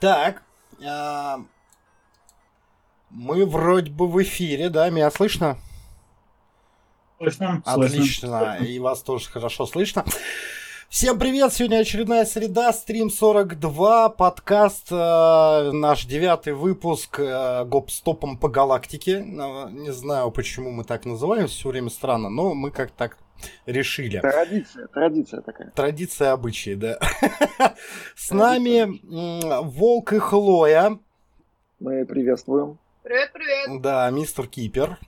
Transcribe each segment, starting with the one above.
Так. а, Мы вроде бы в эфире, да? Меня слышно? Слышно? Отлично. И вас тоже хорошо слышно. Всем привет! Сегодня очередная среда, стрим 42, подкаст, э, наш девятый выпуск э, гоп-стопом по галактике. Э, не знаю, почему мы так называем, все время странно, но мы как так решили. Традиция, традиция такая. Традиция обычаи, да. С нами Волк и Хлоя. Мы приветствуем. Привет, привет. Да, мистер Кипер.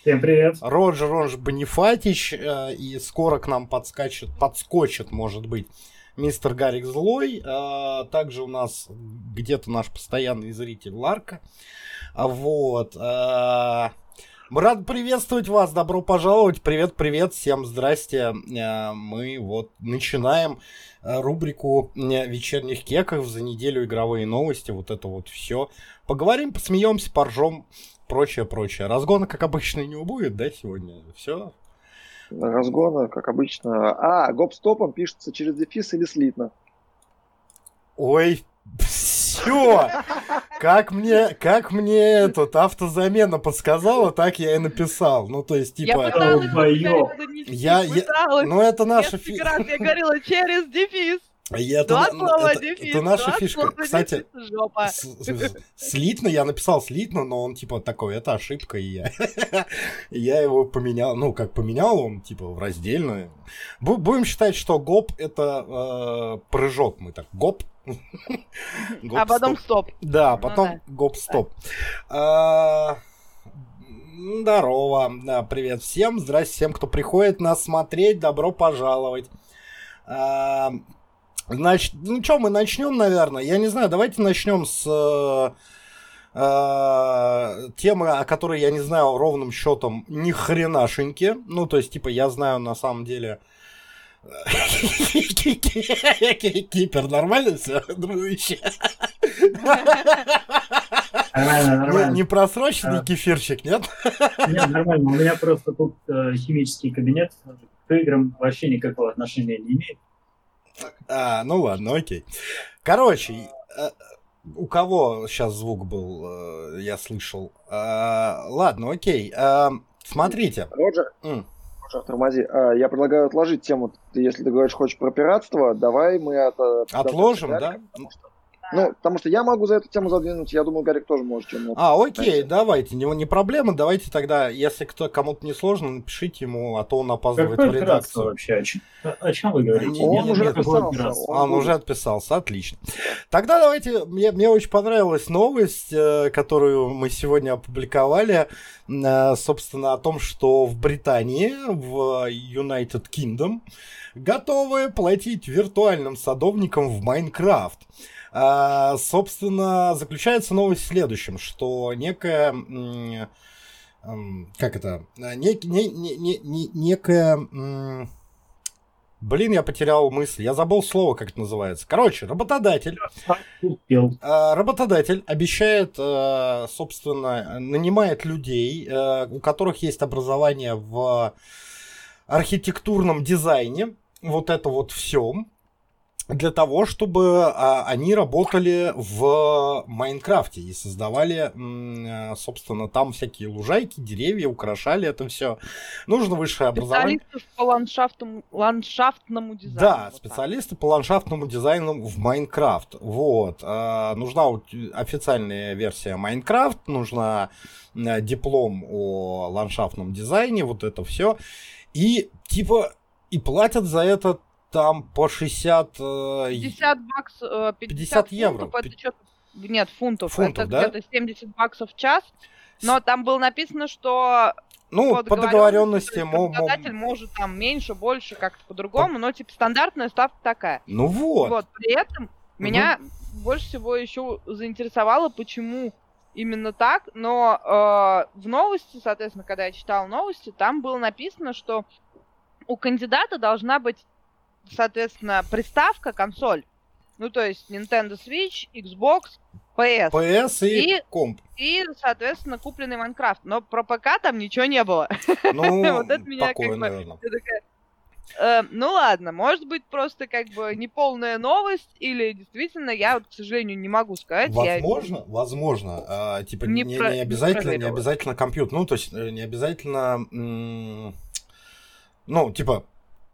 Всем привет. Роджер, он же Бонифатич, э, и скоро к нам подскачет, подскочит, может быть, мистер Гарик Злой. Э, также у нас где-то наш постоянный зритель Ларка. А Вот. Мы рады приветствовать вас, добро пожаловать, привет-привет, всем здрасте. Э, Мы вот начинаем э, рубрику э, вечерних кеков за неделю игровые новости, вот это вот все. Поговорим, посмеемся, поржем, прочее, прочее. Разгона, как обычно, не будет, да, сегодня? Все. Разгона, как обычно. А, гоп-стопом пишется через дефис или слитно. Ой, все. Как мне, как мне этот автозамена подсказала, так я и написал. Ну, то есть, Я типа, пыталась долбоёб. донести, Я- я- пыталась. ну, это наша Несколько фи- раз я говорила через дефис. Я- это, Два на- слова это- дефис. это наша два фишка. слова Кстати, дефис, жопа. С- с- Слитно, я написал слитно, но он типа такой, это ошибка, и я, я его поменял, ну как поменял, он типа в раздельную. Бу- Будем считать, что гоп это э, прыжок, мы так гоп. А потом стоп. Да, Ну потом гоп-стоп. А, Здорово, да, привет всем, здрасте всем, кто приходит нас смотреть, добро пожаловать. А, Значит, ну что, мы начнем, наверное. Я не знаю, давайте начнем с э, э, темы, о которой я не знаю ровным счетом ни хренашеньки. Ну, то есть, типа, я знаю на самом деле... Кипер, нормально все, дружище? Нормально, Не, нормально. не просроченный А. кефирчик, нет? Нет, нормально. У меня просто тут э, химический кабинет к играм вообще никакого отношения не имеет. А, ну ладно, окей. Короче, э, у кого сейчас звук был, э, я слышал. А, Ладно, окей. А, Смотрите. Роджер, Тормози. А, я предлагаю отложить тему. Если ты говоришь, хочешь про пиратство, давай мы это... Отложим, да? что- Ну, потому что я могу за эту тему задвинуть, я думаю, Гарик тоже может что-нибудь. А, окей, Знаете. давайте, не, не проблема, давайте тогда, если кто кому-то не сложно, напишите ему, а то он опаздывает Какое в редакцию. вообще? О чем, о чем вы говорите? Он Нет, уже никакого отписался. он будет. уже отписался, отлично. Тогда давайте, мне, мне очень понравилась новость, э, которую мы сегодня опубликовали, э, собственно, о том, что в Британии, в United Kingdom, готовы платить виртуальным садовникам в Майнкрафт. А, собственно, заключается новость в следующем, что некая... Как это? А, Нек, не, не, не, не- некая... Блин, я потерял мысль. Я забыл слово, как это называется. Короче, работодатель. Э, Работодатель обещает, собственно, нанимает людей, у которых есть образование в архитектурном дизайне. Вот это вот все. Для того, чтобы а, они работали в Майнкрафте и создавали, э, собственно, там всякие лужайки, деревья, украшали это все. Нужно высшее образование. Специалистов по ландшафту- ландшафтному дизайну. Да, Вот так. специалисты по ландшафтному дизайну в Майнкрафт. Вот. А, нужна официальная версия Майнкрафт, нужна диплом о ландшафтном дизайне, вот это все. И типа, и платят за это там по 60... э, 50 баксов, э, 50, 50 евро. фунтов, это что-то... Нет, фунтов. Фунтов, это да? где-то 70 баксов в час. Но там было написано, что Ну, по договоренности... то есть мо- мо- работодатель может там меньше, больше, как-то по-другому, но типа стандартная ставка такая. Ну вот. Вот, при этом меня больше всего еще заинтересовало, почему именно так, но э, в новости, соответственно, когда я читала новости, там было написано, что у кандидата должна быть, соответственно, приставка, консоль. Ну, то есть Nintendo Switch, Xbox, PS. PS и, И- комп. И, соответственно, купленный Майнкрафт. Но про ПК там ничего не было. Ну, Вот это меня как такое, бы- наверное. Я такая, Э, ну ладно, может быть просто как бы неполная новость, или действительно я вот, к сожалению, не могу сказать. Возможно, я... возможно. А, типа не, не, про... не обязательно, не, не обязательно компьютер. Ну, то есть э, не обязательно. Ну, типа,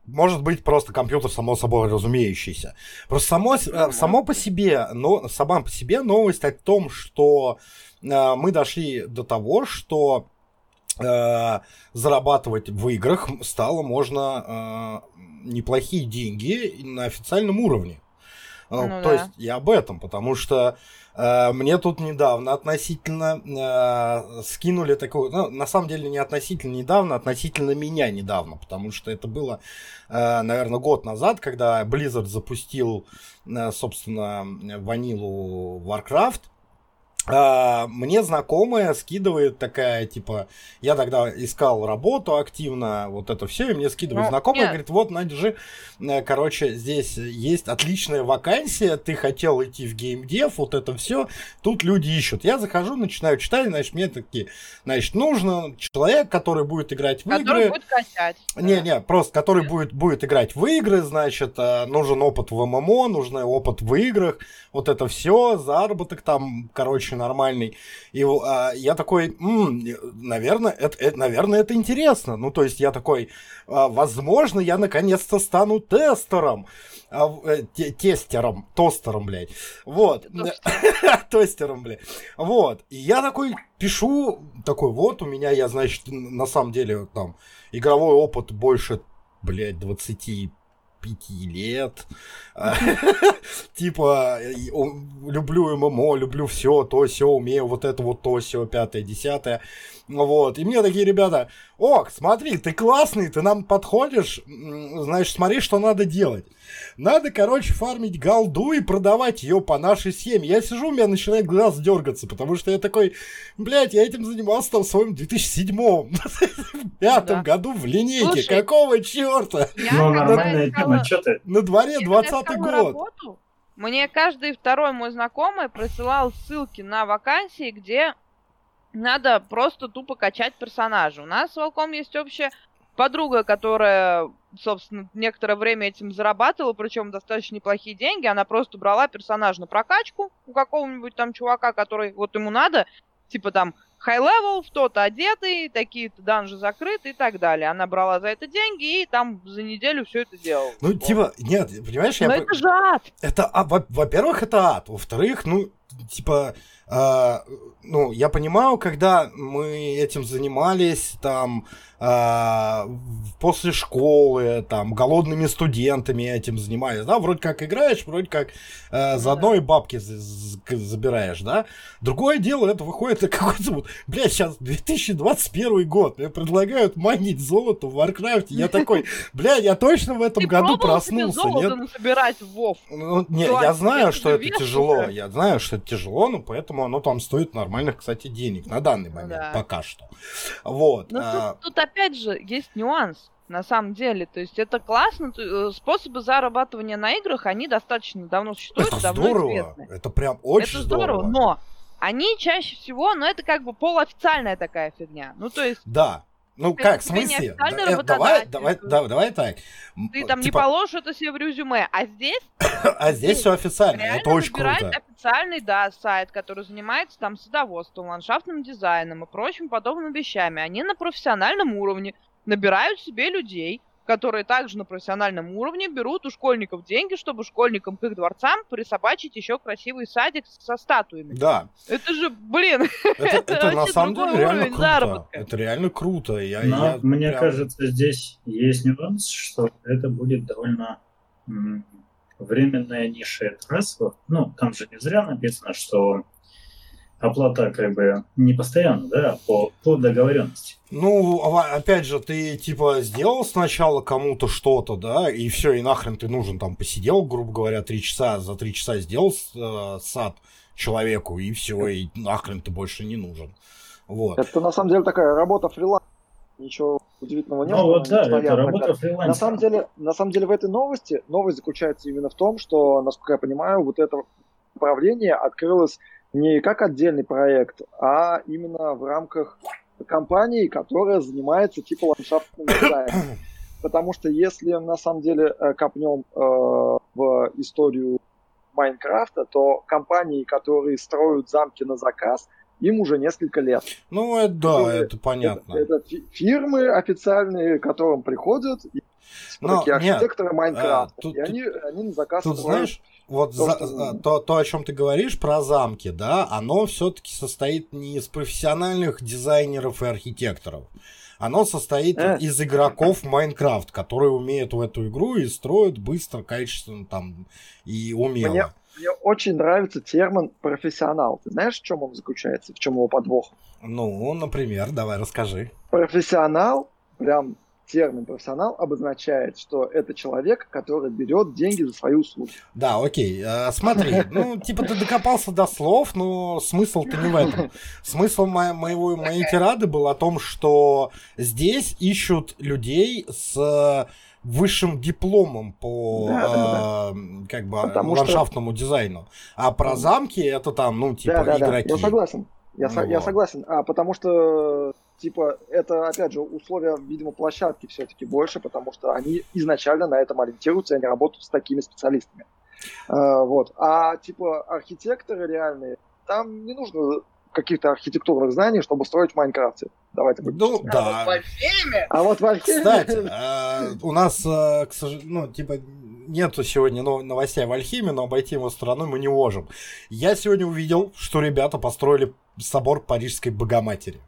может быть просто компьютер само собой разумеющийся. Просто само, ну, само по себе, но сама по себе новость о том, что э, мы дошли до того, что э, зарабатывать в играх стало можно э, неплохие деньги на официальном уровне. Ну, То да. есть я об этом, потому что Э, мне тут недавно относительно э, скинули такую, ну, на самом деле не относительно недавно, относительно меня недавно, потому что это было, э, наверное, год назад, когда Blizzard запустил, э, собственно, ванилу Warcraft, а, мне знакомая скидывает такая, типа, я тогда искал работу активно, вот это все, и мне скидывает ну, знакомая, нет. говорит, вот, Надя же, э, короче, здесь есть отличная вакансия, ты хотел идти в геймдев, вот это все, тут люди ищут. Я захожу, начинаю читать, значит, мне такие, значит, нужно человек, который будет играть в который игры. будет качать. Не-не, просто который будет, будет играть в игры, значит, э, нужен опыт в ММО, нужен опыт в играх, вот это все, заработок там, короче, очень нормальный. И а, я такой, м-м, наверное, это, это, наверное, это интересно. Ну, то есть я такой, а, возможно, я наконец-то стану тестером. А, э, тестером, тостером, блядь. Вот. Тостером, блядь. Вот. И я такой пишу, такой, вот у меня, я, значит, на самом деле там игровой опыт больше, блядь, 20 пяти лет. Типа, люблю ММО, люблю все, то все, умею вот это вот то все, пятое, десятое. Вот. И мне такие ребята, ок, смотри, ты классный, ты нам подходишь, значит, смотри, что надо делать. Надо, короче, фармить голду и продавать ее по нашей схеме. Я сижу, у меня начинает глаз дергаться, потому что я такой, блядь, я этим занимался там в своем 2007 пятом году в линейке. Слушай, Какого черта? Ну, нормальная тема, что ты? На дворе 20 год. Работу, мне каждый второй мой знакомый присылал ссылки на вакансии, где надо просто тупо качать персонажа. У нас с Волком есть общая подруга, которая, собственно, некоторое время этим зарабатывала, причем достаточно неплохие деньги. Она просто брала персонаж на прокачку у какого-нибудь там чувака, который вот ему надо, типа там high level, кто-то одетый, такие-то данжи закрыты и так далее. Она брала за это деньги и там за неделю все это делала. Ну, вот. типа, нет, понимаешь, Но я... это же ад! Это, а, во-первых, это ад. Во-вторых, ну, типа, э, ну, я понимаю, когда мы этим занимались, там, э, после школы, там, голодными студентами этим занимались, да, вроде как играешь, вроде как э, заодно и бабки забираешь, да. Другое дело, это выходит какой-то вот, блядь, сейчас 2021 год, мне предлагают майнить золото в Варкрафте, я такой, блядь, я точно в этом году проснулся, нет? собирать в Вов? Ну, не, я знаю, что это тяжело, я знаю, что это тяжело, но поэтому оно там стоит нормальных, кстати, денег на данный момент, да. пока что. Вот. Но а... тут, тут опять же есть нюанс на самом деле. То есть это классно. Э, способы зарабатывания на играх, они достаточно давно существуют, это давно здорово. известны. Это прям очень это здорово. здорово. Но они чаще всего, ну это как бы полуофициальная такая фигня. Ну то есть... Да, ну как, в смысле? Да, э, давай, давай, давай, давай так. Ты там типа... не положишь это себе в резюме, а здесь... а здесь все официально, это очень круто. официальный, да, сайт, который занимается там садоводством, ландшафтным дизайном и прочим подобными вещами. Они на профессиональном уровне набирают себе людей, которые также на профессиональном уровне берут у школьников деньги, чтобы школьникам к их дворцам присобачить еще красивый садик со статуями. Да. Это же, блин, это, это, это на самом деле реально круто. Заработка. Это реально круто. Я, Но я мне прям... кажется, здесь есть нюанс, что это будет довольно временная ниша. Это раз. Ну, там же не зря написано, что оплата как бы не постоянно, да, по, по договоренности. Ну, а, опять же, ты типа сделал сначала кому-то что-то, да, и все, и нахрен ты нужен, там посидел, грубо говоря, три часа, за три часа сделал э, сад человеку, и все, и нахрен ты больше не нужен. Вот. Это на самом деле такая работа фриланса. Ничего удивительного нет. Ну вот да, это работа фрилансера. На самом деле, на самом деле в этой новости новость заключается именно в том, что, насколько я понимаю, вот это направление открылось не как отдельный проект, а именно в рамках компании, которая занимается типа ландшафтным дизайном. потому что если на самом деле э, копнем э, в историю Майнкрафта, то компании, которые строят замки на заказ, им уже несколько лет. Ну, это да, которые, это понятно. Это, это фирмы официальные, к которым приходят и, Но, такие архитекторы нет, Майнкрафта. А, тут, и они, они на заказ тут, знаешь, вот то, за, что... то, то, о чем ты говоришь про замки, да, оно все-таки состоит не из профессиональных дизайнеров и архитекторов. Оно состоит э. из игроков Майнкрафт, которые умеют в эту игру и строят быстро, качественно там и умело. Мне, мне очень нравится термин профессионал. Ты знаешь, в чем он заключается, в чем его подвох? Ну, например, давай расскажи. Профессионал, прям термин профессионал обозначает, что это человек, который берет деньги за свои услуги. Да, окей. Э, смотри, ну, типа ты докопался до слов, но смысл-то не в этом. Смысл мо- моего, моей тирады был о том, что здесь ищут людей с высшим дипломом по да, да, да. как бы Потому ландшафтному что... дизайну. А про замки это там, ну, типа, да, да, игроки. Да. Я согласен. Я, ну, со- я согласен. А потому что типа, это, опять же, условия, видимо, площадки все-таки больше, потому что они изначально на этом ориентируются, и они работают с такими специалистами. А, вот. А, типа, архитекторы реальные, там не нужно каких-то архитектурных знаний, чтобы строить в Майнкрафте. Давайте будем Ну, да. А вот в Альхейме... А вот в Альхейме... Кстати, а, у нас, а, к сожалению, ну, типа, нету сегодня новостей в Альхиме, но обойти его стороной мы не можем. Я сегодня увидел, что ребята построили собор Парижской Богоматери.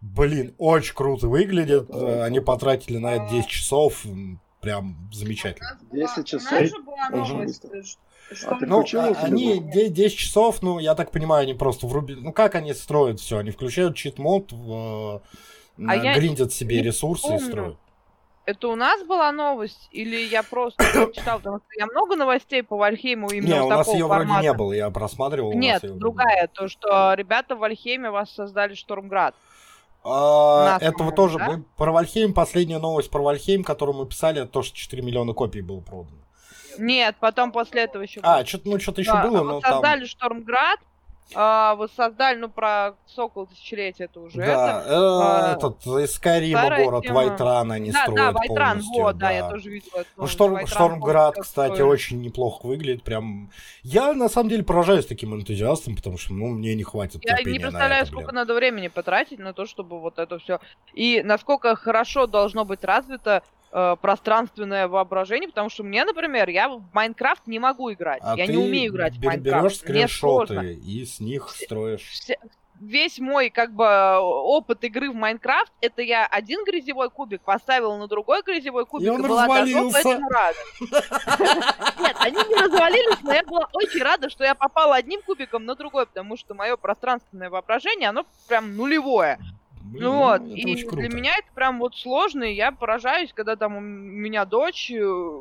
Блин, очень круто выглядит. Они потратили на это 10 часов. Прям замечательно. 10 часов. А ну, а, они 10 часов, ну, я так понимаю, они просто врубили. Ну, как они строят все? Они включают чит-мод, в... а гриндят себе ресурсы помню. и строят. Это у нас была новость, или я просто читал, потому что я много новостей по Вальхейму именно Не, у нас ее вроде не было, я просматривал. Нет, другая, то, что ребята в Вальхейме вас создали Штормград. А, этого тоже. Да? Мы про Вальхейм, последняя новость про Вальхейм, которую мы писали, это то, что 4 миллиона копий было продано. Нет, потом после этого еще. А, что-то ну, что-то еще да, было, а но создали там... Штормград, а, воссоздали, ну, про Сокол тысячелетия это уже. Да, это, э, а, этот из Скайрима город тема. Вайтран они да, строят Да, Вайтран, полностью, вот, да. да, я тоже видела. Ну, Шторм, Вайтран Штормград, кстати, строили. очень неплохо выглядит, прям... Я, на самом деле, поражаюсь таким энтузиастом, потому что, ну, мне не хватит Я не представляю, это, сколько блин. надо времени потратить на то, чтобы вот это все... И насколько хорошо должно быть развито э, пространственное воображение, потому что мне, например, я в Майнкрафт не могу играть. А я не умею играть в Майнкрафт. берешь скриншоты и с них строишь. Все, весь мой как бы опыт игры в Майнкрафт, это я один грязевой кубик поставил на другой грязевой кубик и, он и была развалился. этому рада. Нет, они не развалились, но я была очень рада, что я попала одним кубиком на другой, потому что мое пространственное воображение, оно прям нулевое. Блин, ну вот, и для меня это прям вот сложно, и я поражаюсь, когда там у меня дочь э,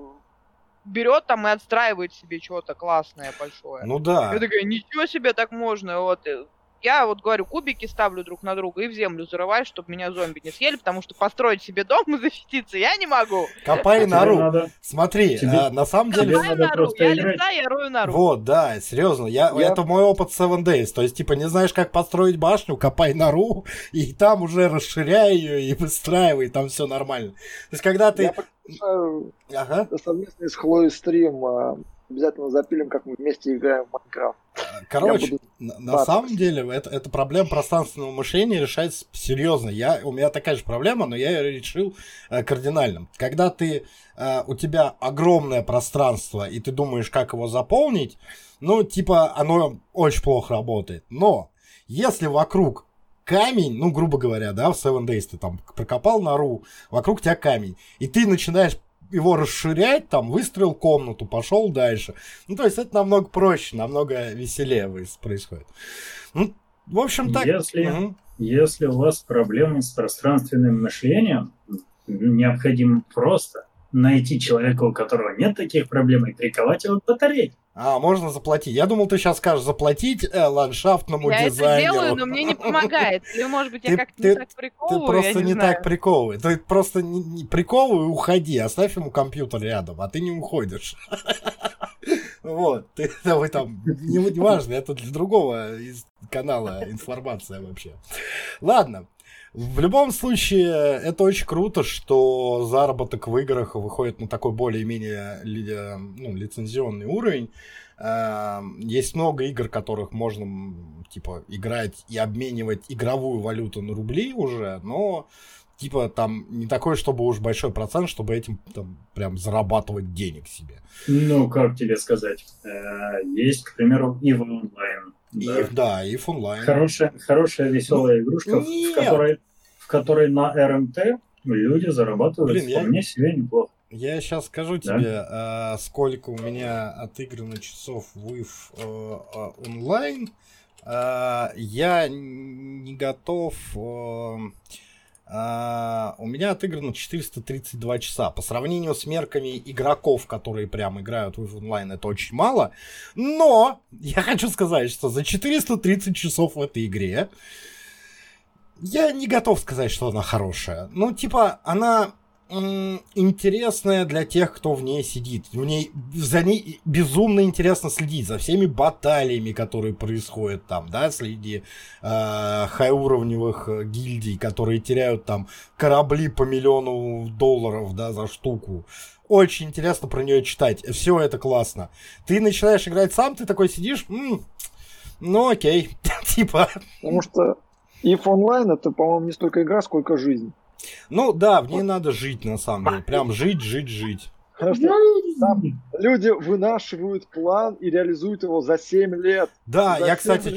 берет там и отстраивает себе что-то классное большое. Ну да. Я такая, ничего себе так можно, вот. Я вот говорю, кубики ставлю друг на друга и в землю зарываю, чтобы меня зомби не съели, потому что построить себе дом и защититься я не могу. Копай нору. Надо... Смотри, тебе... а, на самом деле... Копай нору, я леса, я рою нору. Вот, да, серьезно, я... я... это мой опыт 7 Days, то есть, типа, не знаешь, как построить башню, копай нору, и там уже расширяй ее и выстраивай, там все нормально. То есть, когда ты... Я ага. совместный с Хлоей стрим а, обязательно запилим, как мы вместе играем в Майнкрафт. Короче, буду... на, на самом деле, это, эта проблема пространственного мышления решается серьезно. Я, у меня такая же проблема, но я ее решил э, кардинально. Когда ты, э, у тебя огромное пространство, и ты думаешь, как его заполнить, ну, типа, оно очень плохо работает. Но, если вокруг камень, ну, грубо говоря, да, в Seven Days ты там прокопал нору, вокруг тебя камень, и ты начинаешь его расширять, там, выстроил комнату, пошел дальше. Ну, то есть это намного проще, намного веселее происходит. Ну, в общем, так. Если, угу. если у вас проблемы с пространственным мышлением, необходимо просто найти человека, у которого нет таких проблем, и приковать его к батарейке. А, можно заплатить. Я думал, ты сейчас скажешь заплатить э, ландшафтному я дизайнеру. Я это делаю, но мне не помогает. Или, может быть, я как-то не так приковываю, Ты просто не, не так приковывай. Ты просто не, не приковывай и уходи. Оставь ему компьютер рядом, а ты не уходишь. Вот, ты, вы там, не, важно, это для другого канала информация вообще. Ладно, В любом случае, это очень круто, что заработок в играх выходит на такой более-менее ну, лицензионный уровень. Эм, есть много игр, которых можно типа играть и обменивать игровую валюту на рубли уже, но типа там не такой, чтобы уж большой процент, чтобы этим там прям зарабатывать денег себе. Ну, как тебе сказать? Э, есть, к примеру, EVE Online. Да, да EVE Online. Хорошая, хорошая веселая ну, игрушка, в которой, в которой на РМТ люди зарабатывают Блин, вполне я... себе неплохо. Я сейчас скажу да? тебе, э, сколько у меня отыграно часов в EVE э, онлайн. Э, я не готов... Э, Uh, у меня отыграно 432 часа. По сравнению с мерками игроков, которые прям играют в онлайн, это очень мало. Но я хочу сказать, что за 430 часов в этой игре я не готов сказать, что она хорошая. Ну, типа, она интересная для тех, кто в ней сидит. В ней, за ней безумно интересно следить за всеми баталиями, которые происходят там, да, среди э, хайуровневых гильдий, которые теряют там корабли по миллиону долларов, да, за штуку. Очень интересно про нее читать. Все это классно. Ты начинаешь играть сам, ты такой сидишь, м-м, ну окей, типа. Потому что if онлайн это, по-моему, не столько игра, сколько жизнь. Ну да, в ней надо жить, на самом деле. Прям жить, жить, жить. Там люди вынашивают план и реализуют его за 7 лет. Да, за я, кстати,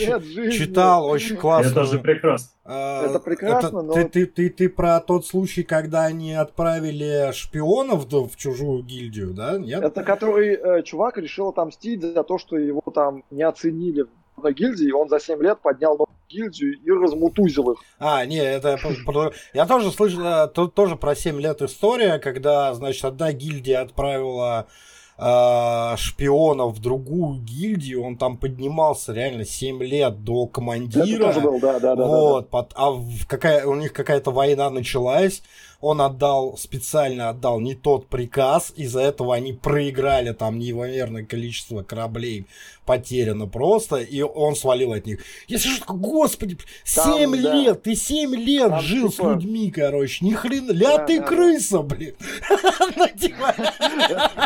читал очень классно. Это же прекрасно. А, это прекрасно, это, но... Ты, ты, ты, ты про тот случай, когда они отправили шпионов в чужую гильдию, да? Нет? Это который э, чувак решил отомстить за то, что его там не оценили одной гильдии, и он за 7 лет поднял гильдию и размутузил их. А, не, это... Я тоже слышал, э, тоже про 7 лет история, когда, значит, одна гильдия отправила э, шпионов в другую гильдию, он там поднимался реально 7 лет до командира. Это тоже был, да, да, да. Вот, да, да. Под, а какая, у них какая-то война началась, он отдал, специально отдал не тот приказ, из-за этого они проиграли там неимоверное количество кораблей, потеряно просто, и он свалил от них. Я скажу, господи, там, 7 да. лет, ты 7 лет там, жил типа... с людьми, короче, ни хрена, ля да, ты да, крыса, блин.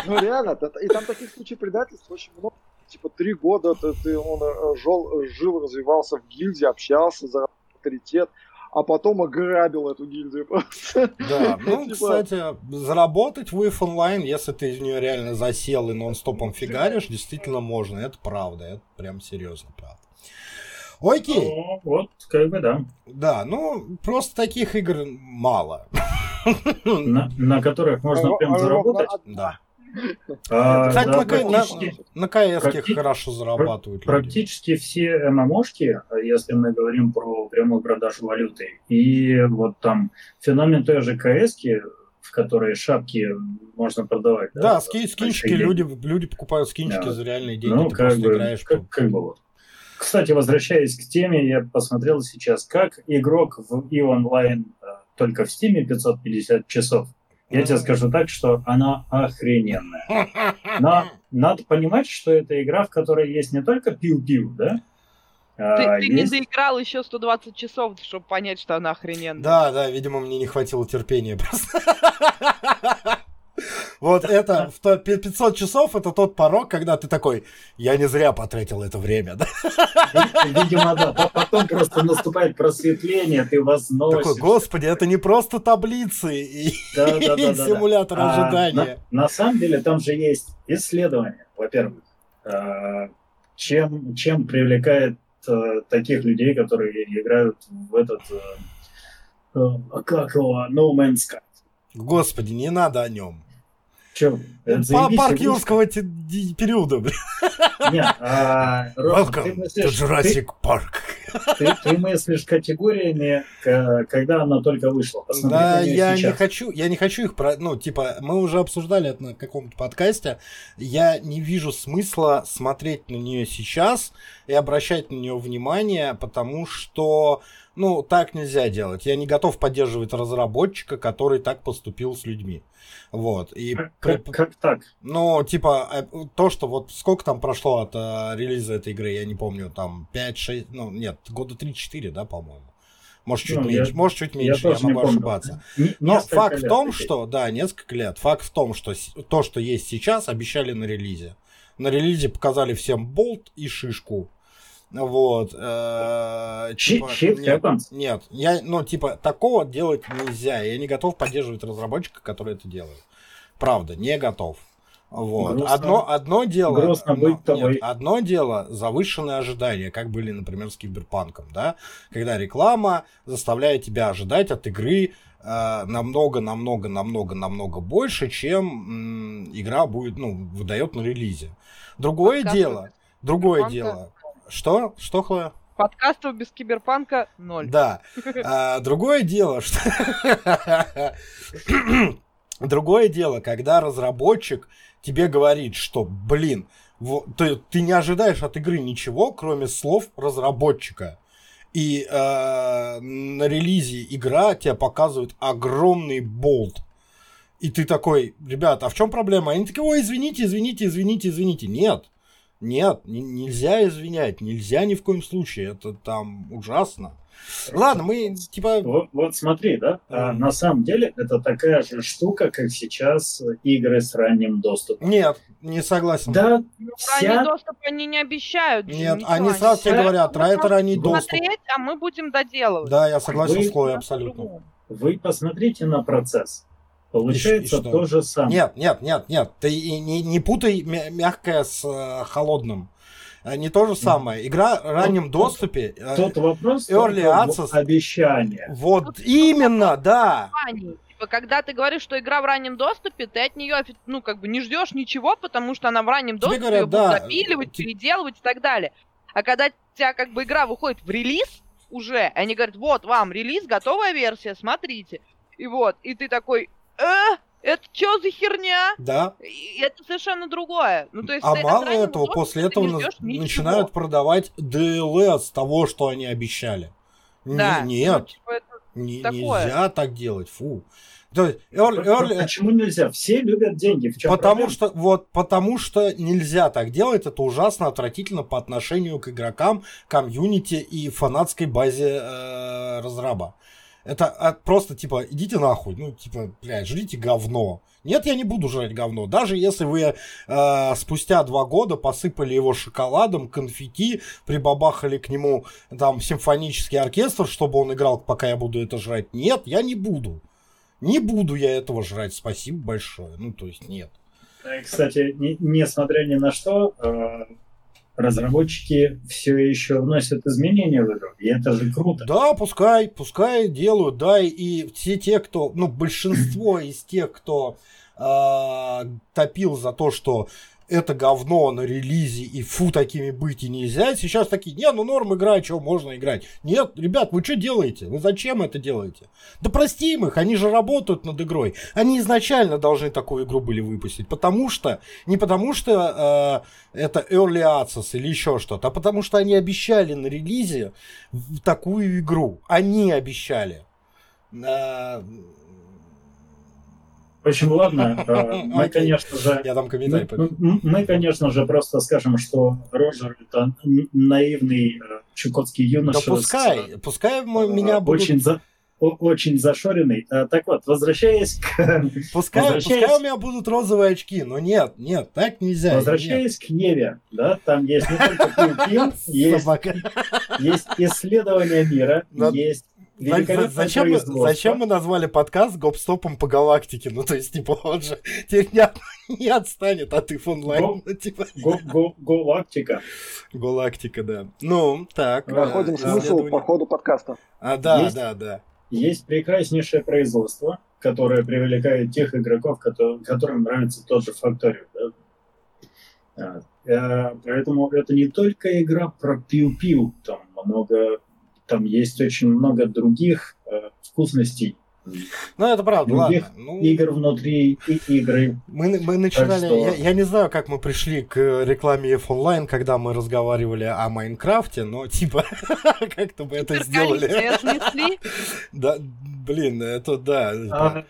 Ну, реально, и там таких случаев предательств очень много типа три года ты, он э, жил, жил, развивался в гильдии, общался за авторитет, а потом ограбил эту гильдию просто. Да, ну, типа... кстати, заработать в EVE Online, если ты из нее реально засел и нон-стопом фигаришь, действительно можно, это правда, это прям серьезно правда. Окей. Ну, вот, как бы да. Да, ну, просто таких игр мало. На, на которых можно прям заработать? Да. А, Кстати, да, на, практически, на, на КС практи... хорошо зарабатывают. Практически люди. все ММОшки, если мы говорим про прямую продажу валюты, и вот там феномен той же КС, в которой шапки можно продавать. Да, да скин, скинчики, люди, люди покупают скинчики да. за реальные деньги, ну, ты как бы, играешь. Как, как бы вот. Кстати, возвращаясь к теме, я посмотрел сейчас, как игрок в и онлайн э, только в Steam 550 часов – я тебе скажу так, что она охрененная. Но надо понимать, что это игра, в которой есть не только пиу-пиу, да? Ты, а, ты есть... не доиграл еще 120 часов, чтобы понять, что она охрененная. Да, да, видимо, мне не хватило терпения просто. Вот это, в 500 часов это тот порог, когда ты такой, я не зря потратил это время, да? Видимо, да. Потом просто наступает просветление, ты возносишь. Такой, господи, это не просто таблицы и, да, да, да, симулятор а, ожидания. На, на самом деле там же есть исследования, во-первых. А, чем, чем привлекает а, таких людей, которые играют в этот, а, как его, No Man's Sky. Господи, не надо о нем. Чем? Парк юрского периода. Нет, а, Welcome to Jurassic Park. Ты, ты мыслишь категориями, когда она только вышла. Посмотри да, я сейчас. не хочу, я не хочу их про, ну типа мы уже обсуждали это на каком-то подкасте. Я не вижу смысла смотреть на нее сейчас и обращать на нее внимание, потому что ну так нельзя делать. Я не готов поддерживать разработчика, который так поступил с людьми. Вот. И как, как, как так? Ну, типа, э, то, что вот сколько там прошло от uh, релиза этой игры, я не помню, там 5-6, ну, нет, года 3-4, да, по-моему. Может, чуть ну, меньше, я, может, чуть меньше, я, я могу ошибаться. Но факт в том, что, да, несколько лет. Факт в том, что то, что есть сейчас, обещали на релизе. На релизе показали всем болт и шишку. Вот. Э, типа, нет, нет, я, ну, типа, такого делать нельзя. Я не готов поддерживать разработчика, который это делает. Правда, не готов. Вот. Грустно, одно, одно дело, грустно быть нет, одно дело завышенные ожидания, как были, например, с Киберпанком, да, когда реклама заставляет тебя ожидать от игры э, намного, намного, намного, намного больше, чем м, игра будет, ну, выдает на релизе. Другое Подкасты дело, другое дело. Что? Что, Хлоя? Подкастов без киберпанка ноль. Да. А, другое дело, что... Другое дело, когда разработчик тебе говорит, что, блин, вот, ты, ты не ожидаешь от игры ничего, кроме слов разработчика. И э, на релизе игра тебе показывает огромный болт. И ты такой, ребят, а в чем проблема? Они такие, ой, извините, извините, извините, извините. Нет, нет, нельзя извинять, нельзя ни в коем случае. Это там ужасно. Ладно, мы типа... Вот, вот смотри, да, а, на самом деле это такая же штука, как сейчас игры с ранним доступом. Нет, не согласен. Да, ну, вся... Ранний доступ они не обещают. Нет, ничего, они сразу тебе говорят, про это ранний доступ. Смотреть, а мы будем доделывать. Да, я согласен Вы... с Хлоей абсолютно. Вы посмотрите на процесс. Получается и, и то же самое. Нет, нет, нет, нет. Ты не, не путай мягкое с э, холодным. Э, не то же самое. Игра в раннем тут, доступе. Э, тут вопрос Early Access. Обещание. Вот тут именно, да. Типа, когда ты говоришь, что игра в раннем доступе, ты от нее, ну, как бы не ждешь ничего, потому что она в раннем Тебе доступе, говорят, ее да. будут запиливать, переделывать и так далее. А когда у тебя как бы игра выходит в релиз уже, они говорят, вот вам релиз, готовая версия, смотрите. И вот, и ты такой, э, это что за херня? Да. И это совершенно другое. Ну, то есть, а мало этого, после этого на- начинают продавать DLS с того, что они обещали. Да. Не, нет, ну, типа не, нельзя так делать, фу. То есть, early, early... Почему нельзя? Все любят деньги. В чем потому проблема? что вот потому что нельзя так делать. Это ужасно отвратительно по отношению к игрокам, комьюнити и фанатской базе э, разраба. Это а, просто, типа, идите нахуй. Ну, типа, блядь, жрите говно. Нет, я не буду жрать говно. Даже если вы э, спустя два года посыпали его шоколадом, конфетти, прибабахали к нему там симфонический оркестр, чтобы он играл, пока я буду это жрать. Нет, я не буду. Не буду я этого жрать. Спасибо большое. Ну, то есть, нет. Кстати, не, несмотря ни на что, э, разработчики все еще вносят изменения в игру, и это же круто. Да, пускай, пускай делают, да, и все те, кто, ну, большинство из тех, кто э, топил за то, что это говно на релизе, и фу, такими быть и нельзя. Сейчас такие, не, ну норм игра, что можно играть. Нет, ребят, вы что делаете? Вы зачем это делаете? Да простим их, они же работают над игрой. Они изначально должны такую игру были выпустить, потому что, не потому что э, это Early Access или еще что-то, а потому что они обещали на релизе такую игру. Они обещали. Э, в общем, ладно, э, мы, конечно же... Я дам комментарий. Мы, конечно же, просто скажем, что Роджер — это наивный э, чукотский юноша. Да пускай, пускай меня будут... Очень за очень зашоренный. А, так вот, возвращаясь к... Пускай, возвращаясь... пускай у меня будут розовые очки, но нет, нет, так нельзя. Возвращаясь нет. к Неве, да, там есть не только пил, есть, есть исследование мира, есть Зачем мы, зачем мы назвали подкаст гоп-стопом по галактике? Ну, то есть, типа, он же теперь не, не отстанет от их онлайн. Го, ну, типа... го, го, галактика. Галактика, да. Ну, так. Находим да, смысл по ходу подкаста. А, да, есть, да, да. Есть прекраснейшее производство, которое привлекает тех игроков, которым нравится тот же Factorio. Да? А, э, поэтому это не только игра про пиу-пиу, там много там есть очень много других э, вкусностей. Ну, это правда, других ладно. Ну, игр внутри и игры. Мы, мы начинали, что... я, я не знаю, как мы пришли к рекламе F онлайн, когда мы разговаривали о Майнкрафте, но типа, как-то мы это сделали. Да, блин, это да. А.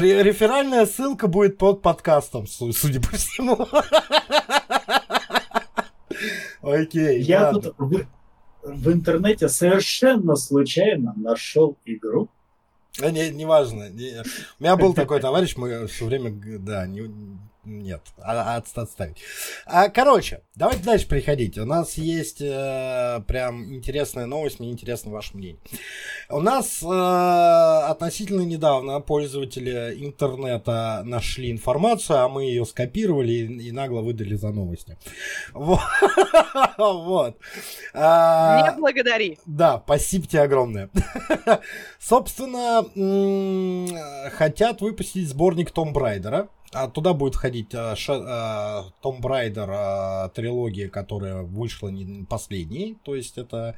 Реферальная ссылка будет под подкастом, судя по всему. Окей. Я тут в интернете совершенно случайно нашел игру. А, не, не важно. Не, у меня был такой товарищ, мы все время, да, не, нет, а, от, отставить. А, короче, давайте дальше приходить. У нас есть э, прям интересная новость, мне интересно ваше мнение. У нас э, относительно недавно пользователи интернета нашли информацию, а мы ее скопировали и, и нагло выдали за новости. Вот. А, Не благодари. Да, спасибо тебе огромное. Собственно, хотят выпустить сборник Том Брайдера. А туда будет входить а, а, Том Брайдер а, трилогия, которая вышла не последней. То есть это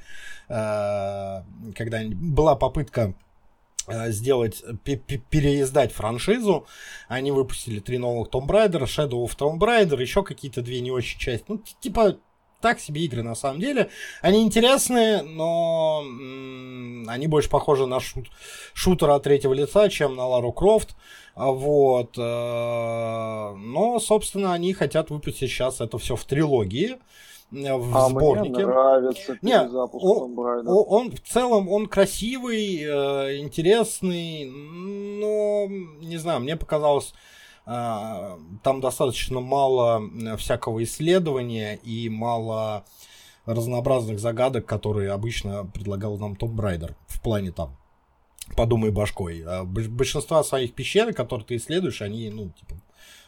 а, когда была попытка а, сделать, переиздать франшизу. Они выпустили три новых Том Брайдера, Shadow of Tomb Raider, еще какие-то две не очень части. Ну, типа, так себе игры на самом деле. Они интересные, но м- они больше похожи на шут- шутер от третьего лица, чем на Лару Крофт. А вот. Э, но, собственно, они хотят выпустить сейчас это все в трилогии э, в а сборнике. Мне нравится Не, он, он, он в целом он красивый, э, интересный, но не знаю, мне показалось там достаточно мало всякого исследования и мало разнообразных загадок, которые обычно предлагал нам Том Брайдер в плане там подумай башкой. А большинство своих пещер, которые ты исследуешь, они, ну, типа,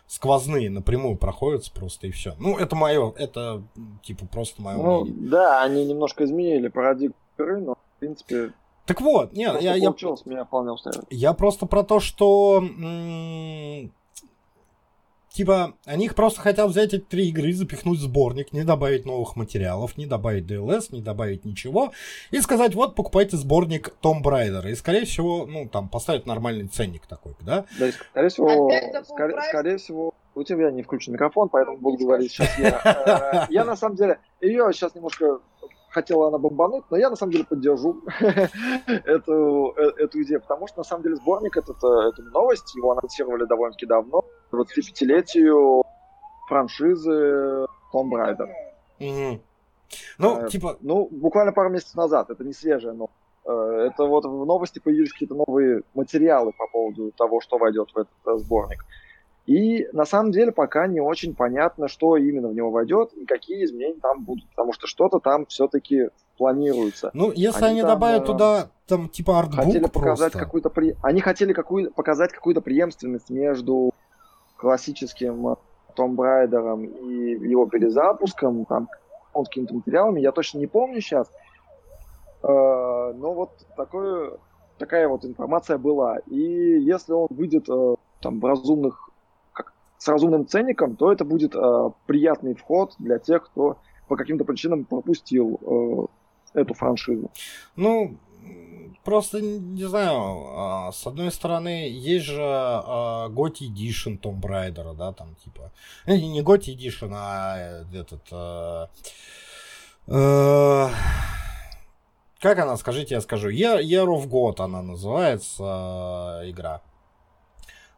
сквозные, напрямую проходятся просто и все. Ну, это мое, это, типа, просто мое ну, мнение. Да, они немножко изменили парадигму но, в принципе... Так вот, нет, я, я, меня вполне устраивает. я просто про то, что м- Типа, они их просто хотят взять эти три игры, запихнуть в сборник, не добавить новых материалов, не добавить DLS, не добавить ничего, и сказать, вот, покупайте сборник Том Брайдера. И, скорее всего, ну, там, поставить нормальный ценник такой, да? Да, и, скорее всего, скорее, скорее всего, у тебя не включен микрофон, поэтому буду говорить сейчас я. Э, я, на самом деле, ее сейчас немножко хотела она бомбануть, но я на самом деле поддержу эту, э, эту идею, потому что на самом деле сборник этот, эту новость, его анонсировали довольно-таки давно, 25-летию франшизы Tomb Raider. Угу. Ну, э, типа... Ну, буквально пару месяцев назад, это не свежее, но э, это вот в новости появились какие-то новые материалы по поводу того, что войдет в этот э, сборник. И на самом деле пока не очень понятно, что именно в него войдет и какие изменения там будут, потому что что-то там все-таки планируется. Ну, если они, они там, добавят э, туда там типа артбук хотели показать какую-то при... они хотели какую... показать какую-то преемственность между классическим Том Брайдером и его перезапуском, там, он с какими-то материалами, я точно не помню сейчас, э, но вот такое, такая вот информация была. И если он выйдет э, там в разумных с разумным ценником, то это будет э, приятный вход для тех, кто по каким-то причинам пропустил э, эту франшизу. Ну, просто не знаю, а, с одной стороны, есть же а, Готи Edition Том Брайдера, да, там типа. Э, не Готи Edition, а этот. А, как она, скажите, я скажу. Year, Year of God она называется, игра.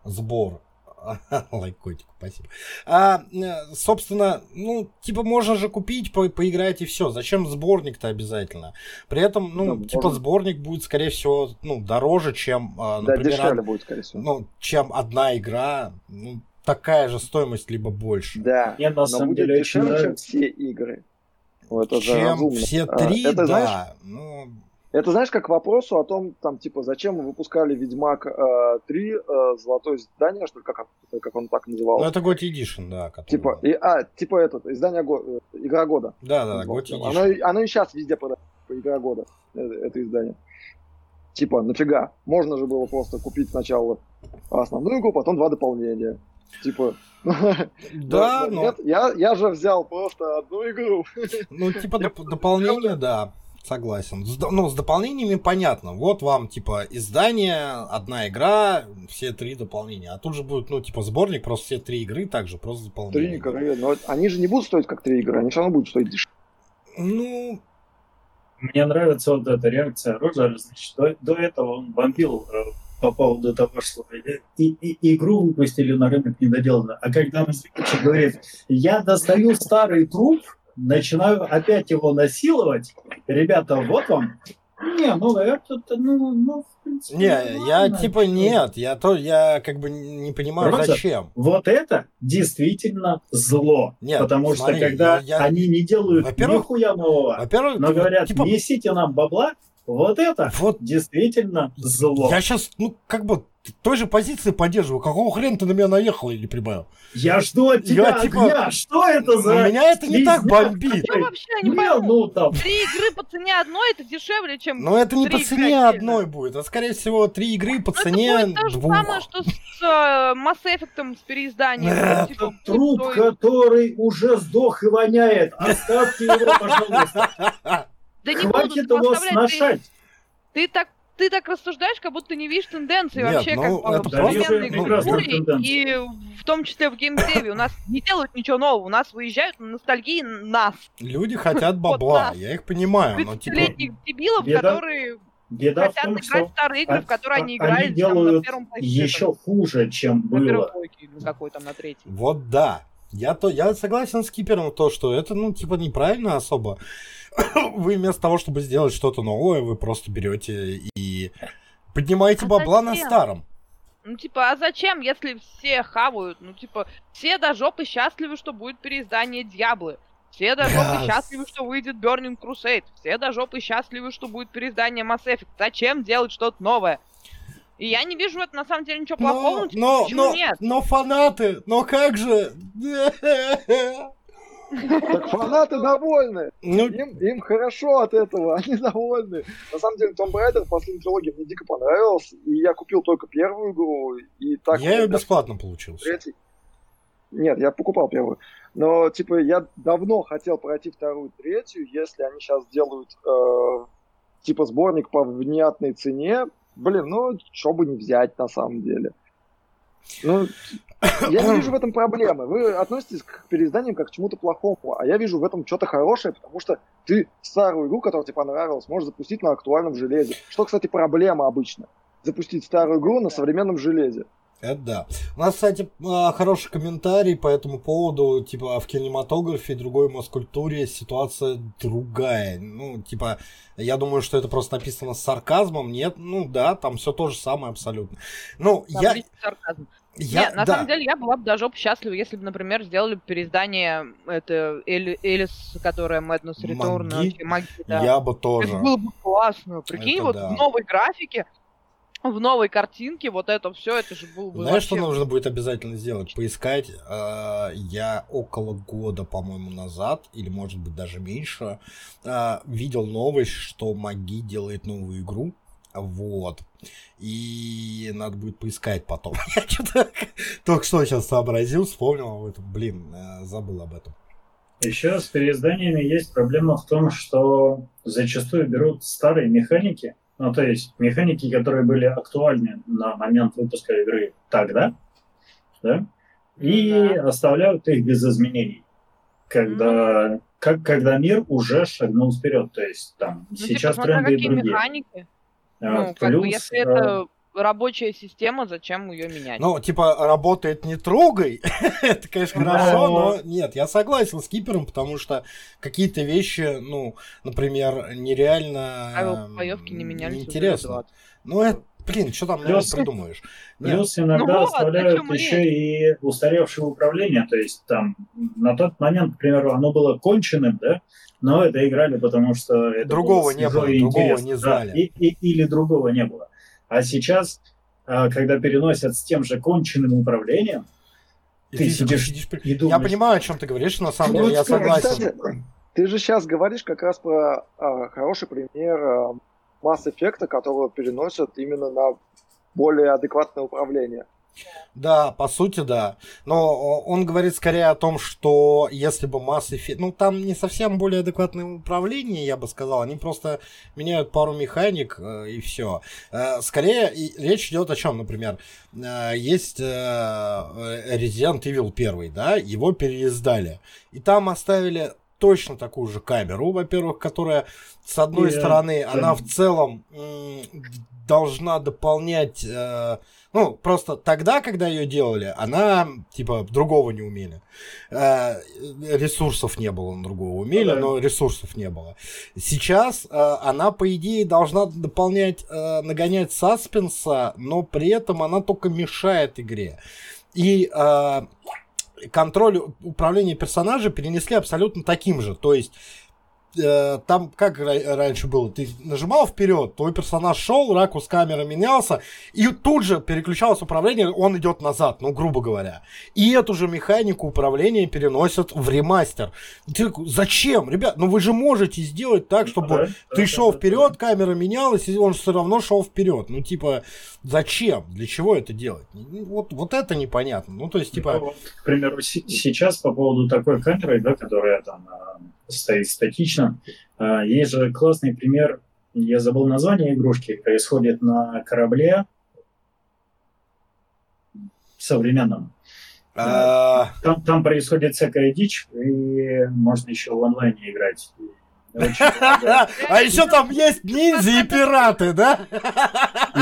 Сбор. Лайк котику, спасибо. А, э, собственно, ну, типа, можно же купить, по поиграть и все. Зачем сборник-то обязательно? При этом, ну, да, типа, можно. сборник будет, скорее всего, ну, дороже, чем, а, например, да, дешевле будет, скорее всего. Ну, чем одна игра. Ну, такая же стоимость, либо больше. Да, Мне, на но будет деле, дешевле, чем все игры. Это чем все а, три, а, это, да. Знаешь, ну, это знаешь, как к вопросу о том, там, типа, зачем мы выпускали Ведьмак э, 3 э, золотое издание, что ли, как, как он так назывался? Ну, это God Edition, да. Который... Типа, и, а, типа этот, издание го, э, Игра года. Да, да, God Edition. Оно, оно и сейчас везде продается, Игра года, это, это издание. Типа, нафига? Можно же было просто купить сначала основную игру, потом два дополнения. Типа, да, но... я, я же взял просто одну игру. Ну, типа дополнение, да. Согласен. С, ну, с дополнениями понятно. Вот вам, типа, издание, одна игра, все три дополнения. А тут же будет, ну, типа, сборник, просто все три игры также, просто дополнения. Три игры, но они же не будут стоить как три игры, они все равно будут стоить дешевле. Ну... Мне нравится вот эта реакция Роджера, значит, до, до этого он бомбил э, по поводу того, что и, и, игру выпустили на рынок недоделанно. А когда он говорит, я достаю старый труп, начинаю опять его насиловать, ребята, вот вам не, ну это, ну, ну, в принципе, Не, нормально. я типа нет, я то, я как бы не понимаю, Просто зачем. Вот это действительно зло. Нет, потому смотри, что когда я, я... они не делают нихуя нового, во-первых, но говорят, типа... несите нам бабла, вот это вот действительно зло. Я сейчас, ну, как бы той же позиции поддерживаю. Какого хрена ты на меня наехал, не понимаю. Я жду от тебя я, типа, огня. Что это за... Меня это не так бомбит. Я вообще не пойму. Ну, там. Три игры по цене одной, это дешевле, чем Но это не по цене одной будет, а скорее всего три игры по цене это будет то же самое, что с uh, Mass Effect, с переизданием. Это типа, труп, который уже сдох и воняет. Оставьте его, пожалуйста. Да не Хватит его сношать. Ты так ты так рассуждаешь, как будто ты не видишь тенденции Нет, вообще, ну, как это в современной культуре, и в том числе в геймдеве. У нас не делают ничего нового, у нас выезжают на ностальгии нас. Люди хотят бабла, я их понимаю. но типа... дебилов, которые Беда Хотят в том, играть что старые игры, в которые они играли они делают там, на первом еще хуже, чем было. На какой там, на третьем. Вот да. Я, то, я согласен с Кипером, то, что это, ну, типа, неправильно особо. вы вместо того, чтобы сделать что-то новое, вы просто берете и поднимаете а бабла зачем? на старом. Ну, типа, а зачем, если все хавают? Ну, типа, все до жопы счастливы, что будет переиздание Дьяблы. Все до жопы yes. счастливы, что выйдет Burning Crusade. Все до жопы счастливы, что будет переиздание Mass Effect. Зачем делать что-то новое? И я не вижу это на самом деле ничего плохого. Но, типа, но, но, нет? но фанаты, но как же? Так фанаты довольны. Ну... Им, им хорошо от этого, они довольны. На самом деле, Том Брайдер, последняя трилогия, мне дико понравилась. И я купил только первую игру. И так я ее бесплатно получил. Третий. Нет, я покупал первую. Но, типа, я давно хотел пройти вторую, третью. Если они сейчас делают, э, типа, сборник по внятной цене, блин, ну, что бы не взять на самом деле. Ну, я не вижу в этом проблемы. Вы относитесь к переизданиям как к чему-то плохому, а я вижу в этом что-то хорошее, потому что ты старую игру, которая тебе понравилась, можешь запустить на актуальном железе. Что, кстати, проблема обычно. Запустить старую игру на современном железе. Это да. У нас, кстати, а, хороший комментарий по этому поводу. Типа, в кинематографе и другой маскультуре ситуация другая. Ну, типа, я думаю, что это просто написано с сарказмом. Нет, ну да, там все то же самое абсолютно. Ну, там я... Сарказм. Я, Нет, на да. самом деле я была бы даже счастлива, если бы, например, сделали переиздание это Эли, Элис, которая Madness Return, Маги? Маги да. Я бы тоже. Это было бы классно. Прикинь, это вот да. в новой графике, в новой картинке, вот это все, это же было бы Знаешь, вообще... что нужно будет обязательно сделать? Поискать. Э, я около года, по-моему, назад, или может быть даже меньше, э, видел новость, что Маги делает новую игру вот. И надо будет поискать потом. Я что-то только что сейчас сообразил, вспомнил об этом. Блин, э, забыл об этом. Еще с переизданиями есть проблема в том, что зачастую берут старые механики, ну то есть механики, которые были актуальны на момент выпуска игры тогда, да, и да. оставляют их без изменений, когда, mm. как, когда мир уже шагнул вперед, то есть там ну, типа, сейчас типа, тренды и другие. Механики? Ну, Плюс, как бы, если э... это рабочая система, зачем ее менять? Ну, типа, работает не трогай, это, конечно, хорошо, но нет, я согласен с Кипером, потому что какие-то вещи, ну, например, нереально Правила боевки не менялись интересно. Ну, это Блин, что там плюс, придумаешь? Плюс Нет. иногда ну, оставляют вот, еще и устаревшее управление. То есть там на тот момент, к примеру, оно было конченным, да, но это играли, потому что это другого не было, другого не знали. Да, и, и, или другого не было. А сейчас, а, когда переносят с тем же конченным управлением, и ты, ты сидишь, сидишь и думаешь. Я понимаю, о чем ты говоришь, на самом деле я согласен. Кстати, ты же сейчас говоришь как раз про а, хороший пример а, масс-эффекта, которого переносят именно на более адекватное управление. Да, по сути, да. Но он говорит скорее о том, что если бы Mass Effect... Ну, там не совсем более адекватное управление, я бы сказал. Они просто меняют пару механик э, и все. Э, скорее, речь идет о чем, например. Э, есть Resident Evil 1, да, его переиздали. И там оставили точно такую же камеру, во-первых, которая, с одной yeah. стороны, она в целом должна дополнять Ну, просто тогда, когда ее делали, она, типа, другого не умели. Э, ресурсов не было на другого умели, но ресурсов не было. Сейчас э, она, по идее, должна дополнять, э, нагонять саспенса, но при этом она только мешает игре. И контроль управления персонажа перенесли абсолютно таким же. То есть там как раньше было, ты нажимал вперед, твой персонаж шел, ракурс камеры менялся, и тут же переключалось управление, он идет назад, ну, грубо говоря. И эту же механику управления переносят в ремастер. Ты, зачем, ребят? Ну вы же можете сделать так, чтобы да, ты да, шел да, вперед, да. камера менялась, и он все равно шел вперед. Ну, типа, зачем? Для чего это делать? Ну, вот, вот это непонятно. Ну, то есть, типа. Ну, к примеру, сейчас по поводу такой камеры, да, которая там стоит статично. А, есть же классный пример, я забыл название игрушки, происходит на корабле современном. А... Там, там происходит всякая дичь, и можно еще в онлайне играть. А еще там есть ниндзя и пираты, да?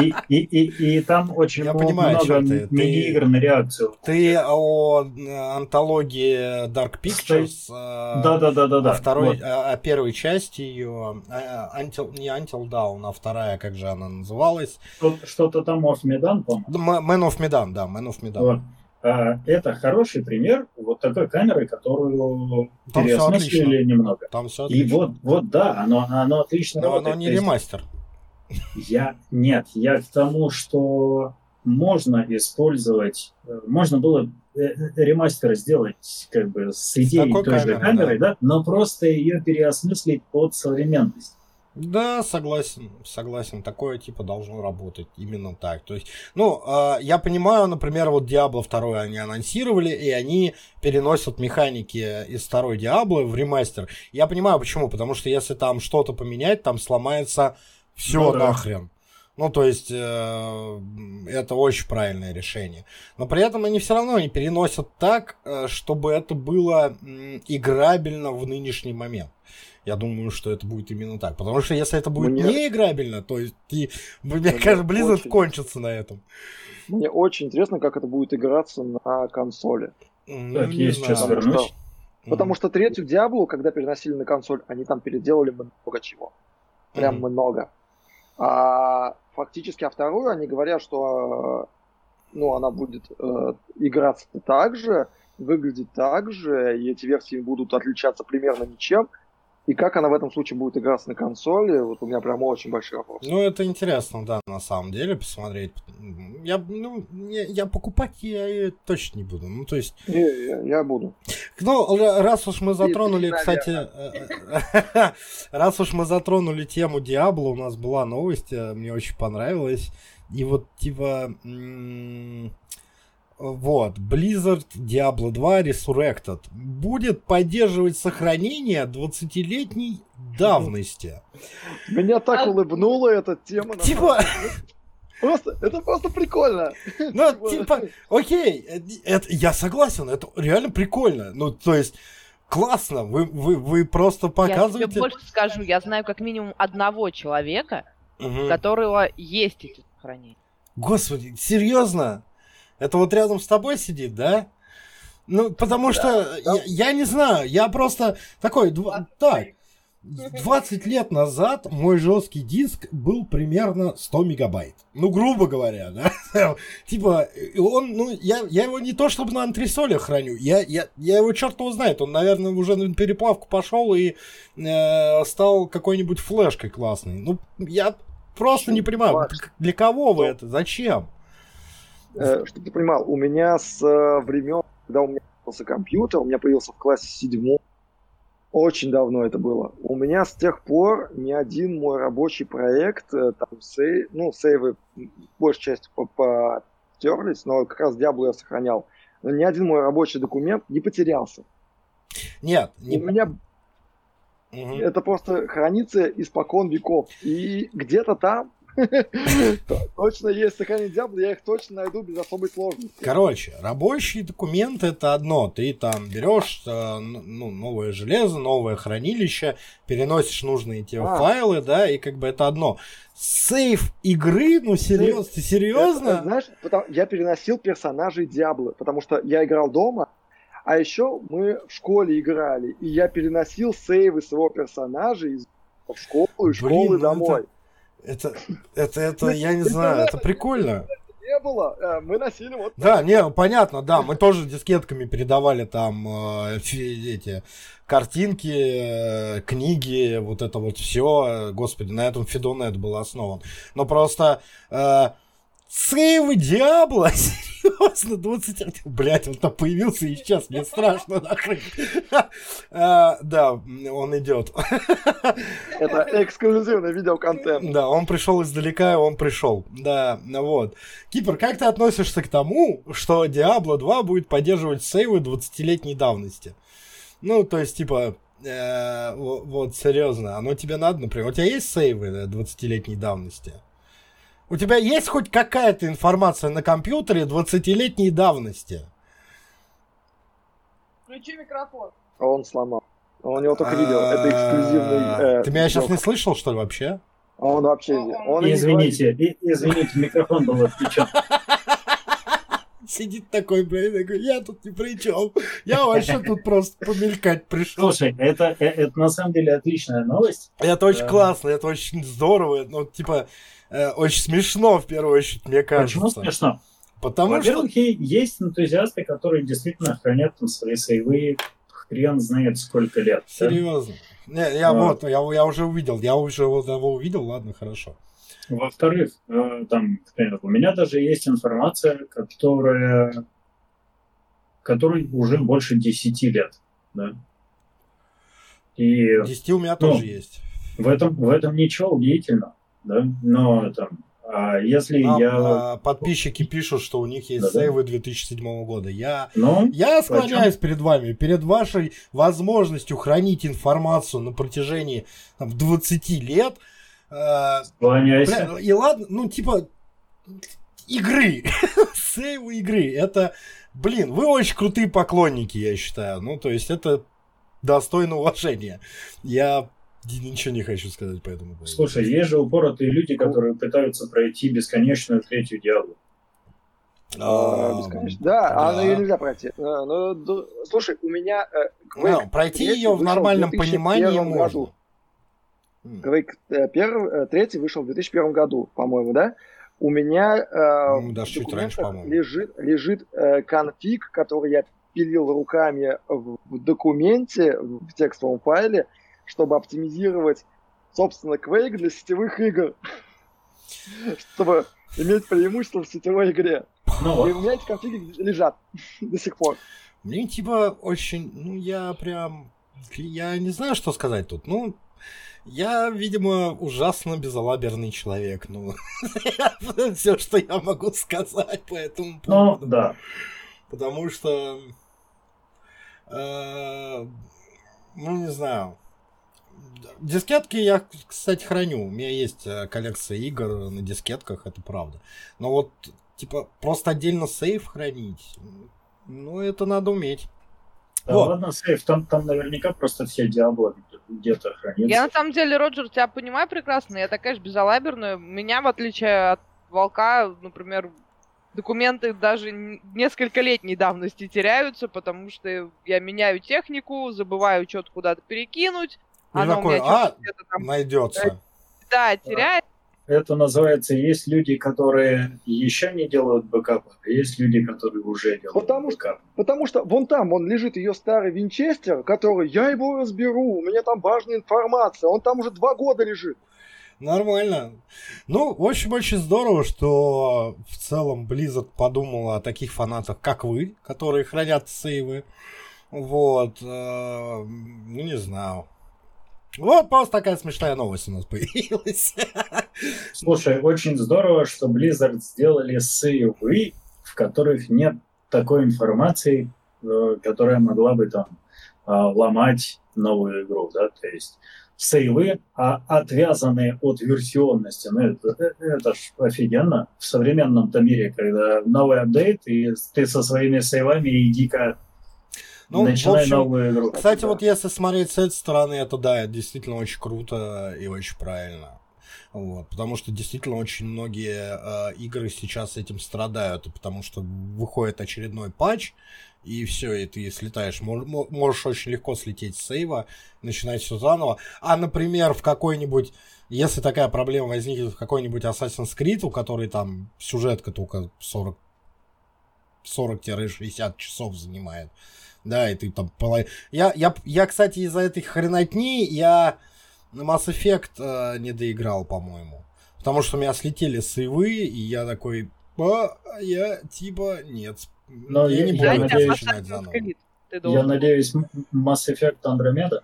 И, и, и, и там очень Я понимаю, много мини-игр на реакцию. Ты о антологии Dark Pictures. Да, да, да, да, да. Второй, о первой части ее, Until, не Until Dawn, а вторая, как же она называлась? Что-то там of Medan, по-моему. Man of Medan, да, Man of Medan. А, это хороший пример вот такой камеры, которую Там переосмыслили немного. Там все отлично. И вот, вот да, оно, оно отлично Но работает. оно не ремастер. Я, нет, я к тому, что можно использовать, можно было э, э, ремастер сделать как бы с идеей с той же камерой, да. да, но просто ее переосмыслить под современность. Да, согласен, согласен. Такое типа должно работать именно так. То есть, ну, э, я понимаю, например, вот Diablo 2 они анонсировали, и они переносят механики из второй Diablo в ремастер. Я понимаю, почему. Потому что если там что-то поменять, там сломается все ну, нахрен. Да. Ну, то есть, э, это очень правильное решение. Но при этом они все равно не переносят так, э, чтобы это было играбельно в нынешний момент. Я думаю, что это будет именно так. Потому что если это будет Мне... неиграбельно, то есть, ты, мне, мне кажется, Blizzard очень... кончится на этом. Мне очень интересно, как это будет играться на консоли. Ну, так, есть сейчас вернусь. Потому что третью Диаблу, когда переносили на консоль, они там переделали много чего. Прям mm-hmm. много. А фактически, а вторую они говорят, что ну, она будет э, играться так же, выглядеть так же, и эти версии будут отличаться примерно ничем. И как она в этом случае будет играться на консоли, вот у меня прям очень большой вопрос. Ну, это интересно, да, на самом деле, посмотреть. Я, ну, я, я покупать я точно не буду. Ну, то есть... Не, я, я буду. Ну, раз уж мы затронули, кстати, раз уж мы затронули тему Диабло, у нас была новость, э, мне очень понравилась. И вот, типа, вот, Blizzard Diablo 2 Resurrected будет поддерживать сохранение 20-летней давности. Меня так а... улыбнула эта тема. Типа... Просто, это просто прикольно. Ну, типа, типа окей, это, я согласен, это реально прикольно. Ну, то есть, классно, вы, вы, вы просто показываете... Я тебе больше скажу, я знаю как минимум одного человека, угу. у которого есть эти сохранения. Господи, серьезно? Это вот рядом с тобой сидит, да? Ну, потому да, что да. Я, я не знаю, я просто такой, дв... так, 20 лет назад мой жесткий диск был примерно 100 мегабайт. Ну, грубо говоря, да. типа, он, ну, я, я его не то чтобы на антресоле храню, я, я, я его черт его знает. Он, наверное, уже на переплавку пошел и э, стал какой-нибудь флешкой классной. Ну, я просто не понимаю, для кого вы это, зачем? Э, чтобы ты понимал, у меня с э, времен, когда у меня появился компьютер, у меня появился в классе седьмом, очень давно это было. У меня с тех пор ни один мой рабочий проект, э, там сей, ну, сейвы большей частью потерлись, но как раз Diablo я сохранял. Но ни один мой рабочий документ не потерялся. Нет, не... у меня Угу. Это просто хранится испокон веков. И где-то там Точно есть сохранить Diablo, я их точно найду без особой сложности. Короче, рабочий документ это одно. Ты там берешь э, ну, новое железо, новое хранилище, переносишь нужные тебе а. файлы, да, и как бы это одно. Сейф игры, ну серьезно, ты серьезно? Это, знаешь, потому, я переносил персонажей Диаблы, потому что я играл дома, а еще мы в школе играли, и я переносил сейвы своего персонажа из в школу и школы Блин, домой. Это, это, это, это я не знаю, это прикольно. Не было, э, мы носили вот. Да, не, понятно, да, мы тоже дискетками передавали там э, эти картинки, э, книги, вот это вот все, господи, на этом Фидонет был основан. Но просто Сейвы Диабло? Серьезно? 20... Блять, он там появился и сейчас, мне страшно нахрен. а, да, он идет. Это эксклюзивный видеоконтент. Да, он пришел издалека, и он пришел. Да, вот. Кипер, как ты относишься к тому, что Diablo 2 будет поддерживать сейвы 20-летней давности? Ну, то есть, типа, э, вот, вот, серьезно, оно тебе надо, например, у тебя есть сейвы 20-летней давности? У тебя есть хоть какая-то информация на компьютере 20-летней давности? Включи микрофон. А он сломал. А у него только видео. Это эксклюзивный. Э, Ты меня сейчас не слышал, что ли, вообще? А он вообще... Он извините, извините, микрофон был отключен. Сидит такой, блин, такой, я тут ни при чем. Я вообще тут просто помелькать пришел. Слушай, это, э, это на самом деле отличная новость. Это очень классно, это очень здорово. Ну, типа, э, очень смешно, в первую очередь, мне кажется. Почему смешно? Потому Во-первых, что... есть энтузиасты, которые действительно хранят там свои сейвы хрен знает сколько лет. Серьезно. Да? Не, я а... вот, я, я уже увидел, я уже его увидел, ладно, хорошо. Во-вторых, э, там, например, у меня даже есть информация, которая, которой уже больше 10 лет. Да? И, 10 у меня ну, тоже есть. В этом, в этом ничего удивительного да, но там, а если а, я... А, подписчики пишут, что у них есть да, сейвы 2007 года. Я, ну, я склоняюсь почему? перед вами, перед вашей возможностью хранить информацию на протяжении там, 20 лет. Э, Склоняйся. И ладно, ну типа игры, сейвы игры, это, блин, вы очень крутые поклонники, я считаю. Ну, то есть это достойно уважения. Я Ничего не хочу сказать по этому поводу. Слушай, есть же упоротые люди, которые пытаются пройти бесконечную третью диалу. А, бесконечно. Да, да. а ее нельзя пройти. Но, но, слушай, у меня... Quake ну, пройти ее в нормальном понимании можно. Quake э, первый, э, третий вышел в 2001 году, по-моему, да? У меня э, ну, даже чуть раньше, по-моему. лежит, лежит э, конфиг, который я пилил руками в, в документе, в текстовом файле, чтобы оптимизировать, собственно, Quake для сетевых игр. Чтобы иметь преимущество в сетевой игре. Ну, и у меня эти конфиги лежат до сих пор. Мне типа очень, ну я прям, я не знаю, что сказать тут. Ну, я, видимо, ужасно безалаберный человек. Ну, все, что я могу сказать по этому ну, поводу. Ну, да. Потому что, э, ну, не знаю. Дискетки я, кстати, храню. У меня есть э, коллекция игр на дискетках, это правда. Но вот, типа, просто отдельно сейф хранить, ну, это надо уметь. Да вот. ладно, сейф, там, там наверняка просто все диаблы где-то хранятся. Я на самом деле, Роджер, тебя понимаю прекрасно, я такая же безалаберная. Меня, в отличие от Волка, например, документы даже несколько летней давности теряются, потому что я меняю технику, забываю что-то куда-то перекинуть, и Оно такой, а, там, найдется. Да, теряет. Это называется, есть люди, которые еще не делают бэкапа, а есть люди, которые уже делают потому бэкап. Что, потому что вон там, он лежит ее старый винчестер, который, я его разберу, у меня там важная информация, он там уже два года лежит. Нормально. Ну, в общем, очень здорово, что в целом Blizzard подумала о таких фанатах, как вы, которые хранят сейвы. Вот. Э, ну, не знаю. Вот просто такая смешная новость у нас появилась. Слушай, очень здорово, что Blizzard сделали сейвы, в которых нет такой информации, э, которая могла бы там а, ломать новую игру, да, то есть сейвы, а отвязанные от версионности. Ну, это, это ж офигенно в современном-то мире, когда новый апдейт, и ты со своими сейвами и дико ну, начинай общем, новую игру. Кстати, вот если смотреть с этой стороны, это да, это действительно очень круто и очень правильно. Вот, потому что действительно очень многие э, игры сейчас этим страдают, потому что выходит очередной патч, и все, и ты слетаешь. Можешь очень легко слететь с сейва, начинать все заново. А, например, в какой-нибудь, если такая проблема возникнет в какой-нибудь Assassin's Creed, у которой там сюжетка только 40 40-60 часов занимает. Да, и ты там половина... Я, я, я, кстати, из-за этой хренотни я Mass Effect э, не доиграл, по-моему. Потому что у меня слетели сейвы, и я такой, а, я типа, нет, но я, я не буду начинать заново. Я надеюсь, Mass Effect Andromeda?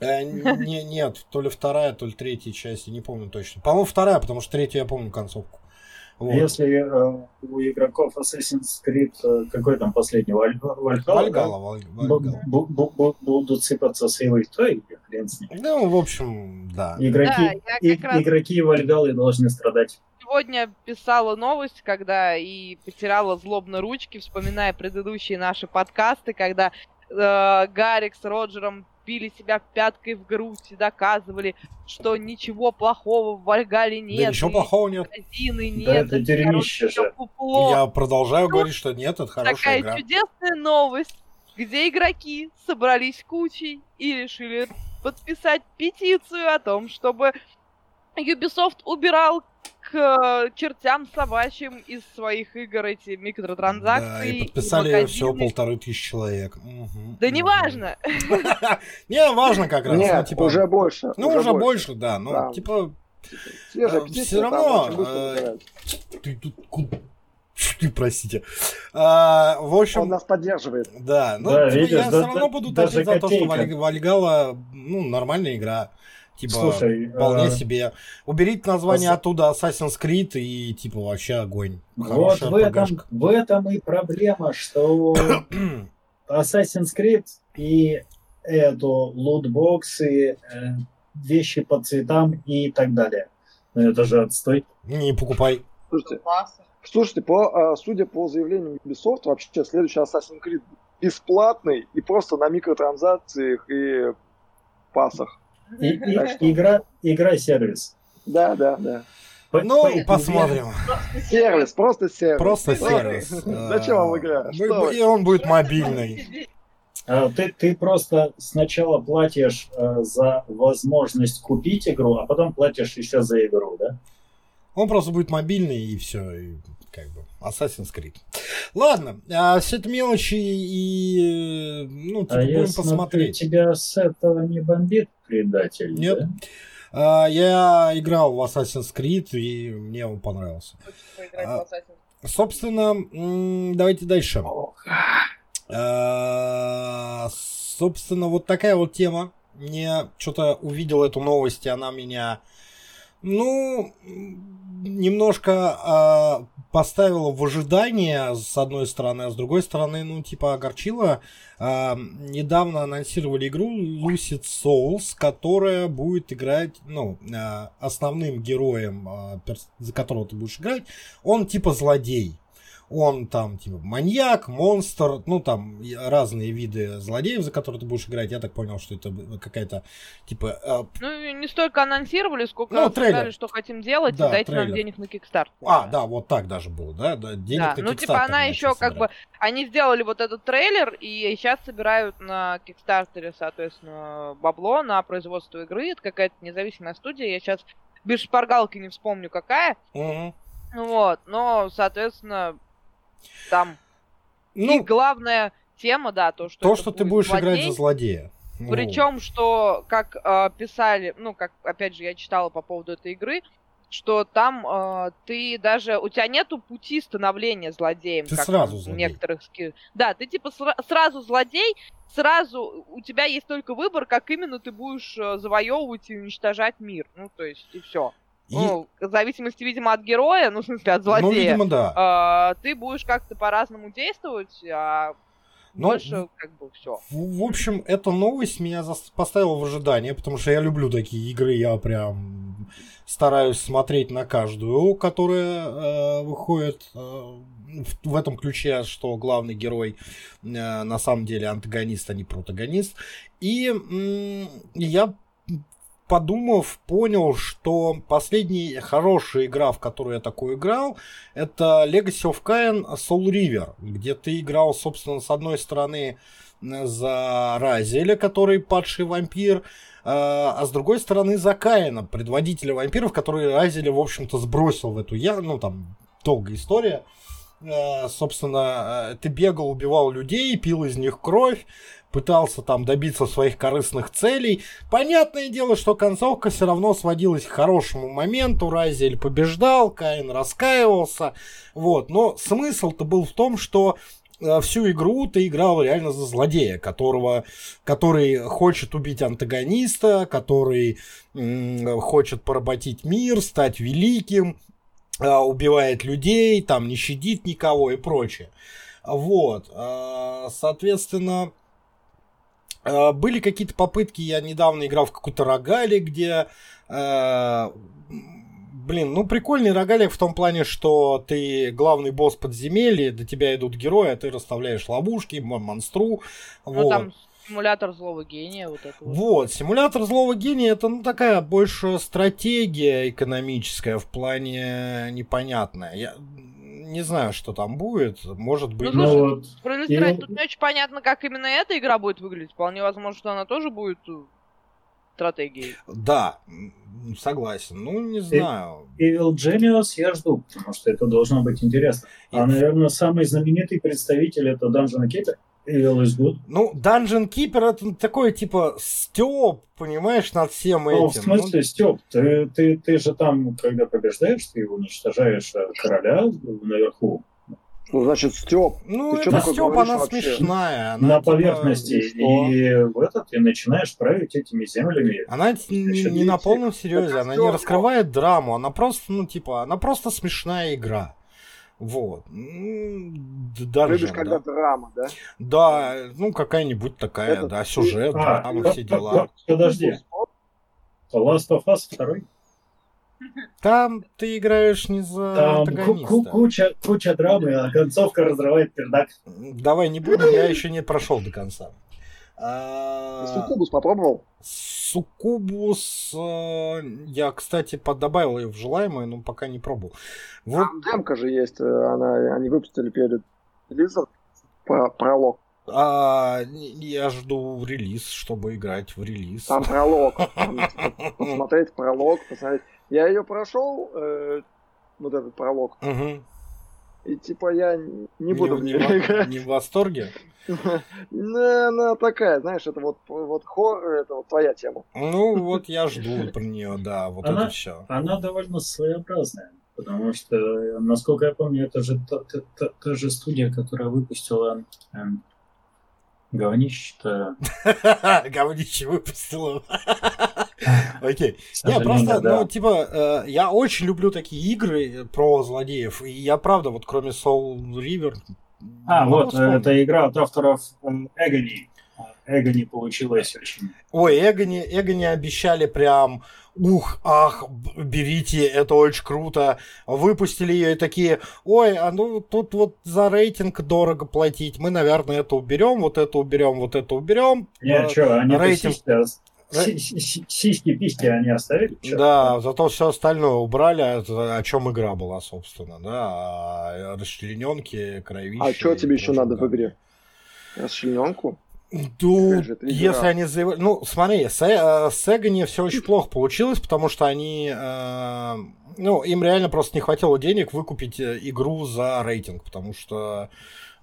Э, не, нет, то ли вторая, то ли третья часть, я не помню точно. По-моему, вторая, потому что третью я помню концовку. Вот. Если э, у игроков Assassin's Creed э, какой там последний Вальгалла, Вальгалла, да? будут сыпаться сейвы, то и хрен с ним. Ну, в общем, да. Игроки, да, и, раз... игроки Вальгаллы должны страдать сегодня писала новость, когда и потеряла злобно ручки, вспоминая предыдущие наши подкасты, когда э, Гарик с Роджером били себя пяткой в грудь и доказывали, что ничего плохого в Вальгале нет. Да ничего плохого нет. нет. Да, это дерьмище же. Я продолжаю ну, говорить, что нет, это хорошая такая игра. чудесная новость, где игроки собрались кучей и решили подписать петицию о том, чтобы Ubisoft убирал к э, чертям собачьим из своих игр эти микротранзакции. Да, и подписали и всего полторы тысячи человек. Да не важно. Не, важно как раз. Нет, типа, уже больше. Ну, уже больше, да. Ну, типа... Э, Все равно... Э, ты тут ты, простите. А, в общем... Он нас поддерживает. Да, ну, да, типа, видишь, я да, все равно буду топить за то, что Вальгала, ну, нормальная игра. Типа, Слушай, вполне э... себе. Уберите название Ас... оттуда Assassin's Creed и типа вообще огонь. Вот в этом, в этом и проблема, что Assassin's Creed и эту лутбоксы, э, вещи по цветам и так далее. Ну это же отстой. Не покупай. Слушайте, слушайте по, а, судя по заявлению Ubisoft, вообще следующий Assassin's Creed бесплатный и просто на микротранзакциях и пасах. И, и, игра, игра сервис. Да, да, да. Ну, по, посмотрим. Сервис, просто сервис. Просто сервис. Зачем вам игра? И он будет мобильный. А, ты, ты просто сначала платишь э, за возможность купить игру, а потом платишь еще за игру, да? Он просто будет мобильный и все, и как бы Assassin's Creed. Ладно, а все это мелочи и ну типа а будем я посмотреть. Смотрю, тебя с этого не бомбит предатель? Нет. Да? А, я играл в Assassin's Creed и мне он понравился. А, собственно, давайте дальше. А, собственно, вот такая вот тема. Мне что-то увидел эту новость, и она меня, ну, немножко э, поставила в ожидание, с одной стороны, а с другой стороны, ну, типа, огорчила. Э, недавно анонсировали игру Lucid Souls, которая будет играть, ну, э, основным героем, э, за которого ты будешь играть, он типа злодей он там, типа, маньяк, монстр, ну, там, разные виды злодеев, за которые ты будешь играть. Я так понял, что это какая-то, типа... Э... Ну, не столько анонсировали, сколько ну, сказали, что хотим делать, да, и дайте трейлер. нам денег на Kickstarter. А, да, вот так даже было, да? да денег да, на ну, типа, она еще как бы... Они сделали вот этот трейлер, и сейчас собирают на Kickstarter, соответственно, бабло на производство игры. Это какая-то независимая студия. Я сейчас без шпаргалки не вспомню, какая. Угу. Вот, но, соответственно, там. Ну, и главная тема, да, то, что... То, что ты будешь злодей. играть за злодея. Причем, что, как э, писали, ну, как, опять же, я читала по поводу этой игры, что там э, ты даже... У тебя нету пути становления злодеем. Ты как сразу злодей. некоторых ски... Да, ты типа сра- сразу злодей, сразу у тебя есть только выбор, как именно ты будешь э, завоевывать и уничтожать мир. Ну, то есть, и все. Ну, в зависимости, видимо, от героя, ну, в смысле, от злодея. Ну, видимо, да. Э, ты будешь как-то по-разному действовать, а Но, Больше как бы все. В, в общем, эта новость меня поставила в ожидание, потому что я люблю такие игры, я прям стараюсь смотреть на каждую, которая э, выходит э, в, в этом ключе, что главный герой э, на самом деле антагонист, а не протагонист. И э, я подумав, понял, что последняя хорошая игра, в которую я такую играл, это Legacy of Kain Soul River, где ты играл, собственно, с одной стороны за Разеля, который падший вампир, а, а с другой стороны за Каина, предводителя вампиров, который Разеля, в общем-то, сбросил в эту я, ну там долгая история. А, собственно, э, ты бегал, убивал людей, пил из них кровь, пытался там добиться своих корыстных целей. Понятное дело, что концовка все равно сводилась к хорошему моменту. Райзель побеждал, Каин раскаивался. Вот. Но смысл-то был в том, что э, всю игру ты играл реально за злодея, которого, который хочет убить антагониста, который хочет поработить мир, стать великим, э, убивает людей, там не щадит никого и прочее. Вот, э, соответственно, были какие-то попытки, я недавно играл в какую-то рогали, где... Э, блин, ну прикольный рогалик в том плане, что ты главный босс подземелья, до тебя идут герои, а ты расставляешь ловушки, монстру. Ну вот. там симулятор злого гения, вот это вот. Вот, симулятор злого гения это ну, такая больше стратегия экономическая в плане непонятная. Я, не знаю, что там будет. Может быть... Ну, слушай, ну, вот... справедливости тут не очень понятно, как именно эта игра будет выглядеть. Вполне возможно, что она тоже будет э, стратегией. Да, согласен. Ну, не знаю. Evil Genius я жду, потому что это должно быть интересно. А, наверное, самый знаменитый представитель это Dungeon Keeper. Evil is good. Ну, Dungeon Keeper это такой, типа, стёб, понимаешь, над всем этим. Ну, в смысле ну... стёб? Ты, ты, ты же там, когда побеждаешь, ты уничтожаешь короля наверху. Ну, значит, Степ. Ну, ты это Степ, она вообще? смешная. Она на типа... поверхности. И в этот ты начинаешь править этими землями. Она не, не на полном серьезе, она не раскрывает драму, она просто, ну, типа, она просто смешная игра. Вот. Даже, Любишь, да. когда драма, да? Да, ну какая-нибудь такая, Это... да, сюжет, а, драма, все дела. Подожди. Last of Us 2? Там ты играешь не за Там антагониста. куча, куча драмы, а концовка разрывает пердак. Давай не будем, я еще не прошел до конца. А... Суккубус попробовал? Суккубус, э, я, кстати, добавил ее в желаемое, но пока не пробовал. Вот... Там демка же есть, э, она, они выпустили перед релизом про пролог. А, я жду релиз, чтобы играть в релиз. Там пролог. Там, типа, посмотреть пролог, посмотреть. Я ее прошел, э, вот этот пролог. Угу. И типа я не буду не, в нее играть. Не в восторге? Ну, она такая, знаешь, это вот, вот хоррор, это вот твоя тема. Ну, вот я жду про нее, да, вот она, это все. Она довольно своеобразная, потому что, насколько я помню, это же та, та, та, та же студия, которая выпустила эм, говнище-то... Говнище выпустила. Окей. Не, просто, ну, типа, э, я очень люблю такие игры про злодеев. И я, правда, вот кроме Soul River... А, вот, это игра от авторов Эгони. Эгони получилось очень... Ой, Эгони, Эгони обещали прям ух, ах, берите, это очень круто. Выпустили ее и такие, ой, а ну тут вот за рейтинг дорого платить. Мы, наверное, это уберем, вот это уберем, вот это уберем. Нет, что, они рейтинг... Сиськи-письки они оставили? Что? Да, зато все остальное убрали, о чем игра была, собственно, да, а расчлененки, кровища. А что тебе еще надо в игре? Расчлененку? Ну, если они заявили... Ну, смотри, с, э, с Эгони все очень плохо получилось, потому что они... Э, ну, им реально просто не хватило денег выкупить э, игру за рейтинг, потому что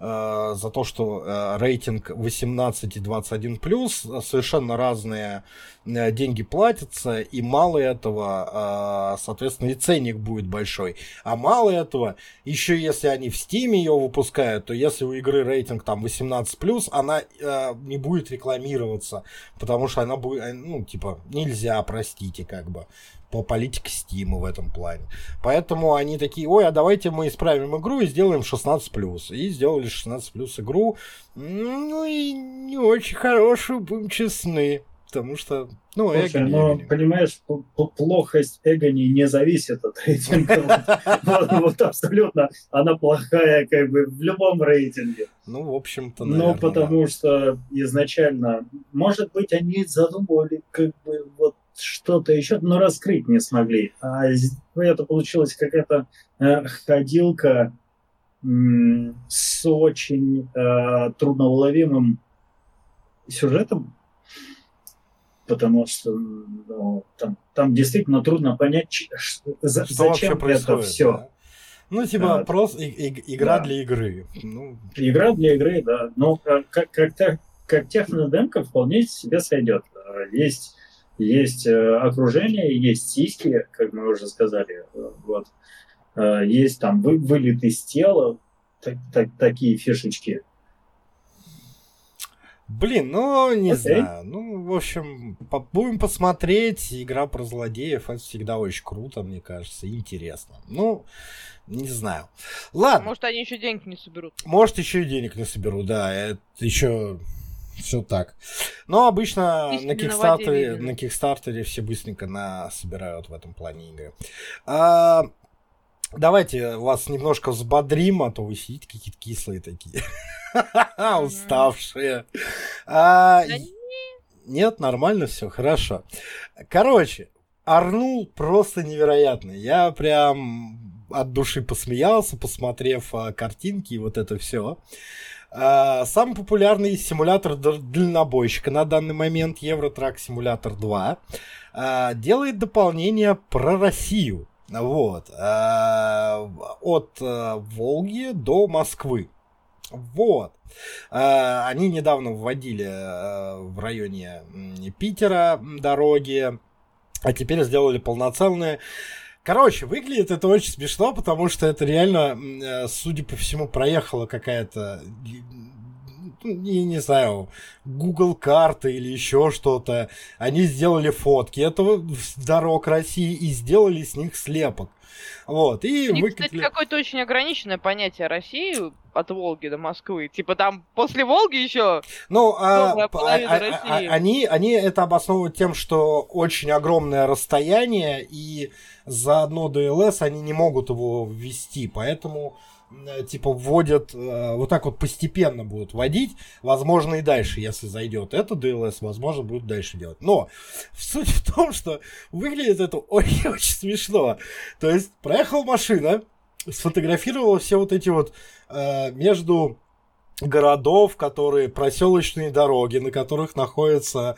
Э, за то, что э, рейтинг 18 и 21 плюс э, совершенно разные деньги платятся, и мало этого, соответственно, и ценник будет большой. А мало этого, еще если они в Steam ее выпускают, то если у игры рейтинг там 18 плюс, она не будет рекламироваться, потому что она будет, ну, типа, нельзя, простите, как бы. По политике Стима в этом плане. Поэтому они такие, ой, а давайте мы исправим игру и сделаем 16+. И сделали 16+, игру, ну и не очень хорошую, будем честны. Потому что, ну, Слушай, Эгони, ну, Эгони. понимаешь, плохость Эгони не зависит от рейтинга. Вот абсолютно она плохая как бы в любом рейтинге. Ну, в общем-то, Ну, потому что изначально, может быть, они задумывали как бы вот что-то еще, но раскрыть не смогли. А это получилась какая-то э, ходилка с очень э, трудноуловимым сюжетом, потому что ну, там, там действительно трудно понять, что, зачем это все. Да? Ну, типа, а, просто и, и, игра да. для игры. Ну... Игра для игры, да. Но как, как, как, как технодемка вполне себе сойдет. Есть, есть э, окружение, есть сиськи, как мы уже сказали. Вот. Э, есть там вы, вылет из тела, так, так, такие фишечки. Блин, ну, не okay. знаю. Ну, в общем, по будем посмотреть. Игра про злодеев, это всегда очень круто, мне кажется, интересно. Ну, не знаю. Ладно. Может, они еще денег не соберут. Может, еще и денег не соберут, да. Это еще все так. Но обычно на Кикстартере, на Кикстартере все быстренько на собирают в этом плане игры. А, давайте вас немножко взбодрим, а то вы сидите какие-то кислые такие. Уставшие. А, нет, нормально все, хорошо. Короче, Арнул просто невероятный. Я прям от души посмеялся, посмотрев а, картинки и вот это все. Самый популярный симулятор дальнобойщика на данный момент Евротрак Симулятор 2 а, делает дополнение про Россию. Вот. А, от а, Волги до Москвы. Вот. А, они недавно вводили а, в районе Питера дороги, а теперь сделали полноценные. Короче, выглядит это очень смешно, потому что это реально, э, судя по всему, проехала какая-то не, не знаю, Google карты или еще что-то. Они сделали фотки этого дорог России и сделали с них слепок. Вот, и У них, выкатили... кстати, какое-то очень ограниченное понятие России от Волги до Москвы. Типа там после Волги еще. Ну, а, а, а, а, они, они это обосновывают тем, что очень огромное расстояние, и за одно ДЛС они не могут его ввести. Поэтому типа вводят, э, вот так вот постепенно будут вводить, возможно и дальше, если зайдет это DLS, возможно будет дальше делать. Но суть в том, что выглядит это очень-очень смешно. То есть проехала машина, сфотографировала все вот эти вот э, между городов, которые проселочные дороги, на которых находятся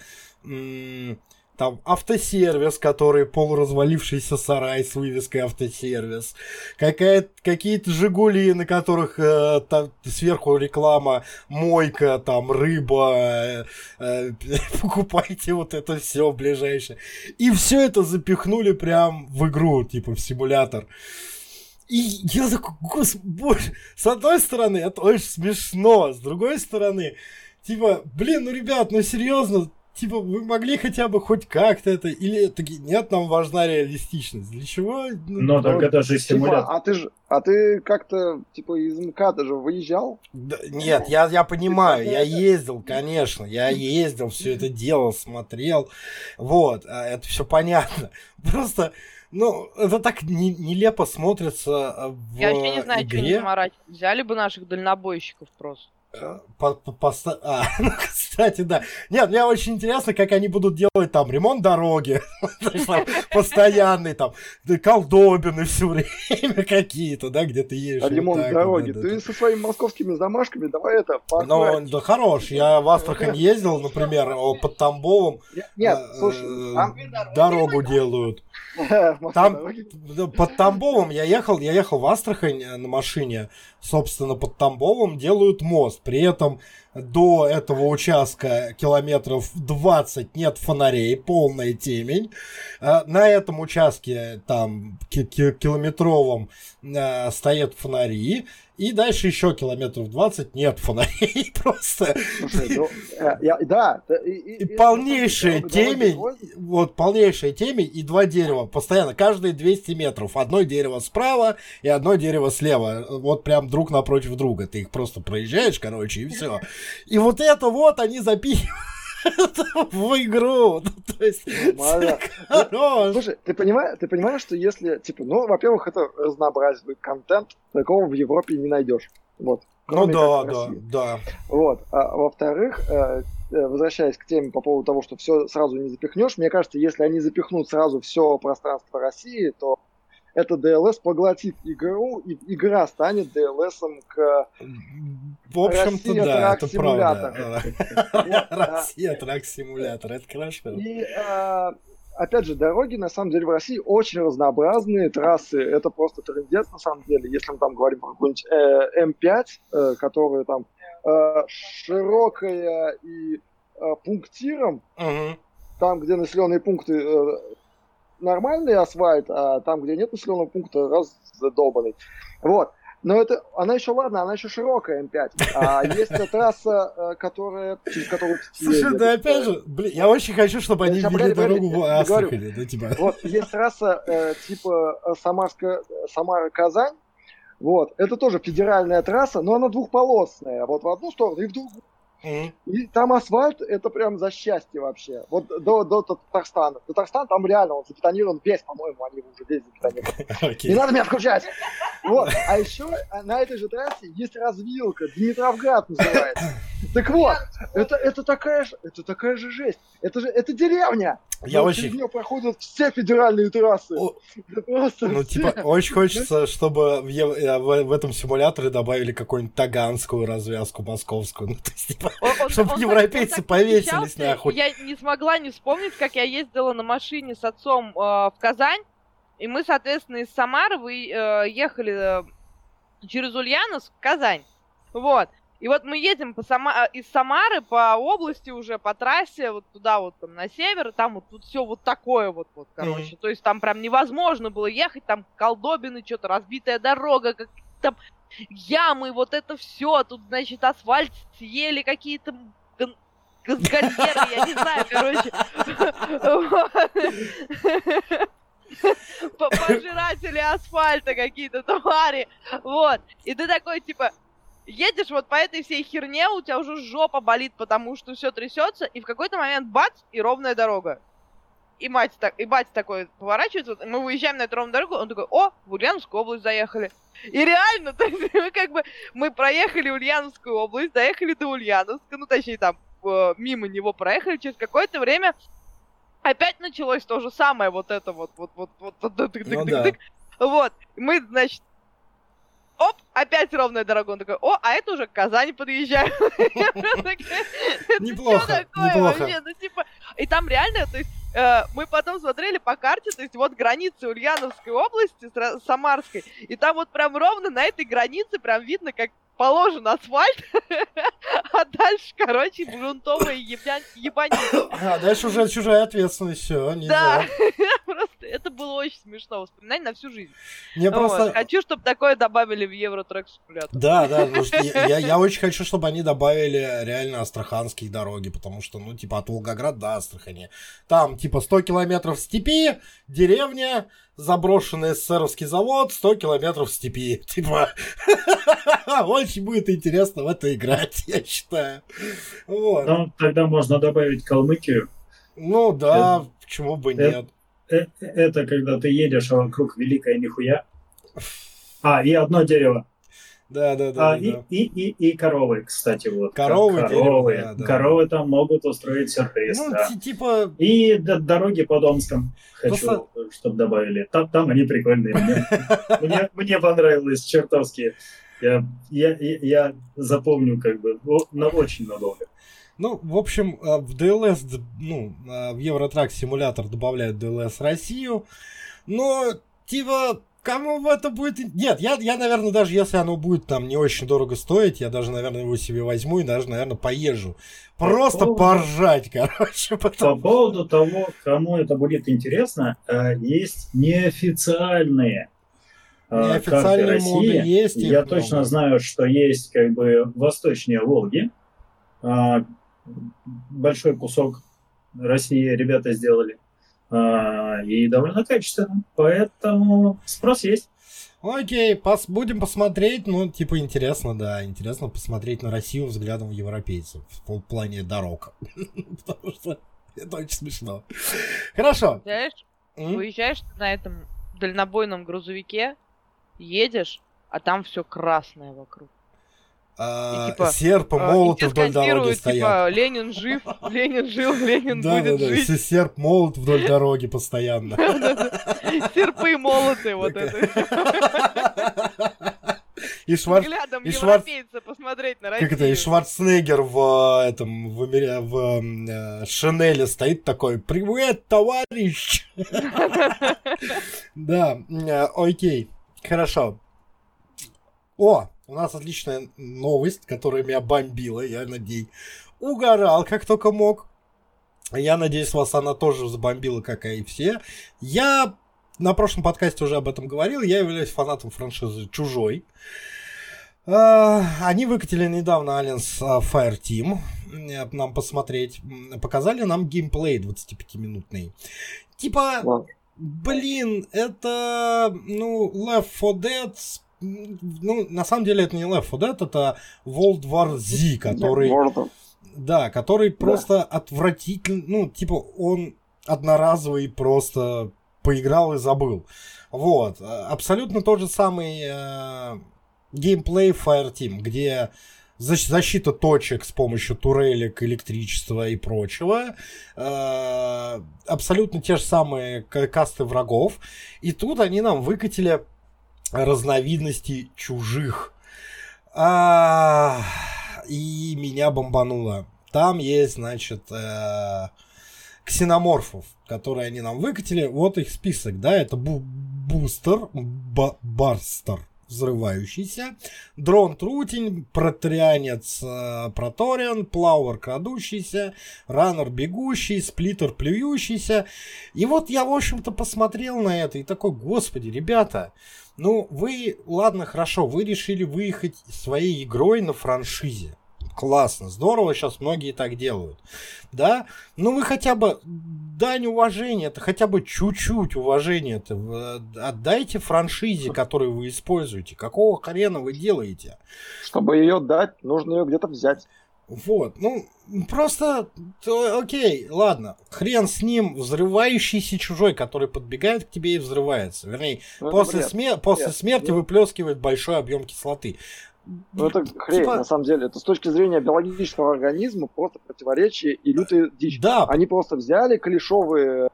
там автосервис, который полуразвалившийся сарай с вывеской автосервис, какие-то Жигули, на которых э, там, сверху реклама мойка, там рыба, э, э, покупайте вот это все ближайшее. И все это запихнули прям в игру, типа в симулятор. И я такой, господи, с одной стороны, это очень смешно, с другой стороны, типа, блин, ну, ребят, ну, серьезно, типа, вы могли хотя бы хоть как-то это, или таки, нет, нам важна реалистичность. Для чего? Ну, Но так это же симулятор. Типа, а ты же, а ты как-то, типа, из МКАДа же выезжал? Да, нет, я, я понимаю, я ездил, конечно, я ездил, все это делал, смотрел, вот, а, это все понятно. Просто, ну, это так не, нелепо смотрится в Я вообще не знаю, игре. что не Взяли бы наших дальнобойщиков просто. По, по, по, а, ну, кстати, да. Нет, мне очень интересно, как они будут делать там ремонт дороги, постоянный там, колдобины все время какие-то, да, где ты едешь. А ремонт дороги, ты со своими московскими замашками, давай это, Ну, да хорош, я в Астрахань ездил, например, под Тамбовом. Нет, э, слушай, дорогу делают. Там под Тамбовом я ехал, я ехал в Астрахань э, на машине, собственно, под Тамбовом делают мост. При этом до этого участка километров 20 нет фонарей, полная темень. Э, на этом участке, там, километровом, э, стоят фонари. И дальше еще километров 20 нет фонарей просто. Слушай, ну, э, я, да. И, и, и полнейшая темень, вот полнейшая темень и два дерева постоянно, каждые 200 метров. Одно дерево справа и одно дерево слева. Вот прям друг напротив друга. Ты их просто проезжаешь, короче, и все. И вот это вот они запихивают в игру. Ну, то есть, Слушай, ты понимаешь, ты понимаешь, что если, типа, ну, во-первых, это разнообразный контент, такого в Европе не найдешь. Вот. Ну да, да, да. Вот. А, во-вторых, э, э, возвращаясь к теме по поводу того, что все сразу не запихнешь, мне кажется, если они запихнут сразу все пространство России, то это DLS поглотит игру, и игра станет DLS к В общем-то, да, это правда. Россия трак-симулятор, это хорошо. И, а, опять же, дороги, на самом деле, в России очень разнообразные, трассы, это просто трендец, на самом деле, если мы там говорим про какой-нибудь э, М5, э, которая там э, широкая и пунктиром, там, где населенные пункты нормальный асфальт, а там, где нет населенного пункта, раз задолбанный. Вот. Но это, она еще, ладно, она еще широкая М5. А есть трасса, э, которая, через которую... Слушай, да опять же, блин, я очень хочу, чтобы они ввели дорогу в Астрахани, да, типа. Вот, есть трасса э, типа э, Самарска, Самара-Казань, вот, это тоже федеральная трасса, но она двухполосная, вот в одну сторону и в другую. И там асфальт, это прям за счастье вообще. Вот до, до Татарстана. Татарстан там реально, он забетонирован весь, по-моему, они уже весь забетонированы. Okay. Не надо меня включать. Вот. А еще на этой же трассе есть развилка, Дмитровград называется. Так вот, это, это, такая же, это такая же жесть. Это же это деревня. Я Но очень... Через нее проходят все федеральные трассы. О... Просто ну, все. типа, очень хочется, чтобы в, э, в, в этом симуляторе добавили какую-нибудь таганскую развязку московскую. Ну, то есть, типа, чтобы европейцы повесились нахуй. Я не смогла не вспомнить, как я ездила на машине с отцом э, в Казань. И мы, соответственно, из Самары э, ехали э, через Ульяновск в Казань. Вот. И вот мы едем по Сама... из Самары по области уже, по трассе, вот туда вот там на север, там вот тут все вот такое вот, вот, короче. Mm-hmm. То есть там прям невозможно было ехать, там колдобины, что-то, разбитая дорога, как там ямы, вот это все. Тут, значит, асфальт съели какие-то газгальеры, я не знаю, короче. Пожиратели асфальта какие-то твари. Вот. И ты такой, типа, едешь вот по этой всей херне, у тебя уже жопа болит, потому что все трясется, и в какой-то момент бац, и ровная дорога. И мать так, и батя такой поворачивается, мы выезжаем на эту ровную дорогу, он такой, о, в Ульяновскую область заехали. И реально, то есть мы как бы, мы проехали Ульяновскую область, доехали до Ульяновска, ну точнее там, э, мимо него проехали, через какое-то время опять началось то же самое, вот это вот, вот, вот, вот, вот, вот, ну, да. вот, мы, значит, оп, опять ровная дорога. Он такой, о, а это уже к Казани подъезжаю. Неплохо, неплохо. Ну, типа, и там реально, то есть, э, мы потом смотрели по карте, то есть вот границы Ульяновской области с Самарской, и там вот прям ровно на этой границе прям видно, как положен асфальт, а дальше, короче, грунтовая ебанина. А дальше уже чужая ответственность, все, Да, просто это было очень смешно воспоминать на всю жизнь. Мне просто... Хочу, чтобы такое добавили в Евротрек симулятор. Да, да, я, я очень хочу, чтобы они добавили реально астраханские дороги, потому что, ну, типа, от Волгограда до Астрахани. Там, типа, 100 километров степи, деревня, заброшенный СССРовский завод, 100 километров степи. Типа, очень будет интересно в это играть, я считаю. Вот. Ну, тогда можно добавить Калмыкию. Ну да, это, почему бы нет. Это, это когда ты едешь, а вокруг великая нихуя. А, и одно дерево. Да, да, да. А, да, и, да. И, и, и коровы, кстати, вот. Коровы, коровы. Дерево, да, коровы там могут устроить сюрприз. Ну, да. типа. И до, дороги по Домском хочу, Просто... чтобы добавили. Там, там они прикольные. Мне, мне понравилось чертовски. Я, я, я запомню как бы на очень надолго. Ну, в общем, э, в DLS, ну, э, в Евротрак симулятор добавляют DLS Россию, но, типа, Кому это будет... Нет, я, я, наверное, даже если оно будет там не очень дорого стоить, я даже, наверное, его себе возьму и даже, наверное, поезжу. Просто по поводу... поржать, короче. Потом... По поводу того, кому это будет интересно, э, есть неофициальные э, карты России. Есть Я много. точно знаю, что есть как бы восточнее Волги. Э, большой кусок России ребята сделали. Э, и довольно качественно. Поэтому спрос есть. Окей, пос будем посмотреть. Ну, типа, интересно, да. Интересно посмотреть на Россию взглядом европейцев в плане дорог. Потому что это очень смешно. Хорошо. Знаешь, уезжаешь на этом дальнобойном грузовике, едешь, а там все красное вокруг. А, и, типа, серп и а, молот вдоль дороги типа, стоят. Ленин жив, Ленин жил, Ленин да, будет да, да. жить. Серп, молот вдоль дороги постоянно. Серпы и молоты, вот это. И Шварц... Взглядом и Шварц... посмотреть на Россию. Как это, и Шварценеггер в этом, в, в, в э, Шинеле стоит такой, привет, товарищ! Да, э, окей, хорошо. О, у нас отличная новость, которая меня бомбила. Я над ней угорал, как только мог. Я надеюсь, вас она тоже забомбила, как и все. Я на прошлом подкасте уже об этом говорил. Я являюсь фанатом франшизы «Чужой». А, они выкатили недавно Aliens Fire Team нам посмотреть. Показали нам геймплей 25-минутный. Типа, блин, это, ну, Left 4 Dead ну, на самом деле это не Left 4 Dead, это World War Z, который... Да, который да. просто отвратительный, ну, типа, он одноразовый просто поиграл и забыл. Вот. Абсолютно тот же самый э, геймплей Fireteam, где защита точек с помощью турелек, электричества и прочего. Э, абсолютно те же самые касты врагов. И тут они нам выкатили разновидности чужих. А, и меня бомбануло. Там есть, значит, э, ксеноморфов, которые они нам выкатили. Вот их список, да, это бу бустер, барстер, взрывающийся, дрон трутень, протрианец э, проториан, плауэр крадущийся, раннер бегущий, сплиттер плюющийся. И вот я, в общем-то, посмотрел на это и такой, господи, ребята, ну, вы, ладно, хорошо, вы решили выехать своей игрой на франшизе. Классно, здорово, сейчас многие так делают. Да? Ну вы хотя бы дань уважения, это хотя бы чуть-чуть уважения это э, отдайте франшизе, которую вы используете. Какого хрена вы делаете? Чтобы ее дать, нужно ее где-то взять. Вот, ну, просто, то, окей, ладно, хрен с ним, взрывающийся чужой, который подбегает к тебе и взрывается. Вернее, ну, после, смер- после смерти ну... выплескивает большой объем кислоты. Ну это хрень, типа... на самом деле. Это с точки зрения биологического организма просто противоречие и лютая дичь. Да. Они просто взяли клишовые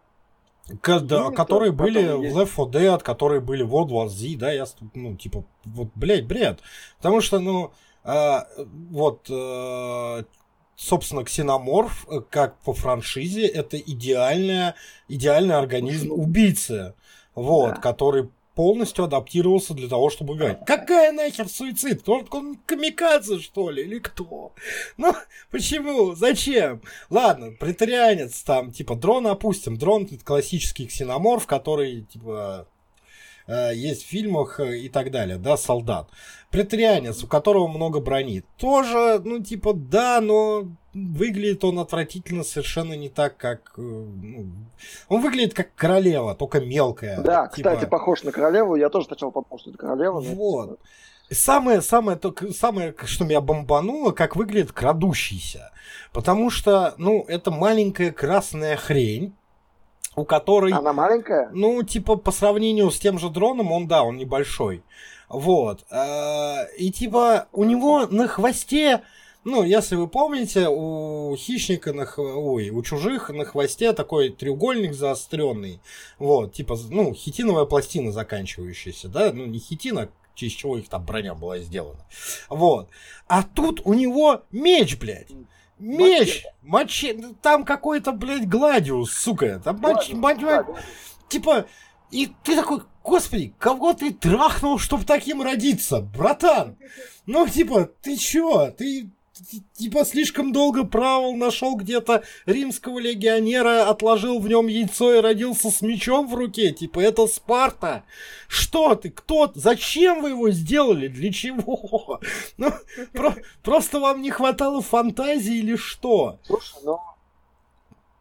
к, да, которые были в Left 4 Dead, которые были в World War Z, да, я, ну, типа, вот, блядь, бред. Потому что, ну, а, вот, а, собственно, ксеноморф, э, как по франшизе, это идеальная, идеальный организм убийцы, вот, да. который полностью адаптировался для того, чтобы играть. Какая нахер суицид? Он, он камикадзе, что ли, или кто? Ну, почему? Зачем? Ладно, претарианец там, типа, дрон опустим. Дрон классический ксеноморф, который, типа, э, есть в фильмах э, и так далее, да, солдат. Претарианец, у которого много брони. Тоже, ну, типа, да, но выглядит он отвратительно совершенно не так, как... Э, ну, он выглядит как королева, только мелкая. Да, типа... кстати, похож на королеву. Я тоже сначала подумал, что это королева. Вот. Самое, самое, только, самое, что меня бомбануло, как выглядит крадущийся. Потому что, ну, это маленькая красная хрень, у которой... Она маленькая? Ну, типа, по сравнению с тем же дроном, он, да, он небольшой. Вот. Э, и, типа, у него на хвосте ну, если вы помните, у хищника на ой, у чужих на хвосте такой треугольник заостренный. Вот, типа, ну, хитиновая пластина заканчивающаяся, да? Ну, не хитина, через чего их там броня была сделана. Вот. А тут у него меч, блядь. Меч, мочи, там какой-то, блядь, гладиус, сука. Там мочи, мочи, типа, и ты такой, господи, кого ты трахнул, чтобы таким родиться, братан? Ну, типа, ты чё? Ты типа слишком долго правил, нашел где-то римского легионера, отложил в нем яйцо и родился с мечом в руке. Типа, это Спарта. Что ты? Кто? Зачем вы его сделали? Для чего? Ну, про- просто вам не хватало фантазии или что? Слушай, ну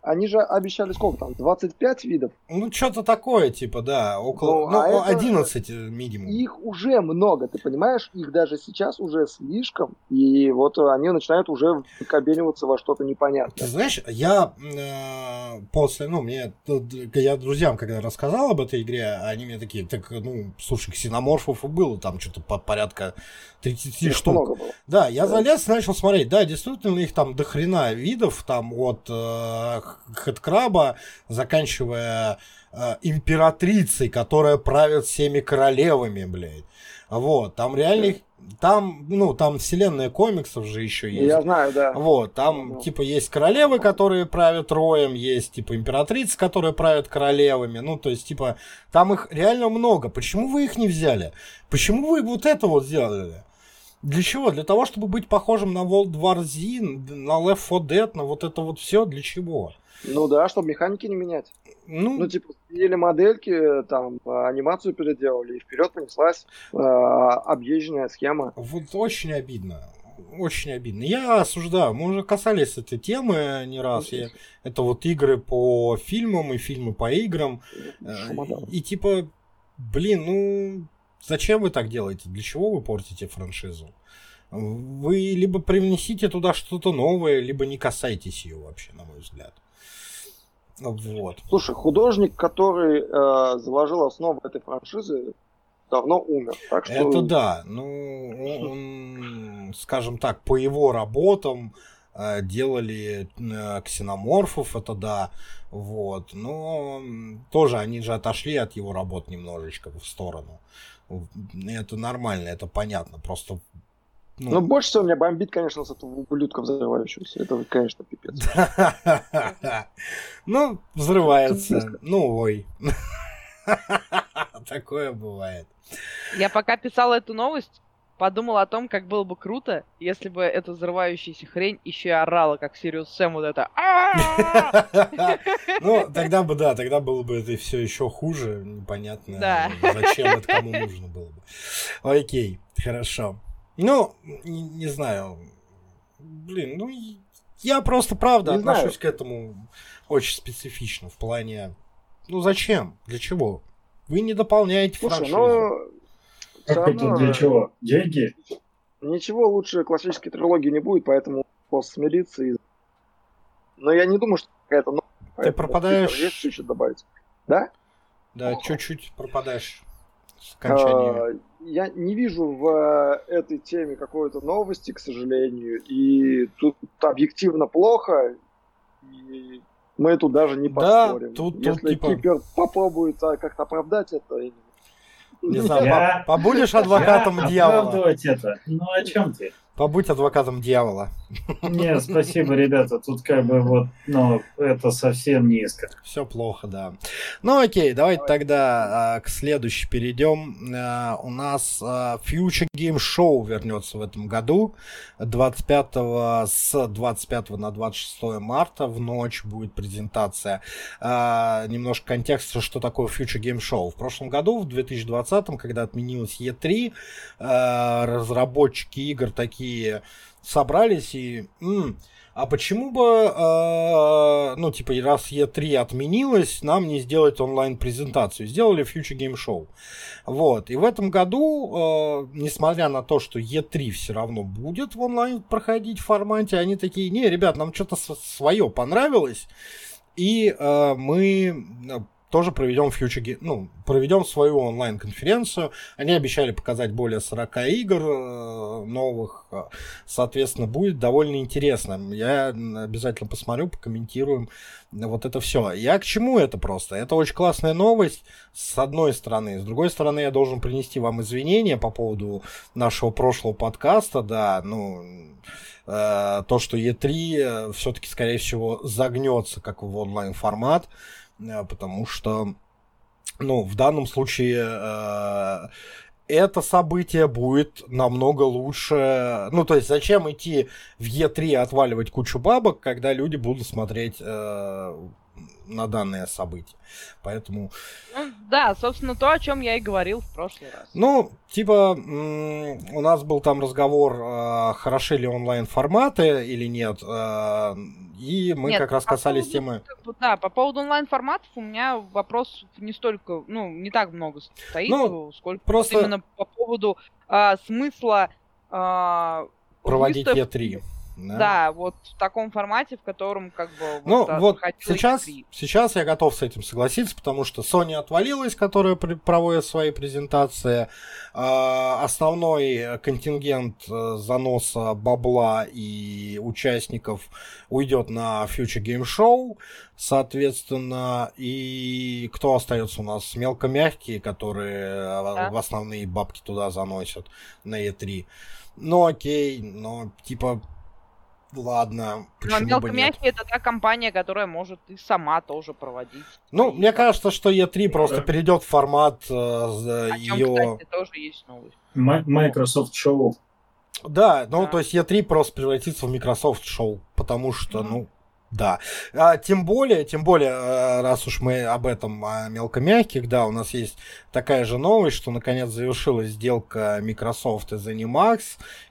они же обещали сколько там? 25 видов? Ну, что-то такое, типа, да, около, Ну, ну, а это- 11 минимум. Их уже много, ты понимаешь? Их даже сейчас уже слишком. И вот они начинают уже выкобениваться во что-то Ты непонятное. знаешь, я э, после, ну, мне, я друзьям, когда рассказал об этой игре, они мне такие, так, ну, слушай, ксеноморфов и было там что-то по порядка 30 Их штук. много было. Да, я Да. залез, начал смотреть, да, действительно, их там дохрена видов, там от э, хэдкраба, заканчивая э, императрицей, которая правит всеми королевами, блядь. Вот, там реально там, ну, там вселенная комиксов же еще есть. Я знаю, да. Вот, там, Ну. типа, есть королевы, которые правят роем, есть, типа, императрицы, которые правят королевами. Ну, то есть, типа, там их реально много. Почему вы их не взяли? Почему вы вот это вот сделали? Для чего? Для того, чтобы быть похожим на World War Z, на Left 4 Dead, на вот это вот все. Для чего? Ну да, чтобы механики не менять. Ну, Ну, типа, сменили модельки, там, анимацию переделали, и вперед понеслась э, объезженная схема. Вот очень обидно. Очень обидно. Я осуждаю. Мы уже касались этой темы не раз. Я- это вот игры по фильмам и фильмы по играм. Э, Шумодал. И типа, блин, ну зачем вы так делаете? Для чего вы портите франшизу? Вы либо привнесите туда что-то новое, либо не касайтесь ее вообще, на мой взгляд. Вот. Слушай, художник, который э, заложил основу этой франшизы, давно умер. Так что... Это да. Ну, он, скажем так, по его работам э, делали э, ксеноморфов, это да. Вот. Но тоже они же отошли от его работ немножечко в сторону. Это нормально, это понятно. Просто ну, Но больше всего меня бомбит, конечно, с этого ублюдка взрывающегося. Это, конечно, пипец. Ну, взрывается. Ну, ой. Такое бывает. Я пока писала эту новость, подумала о том, как было бы круто, если бы эта взрывающаяся хрень еще и орала, как Сириус Сэм вот это. Ну, тогда бы, да, тогда было бы это все еще хуже. Непонятно, зачем это кому нужно было бы. Окей, хорошо. Ну, не, знаю. Блин, ну, я просто, правда, отношусь к этому очень специфично в плане... Ну, зачем? Для чего? Вы не дополняете Слушай, франшизу. Ну... равно, для э, чего? Деньги? Ничего лучше классической трилогии не будет, поэтому просто смириться и... Но я не думаю, что какая-то новая. поэтому пропадаешь- Есть что-то добавить. Да? Да, чуть-чуть пропадаешь с окончаниями. А, Я не вижу в э, этой теме какой-то новости, к сожалению, и тут объективно плохо, и мы тут даже не Да, поспорим. тут- тут Если типа- Кипер попробует а, как-то оправдать это, Не знаю, Я- по- побудешь адвокатом Я дьявола. это. Ну о чем ты? Побудь адвокатом дьявола. Нет, спасибо, ребята. Тут как бы вот, ну, это совсем низко. Все плохо, да. Ну окей, давайте тогда а, к следующей перейдем. А, у нас а, Future Game Show вернется в этом году. 25 с 25 на 26 марта в ночь будет презентация. А, немножко контекста, что такое Future Game Show. В прошлом году, в 2020, когда отменилась E3, а, разработчики игр такие собрались и... «М, а почему бы, э, ну, типа, раз E3 отменилась, нам не сделать онлайн-презентацию? Сделали Future Game Show. Вот. И в этом году, э, несмотря на то, что E3 все равно будет в онлайн проходить формате, они такие, не, ребят, нам что-то свое понравилось, и э, мы тоже проведем Future ну, проведем свою онлайн-конференцию. Они обещали показать более 40 игр э, новых. э, Соответственно, будет довольно интересно. Я обязательно посмотрю, покомментируем вот это все. Я к чему это просто? Это очень классная новость, с одной стороны. С другой стороны, я должен принести вам извинения по поводу нашего прошлого подкаста. Да, ну, э, то, что E3 все-таки, скорее всего, загнется как в онлайн-формат, э, потому что ну, в данном случае э, это событие будет намного лучше. Ну, то есть, зачем идти в Е3 отваливать кучу бабок, когда люди будут смотреть э, на данное событие. Поэтому... Ну, да, собственно, то, о чем я и говорил в прошлый раз. Ну, типа, у нас был там разговор, э, хороши ли онлайн-форматы или нет. Э, и мы нет, как раз касались поводу, темы... Да, по поводу онлайн-форматов у меня вопрос не столько, ну, не так много стоит, ну, сколько просто... именно по поводу э, смысла э, проводить выставки... E3. Да. да, вот в таком формате, в котором как бы... Ну, вот, вот сейчас, сейчас я готов с этим согласиться, потому что Sony отвалилась, которая при, проводит свои презентации. Э, основной контингент э, заноса бабла и участников уйдет на Future Game Show, соответственно, и кто остается у нас? Мелкомягкие, которые да. в основные бабки туда заносят на E3. Ну окей, но типа Ладно, почему Но бы нет? это та компания, которая может и сама тоже проводить. Ну, мне кажется, что E3 просто перейдет в формат э, О ее... Чем, кстати, тоже есть новость. Microsoft Show. Да, ну, да. то есть E3 просто превратится в Microsoft Show, потому что, ну, да. А, тем более, тем более, э, раз уж мы об этом, о мелкомягких, да, у нас есть такая же новость, что наконец завершилась сделка Microsoft и ZeniMax,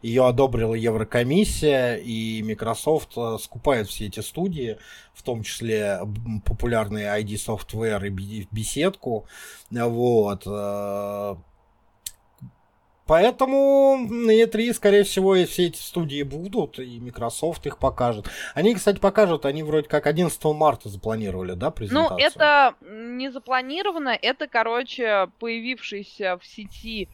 ее одобрила Еврокомиссия, и Microsoft э, скупает все эти студии, в том числе популярные ID Software и беседку, вот, э, Поэтому на E3, скорее всего, и все эти студии будут, и Microsoft их покажет. Они, кстати, покажут, они вроде как 11 марта запланировали, да, презентацию? Ну, это не запланировано, это, короче, появившийся в сети,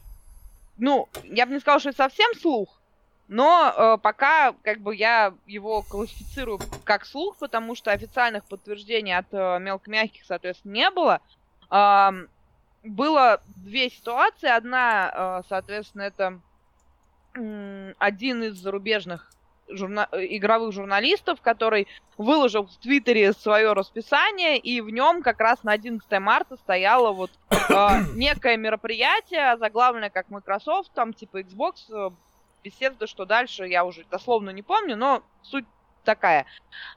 ну, я бы не сказала, что это совсем слух, но э, пока как бы я его классифицирую как слух, потому что официальных подтверждений от э, мелкомягких, соответственно, не было. Э, было две ситуации. Одна, э, соответственно, это один из зарубежных журна... игровых журналистов, который выложил в Твиттере свое расписание, и в нем как раз на 11 марта стояло вот э, некое мероприятие, заглавленное как Microsoft, там типа Xbox, э, беседа, что дальше, я уже дословно не помню, но суть такая.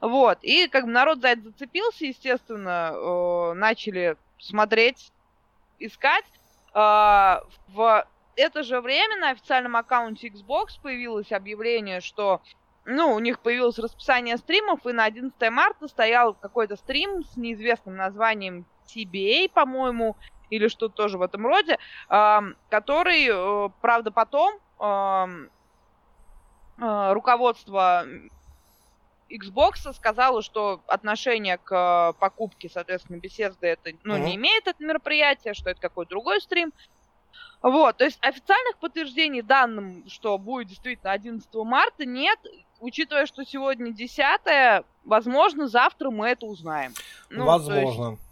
Вот, и как бы народ за это зацепился, естественно, э, начали смотреть искать. А, в это же время на официальном аккаунте Xbox появилось объявление, что ну, у них появилось расписание стримов, и на 11 марта стоял какой-то стрим с неизвестным названием TBA, по-моему, или что-то тоже в этом роде, который, э, правда, потом э, руководство Xbox сказала, что отношение к э, покупке, соответственно, Bethesda это, ну, mm-hmm. не имеет это мероприятие, что это какой-то другой стрим. Вот, то есть официальных подтверждений данным, что будет действительно 11 марта, нет. Учитывая, что сегодня 10 возможно, завтра мы это узнаем. Ну, возможно. Есть,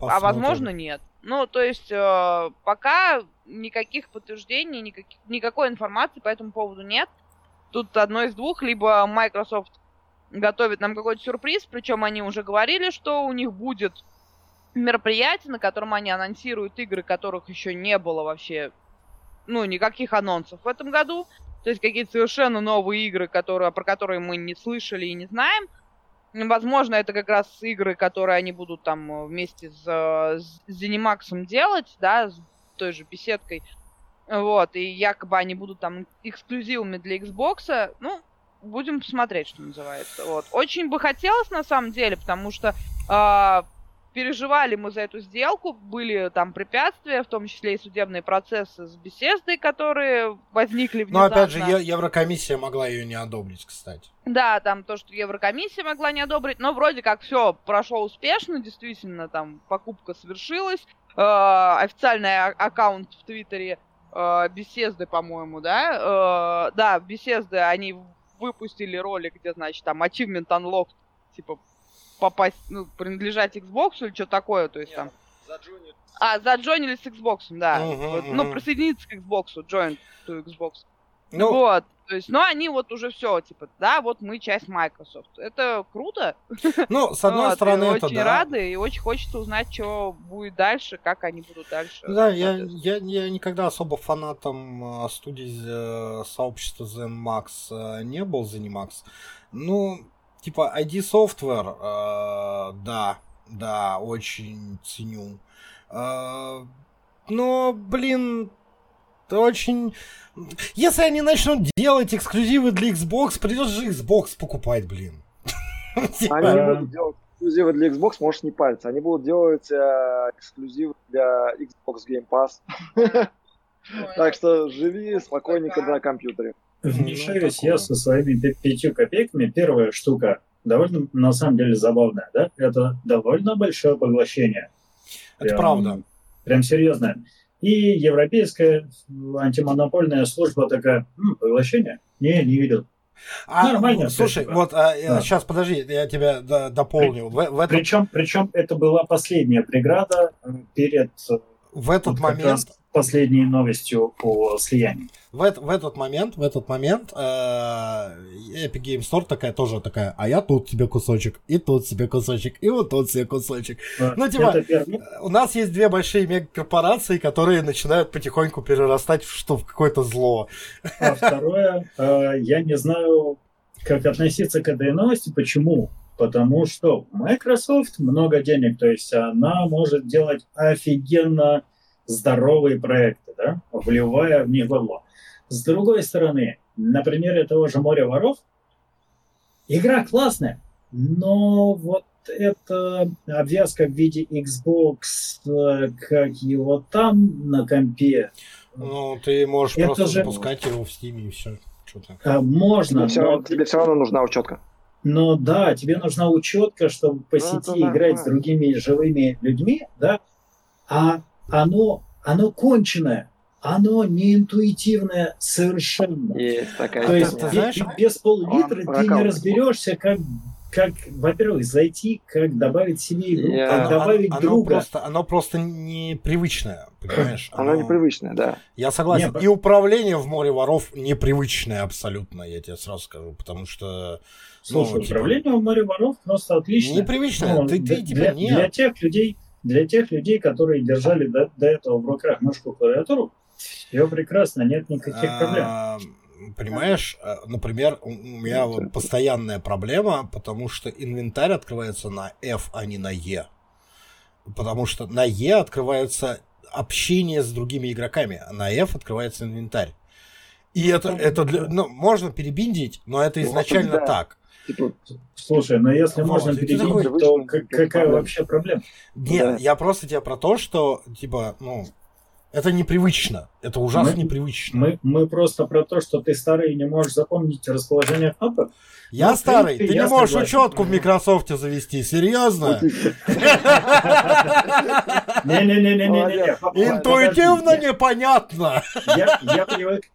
а возможно, нет. Ну, то есть, э, пока никаких подтверждений, никаких, никакой информации по этому поводу нет. Тут одно из двух, либо Microsoft готовят нам какой-то сюрприз, причем они уже говорили, что у них будет мероприятие, на котором они анонсируют игры, которых еще не было вообще, ну, никаких анонсов в этом году. То есть какие-то совершенно новые игры, которые, про которые мы не слышали и не знаем. Возможно, это как раз игры, которые они будут там вместе с, с Zenimax делать, да, с той же беседкой. Вот, и якобы они будут там эксклюзивами для Xbox. Ну, будем посмотреть, что называется. Вот. Очень бы хотелось, на самом деле, потому что э, переживали мы за эту сделку, были там препятствия, в том числе и судебные процессы с беседой, которые возникли внезапно. Но опять же, Еврокомиссия могла ее не одобрить, кстати. Да, там то, что Еврокомиссия могла не одобрить, но вроде как все прошло успешно, действительно, там покупка совершилась, э, официальный а- аккаунт в Твиттере э, беседы, по-моему, да, э, да, беседы, они выпустили ролик, где, значит, там achievement unlocked, типа, попасть, ну, принадлежать Xbox или что такое, то есть Нет, там... Заджонили. А, заджонили с Xbox, да. Uh-huh, вот, uh-huh. Ну, присоединиться к Xbox, join to Xbox. Ну, вот. То есть, ну, они вот уже все, типа, да, вот мы часть Microsoft. Это круто. Ну, с одной вот, стороны, это очень да. рады, и очень хочется узнать, что будет дальше, как они будут дальше. Да, я, я, я никогда особо фанатом студии э, сообщества ZeniMax э, не был, ZeniMax. Ну, типа, ID Software, э, да, да, очень ценю. Э, но, блин, очень... Если они начнут делать эксклюзивы для Xbox, придется же Xbox покупать, блин. Типа. Они не будут делать эксклюзивы для Xbox, можешь не париться. Они будут делать э, эксклюзивы для Xbox Game Pass. Так что живи спокойненько на компьютере. Вмешаюсь я со своими пятью копейками. Первая штука довольно, на самом деле, забавная, да? Это довольно большое поглощение. Это правда. Прям серьезное. И европейская антимонопольная служба такая, М, поглощение? Не, не видел. А, Нормально. Слушай, вот а, да. сейчас подожди, я тебя дополню. При, в, в этом... причем, причем это была последняя преграда перед в этот вот момент последней новостью по слиянию. В, в этот момент, в этот момент э, Epic Game Store такая тоже такая, а я тут тебе кусочек, и тут себе кусочек, и вот тут себе кусочек. А, ну, типа, у нас есть две большие мегакорпорации, которые начинают потихоньку перерастать в что в какое-то зло. А второе, э, я не знаю, как относиться к этой новости. Почему? Потому что Microsoft много денег, то есть она может делать офигенно здоровые проекты, да, вливая в них бабло. С другой стороны, на примере того же «Моря воров», игра классная, но вот эта обвязка в виде Xbox, э, как его там на компе. Ну, ты можешь это просто же... запускать его в Steam и все. А, можно. Тебе, все равно, тебе все равно нужна учетка. Но да, тебе нужна учетка, чтобы по сети да, играть да. с другими живыми людьми, да. А оно, оно конченое, оно не интуитивное совершенно. Есть такая То есть ты, знаешь, без пол-литра ты не разберешься, как как, во-первых, зайти, как добавить себе игру, yeah. как добавить оно, друга. Оно просто, оно просто непривычное, понимаешь? Оно, оно непривычное, да. Я согласен. Нет, и управление в море воров непривычное абсолютно, я тебе сразу скажу, потому что... Слушай, ну, типа... управление в море воров просто отличное. Непривычное. Ну, ты, ты, для, типа, не... для тех людей, для тех людей, которые держали до, до этого в руках мышку клавиатуру, все прекрасно, нет никаких проблем. Понимаешь, э, например, у меня вот постоянная проблема, потому что инвентарь открывается на F, а не на E. Потому что на E открывается общение с другими игроками, а на F открывается инвентарь. И это, это для, ну, можно перебиндить, но это изначально да. так. Типа, слушай, но если вот, можно перебиндить, то какая вообще проблема? Нет, да. я просто тебе про то, что, типа, ну, это непривычно. Это ужасно мы, непривычно. Мы, мы просто про то, что ты старый и не можешь запомнить расположение кнопок. Я ну, старый, ты, ты не можешь согласен. учетку в Microsoft завести, серьезно? Не-не-не-не-не. Интуитивно непонятно.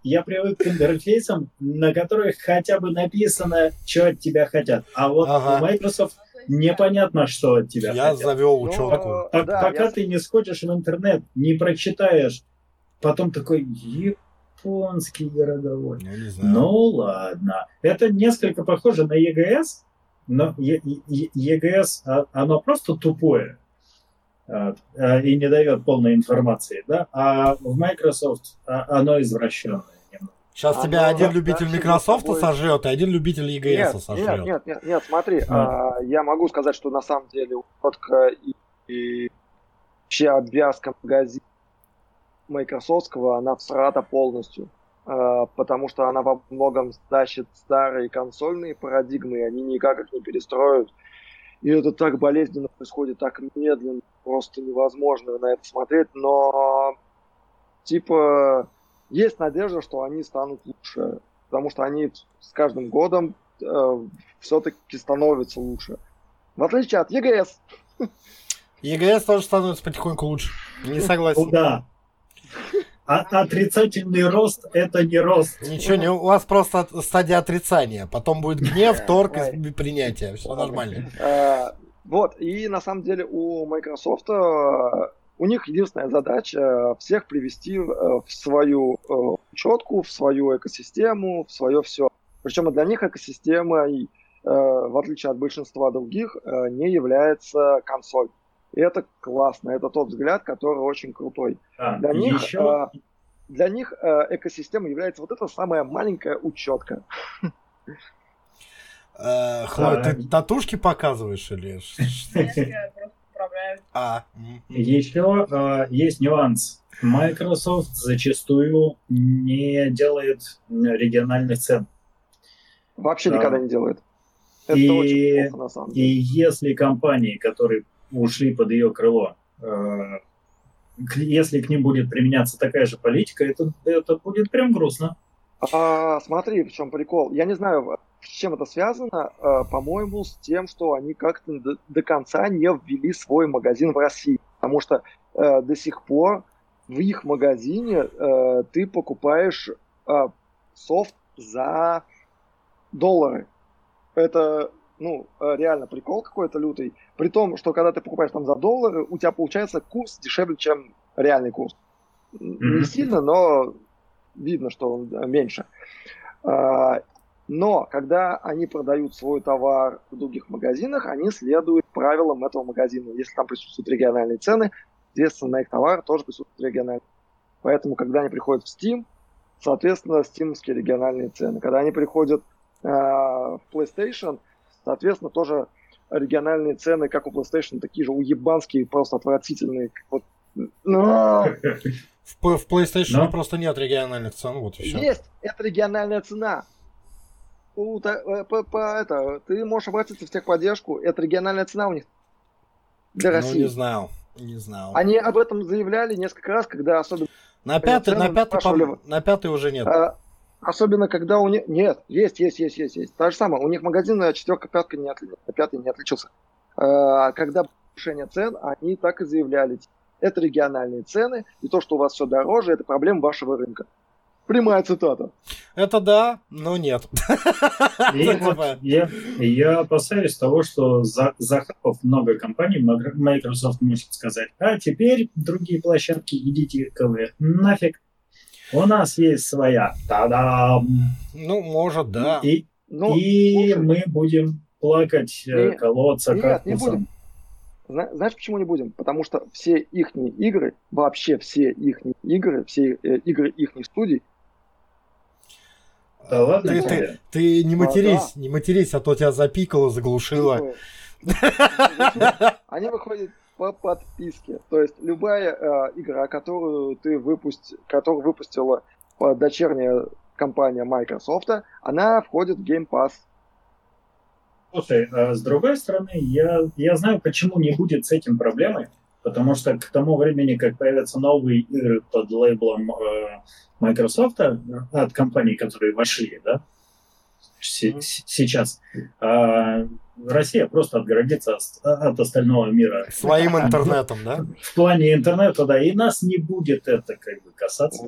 Я привык к интерфейсам, на которых хотя бы написано, что от тебя хотят. А вот у Microsoft непонятно, что от тебя Я хотят. завел учетку. Ну, да, пока ты не сходишь в интернет, не прочитаешь, потом такой, японский городовой. Я не знаю. Ну ладно. Это несколько похоже на EGS, но EGS, а, оно просто тупое а, а, и не дает полной информации, да, а в Microsoft оно извращенное. Сейчас а тебя один любитель Microsoft собой... сожрет, и один любитель EGS нет, сожрет. Нет, нет, нет, нет, смотри, а. А, я могу сказать, что на самом деле утка и, и вообще обвязка магазина Microsoftского, она всрата полностью. А, потому что она во многом тащит старые консольные парадигмы, и они никак их не перестроят. И это так болезненно происходит, так медленно, просто невозможно на это смотреть. Но, типа, есть надежда, что они станут лучше, потому что они с каждым годом э, все-таки становятся лучше. В отличие от ЕГС. ЕГС тоже становится потихоньку лучше. Не согласен. Да. А отрицательный рост это не рост. Ничего, не, у вас просто стадия отрицания. Потом будет гнев, торг и принятие. Все нормально. Э, вот, и на самом деле у Microsoft э, у них единственная задача э, всех привести э, в свою э, учетку, в свою экосистему, в свое все. Причем для них экосистема, в отличие от большинства других, не является консоль. И это классно, это тот взгляд, который очень крутой. А, для, них, еще... для них экосистема является вот эта самая маленькая учетка. Хлоя, ты татушки показываешь или управляют. А. Еще э, есть нюанс. Microsoft зачастую не делает региональных цен. Вообще да. никогда не делает. Это и, очень плохо, на самом деле. И если компании, которые ушли под ее крыло, э, если к ним будет применяться такая же политика, это, это будет прям грустно. А, смотри, в чем прикол. Я не знаю, с чем это связано. А, по-моему, с тем, что они как-то до, конца не ввели свой магазин в России. Потому что а, до сих пор в их магазине ты покупаешь софт за доллары. Это, ну, реально прикол какой-то лютый. При том, что когда ты покупаешь там за доллары, у тебя получается курс дешевле, чем реальный курс. Не сильно, но видно, что он меньше. А, но когда они продают свой товар в других магазинах, они следуют правилам этого магазина. Если там присутствуют региональные цены, соответственно, на их товар тоже присутствуют региональные. Поэтому, когда они приходят в Steam, соответственно, стимовские региональные цены. Когда они приходят э, в PlayStation, соответственно, тоже региональные цены, как у PlayStation, такие же уебанские, просто отвратительные. Вот. Но... В, в PlayStation Но? просто нет региональных цен, вот и все. Есть, это региональная цена. У, э, по, по, это, ты можешь обратиться в техподдержку, это региональная цена у них для ну, России. Ну, не знал, не знал. Они об этом заявляли несколько раз, когда особенно... На пятый, на пятый, по, на пятый уже нет. А, особенно когда у них... Нет, есть, есть, есть, есть, есть. То же самое. У них магазин четверка, пятка не отли... пятый не отличился. А, когда повышение цен, они так и заявляли это региональные цены, и то, что у вас все дороже, это проблема вашего рынка. Прямая цитата. Это да, но нет. я, я опасаюсь того, что за, захапав много компаний, Microsoft может сказать, а теперь другие площадки идите к вы нафиг. У нас есть своя. Та-дам! Ну, может, да. И, ну, и мы будем плакать, э, нет, колоться нет, как не будем. Знаешь, почему не будем? Потому что все их игры, вообще все их игры, все э, игры их студий. Да ладно ты, ты, ты не матерись, а, да. не матерись, а то тебя запикало, заглушило. Они выходят по подписке. То есть любая э, игра, которую ты выпусти, которую выпустила дочерняя компания Microsoft, она входит в Game Pass. Слушай, а с другой стороны, я, я знаю, почему не будет с этим проблемы, потому что к тому времени, как появятся новые игры под лейблом э, Microsoft от компаний, которые вошли, да. Сейчас, э, Россия просто отгородится от остального мира. Своим интернетом, да? В плане интернета, да, и нас не будет это как бы касаться.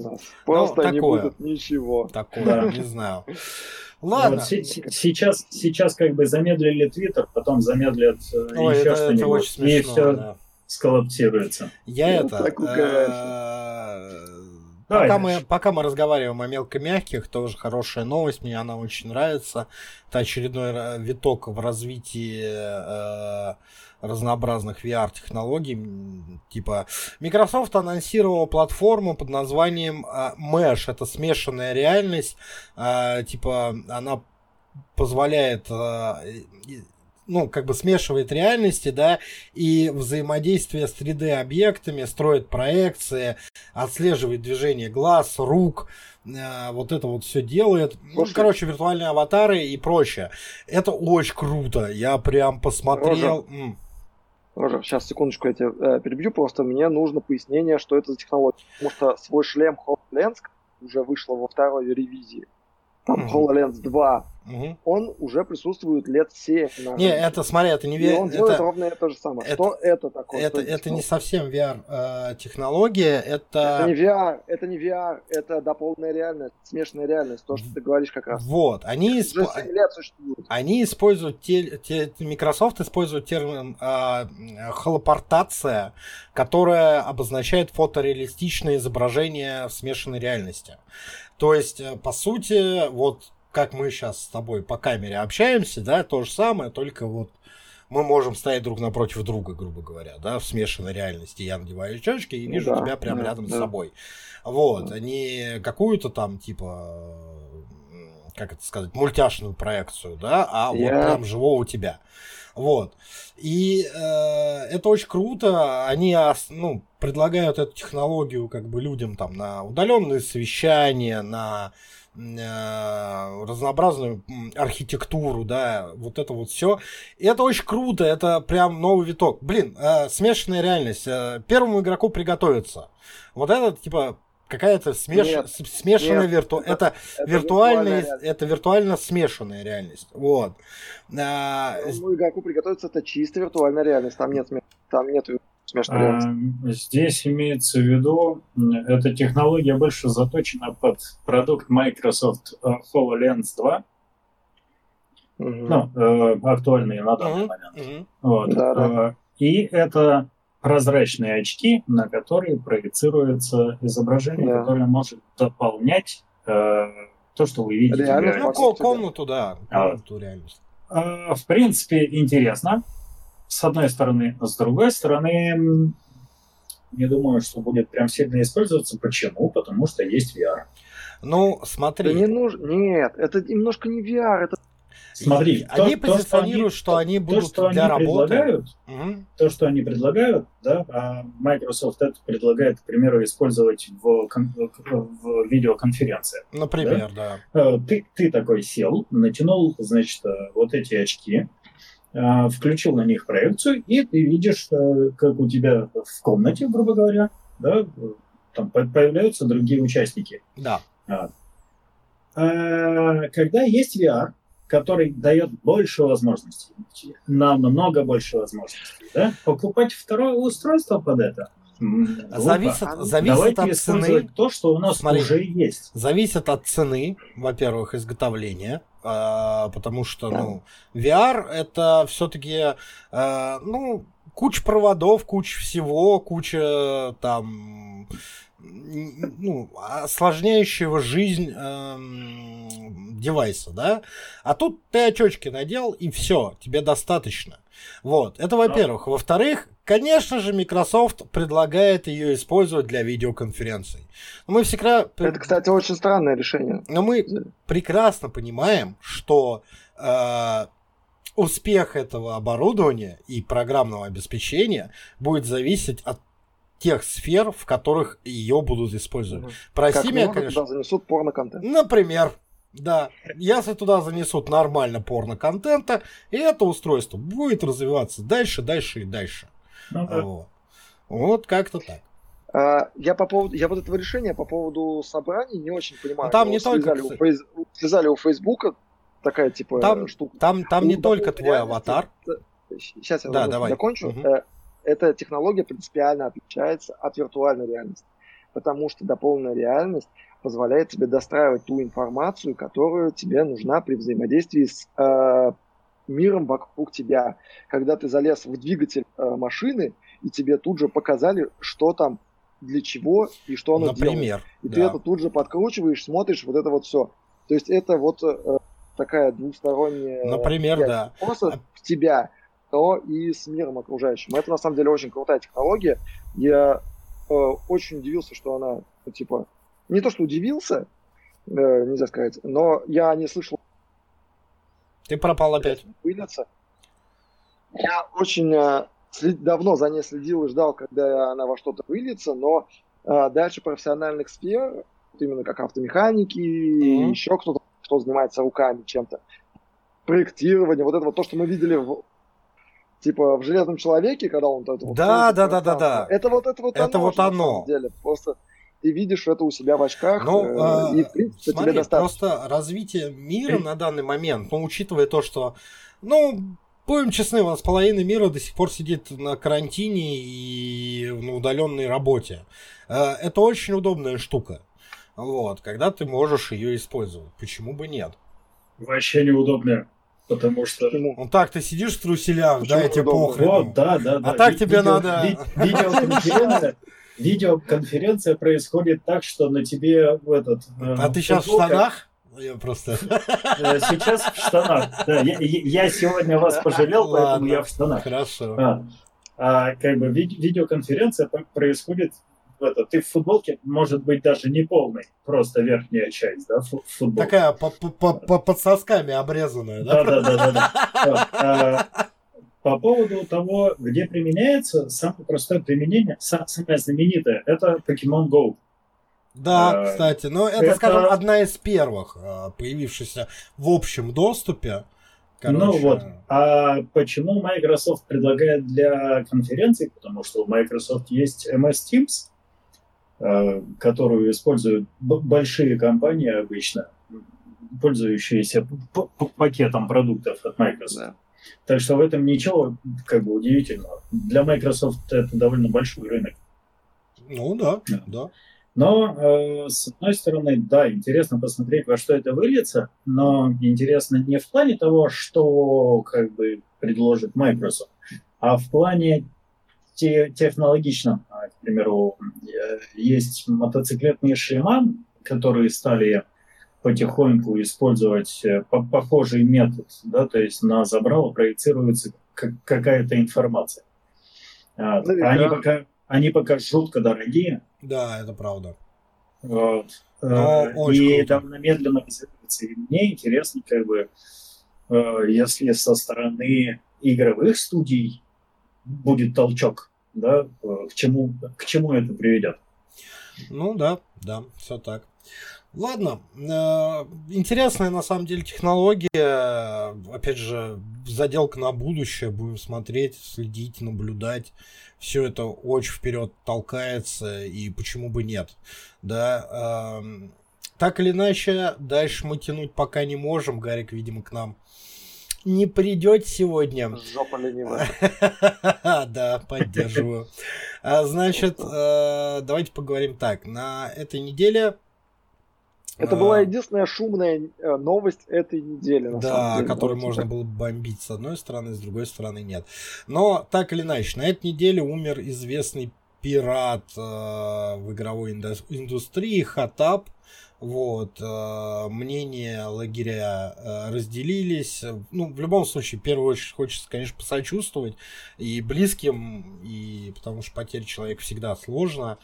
Просто ну, не будет ничего. Такое, не знаю. Ладно. Вот сейчас, сейчас как бы замедлили Твиттер, потом замедлят э, Ой, еще что-нибудь, и все да. сколлаптируется. Я ну, это... Э, пока мы, пока мы разговариваем о мелкомягких, тоже хорошая новость, мне она очень нравится. Это очередной э, виток в развитии э, разнообразных VR-технологий. Типа Microsoft анонсировала платформу под названием uh, Mesh. Это смешанная реальность. Uh, типа она позволяет uh, ну, как бы смешивает реальности, да, и взаимодействие с 3D-объектами, строит проекции, отслеживает движение глаз, рук, э, вот это вот все делает. Ну, короче, виртуальные аватары и прочее. Это очень круто. Я прям посмотрел. Рожа. Сейчас, секундочку, я тебя э, перебью, просто мне нужно пояснение, что это за технология. Потому что свой шлем HoloLens уже вышло во второй ревизии. Там mm-hmm. HoloLens 2. Угу. он уже присутствует лет 7. Не, это, смотри, это не VR. И он это, делает ровно это же самое. Это, что это такое? Это, это не совсем VR-технология, э, это... Это не VR, это не VR, это дополненная реальность, смешанная реальность, то, что ты говоришь как раз. Вот, они, исп... они используют, те, те, Microsoft использует термин э, холопортация, которая обозначает фотореалистичное изображение в смешанной реальности. То есть, э, по сути, вот как мы сейчас с тобой по камере общаемся, да, то же самое, только вот мы можем стоять друг напротив друга, грубо говоря, да, в смешанной реальности. Я надеваю очки и вижу да, тебя прямо да, рядом да. с собой. Вот, да. не какую-то там, типа, как это сказать, мультяшную проекцию, да, а Я... вот прям живого тебя. Вот. И э, это очень круто. Они ну, предлагают эту технологию как бы людям там на удаленные совещания, на разнообразную архитектуру, да, вот это вот все. И это очень круто, это прям новый виток. Блин, э, смешанная реальность. Э, первому игроку приготовиться. Вот это, типа, какая-то смеш... нет, смешанная нет, вирту... это, это, виртуальная, это виртуально смешанная реальность. Вот. А... игроку приготовиться это чисто виртуальная реальность, там нет, там нет а, здесь имеется в виду, эта технология больше заточена под продукт Microsoft э, HoloLens 2. Угу. Ну, э, актуальные на данный угу. момент. Угу. Вот. Да, да. Э, и это прозрачные очки, на которые проецируется изображение, да. которое может дополнять э, то, что вы видите. Реально, в ну, комнату, да. Комнату, а, реальность. Э, в принципе, интересно с одной стороны. С другой стороны, не думаю, что будет прям сильно использоваться. Почему? Потому что есть VR. Ну, смотри. Да не нужно. Нет, это немножко не VR, это Смотри, они то, позиционируют, что они, что они будут то, что для они работы. Предлагают, угу. То, что они предлагают, да, а Microsoft это предлагает, к примеру, использовать в, в видеоконференциях. Например, да. да. Э, ты, ты такой сел, натянул, значит, э, вот эти очки, а, включил на них проекцию, и ты видишь, э, как у тебя в комнате, грубо говоря, да, там появляются другие участники. Да. А, а когда есть VR, который дает больше возможностей, намного больше возможностей, да, покупать второе устройство под это – Зависит, зависит Давайте от цены. то, что у нас Смотри, уже есть. Зависит от цены, во-первых, изготовления, потому что, ну, VR это все-таки, э, ну, куча проводов, куча всего, куча там ну, осложняющего жизнь эм, девайса, да? А тут ты очечки надел, и все, тебе достаточно. Вот, это во-первых. Во-вторых, конечно же, Microsoft предлагает ее использовать для видеоконференций. Мы всегда... Это, кстати, очень странное решение. Но мы прекрасно понимаем, что э, успех этого оборудования и программного обеспечения будет зависеть от тех сфер, в которых ее будут использовать. Угу. Прости как меня, конечно. Туда занесут порно-контент. Например. Да, если туда занесут нормально порно-контента, и это устройство будет развиваться дальше, дальше и дальше. Ну, да. вот. вот как-то так. А, я по поводу, я вот этого решения по поводу собраний не очень понимаю. Ну, там не только у, фейс, связали у Фейсбука такая типа там, штука. Там, там не только твой аватар. Сейчас я да, давай. закончу. Угу. Эта технология принципиально отличается от виртуальной реальности, потому что дополненная реальность позволяет тебе достраивать ту информацию, которая тебе нужна при взаимодействии с э, миром вокруг тебя. Когда ты залез в двигатель э, машины, и тебе тут же показали, что там, для чего и что оно Например, делает. И да. ты это тут же подкручиваешь, смотришь, вот это вот все. То есть это вот э, такая двусторонняя... Например, да. Просто в тебя, то и с миром окружающим. Это на самом деле очень крутая технология. Я э, очень удивился, что она, типа, не то что удивился, э, нельзя сказать, но я не слышал. Ты пропал опять. Выльется. Я очень э, след... давно за ней следил и ждал, когда она во что-то выльется, но э, дальше профессиональных сфер, вот именно как автомеханики, mm-hmm. еще кто-то, кто занимается руками чем-то, проектирование, вот это вот то, что мы видели в типа в железном человеке, когда он это вот. Да, да, да, да, да. Это вот это вот это оно. Вот оно. Деле. Просто ты видишь это у себя в очках, ну, э, и, в принципе, смотри, тебе достаточно. Просто развитие мира на данный момент, ну, учитывая то, что, ну, будем честны, у нас половина мира до сих пор сидит на карантине и на удаленной работе. Э, это очень удобная штука. Вот, когда ты можешь ее использовать. Почему бы нет? Вообще неудобная. Потому что... Ну так, ты сидишь в труселях, да, я тебе похрен. Вот, да, да, да. А так тебе видео, надо... Ви- видеоконференция, видеоконференция происходит так, что на тебе в этот... э, А ты сейчас в футболка- штанах? Я просто... Э, Сейчас в штанах. Да, я, я- сегодня вас пожалел, поэтому Ладно. я в штанах. Хорошо. А, а как бы ви- видеоконференция происходит в это, ты в футболке, может быть, даже не полный, просто верхняя часть, да, фу- футболки. Такая по- по- по- по- под сосками обрезанная, да? Да, да, да, да, а, По поводу того, где применяется, самое простое применение, са- самое знаменитое, это Pokemon Go. Да, А, кстати, но это, это- скажем, одна из первых, а, появившихся в общем доступе. Короче, Ну вот, а почему Microsoft предлагает для конференций? Потому что у Microsoft есть MS Teams, э, которую используют большие компании обычно, пользующиеся пакетом продуктов от Microsoft. Так что в этом ничего как бы удивительного. Для Microsoft это довольно большой рынок. Ну да, Да. да. Но, э, с одной стороны, да, интересно посмотреть, во что это выльется, но интересно не в плане того, что как бы предложит Microsoft, а в плане те- технологичном. А, К примеру, э, есть мотоциклетные шлема, которые стали потихоньку использовать э, по- похожий метод, да, то есть на забрало проецируется как- какая-то информация. А, Наверняка. Они пока, они пока жутко дорогие, Да, это правда. вот. Но Э, очень и круто. довольно медленно развивается. И мне интересно, как бы, э, если со стороны игровых студий будет толчок, да, к чему, к чему это приведет. Ну да, да, все так. Ладно, э, интересная на самом деле технология, опять же, заделка на будущее, будем смотреть, следить, наблюдать. Все это очень вперед толкается, и почему бы нет, да. эм, Так или иначе, дальше мы тянуть пока не можем, Гарик, видимо, к нам не придет сегодня. Жопа ленивая. Да, поддерживаю. А, Значит, э, давайте поговорим так. На этой неделе... Это э, была единственная шумная э, новость этой недели. на самом Да, деле. которую Вот можно было бы бомбить с одной стороны, с другой стороны нет. Но так или иначе, на этой неделе умер известный пират э, в игровой индус- индустрии Хатап. Вот, э, мнения лагеря э, разделились. Ну, в любом случае, в первую очередь хочется, конечно, посочувствовать и близким, и потому что потеря человека всегда сложно.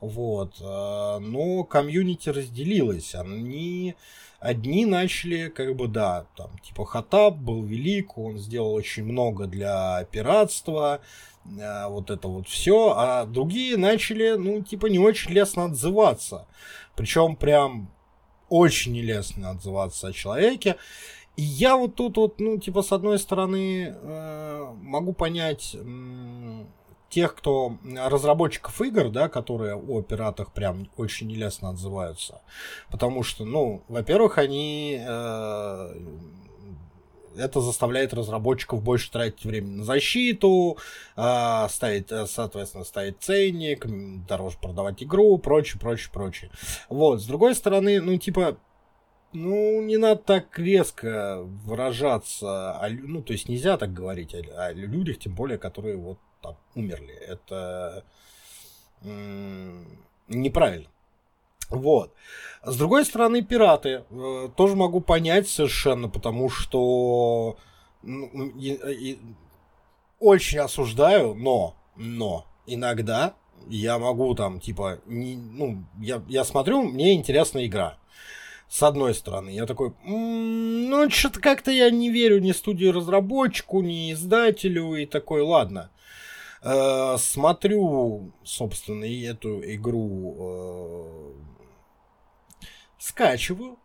Вот, э, но комьюнити разделилось. Они одни начали, как бы, да, там, типа, Хатаб был велик, он сделал очень много для пиратства, э, вот это вот все, а другие начали, ну, типа, не очень лестно отзываться. Причем прям очень нелестно отзываться о человеке. И я вот тут вот, ну, типа, с одной стороны, э, могу понять тех, кто разработчиков игр, да, которые о пиратах прям очень нелестно отзываются. Потому что, ну, во-первых, они э, это заставляет разработчиков больше тратить время на защиту, э, ставить, э, соответственно, ставить ценник, дороже продавать игру, прочее, прочее, прочее. Вот, с другой стороны, ну, типа, ну, не надо так резко выражаться, ну, то есть нельзя так говорить о, о людях, тем более, которые вот там умерли. Это неправильно. Вот. С другой стороны, пираты э, тоже могу понять совершенно, потому что ну, очень осуждаю, но, но иногда я могу там, типа, не, ну, я, я смотрю, мне интересна игра. С одной стороны, я такой, «М, ну, что-то как-то я не верю ни студии разработчику, ни издателю, и такой, ладно. Э, смотрю, собственно, и эту игру э, скачиваю,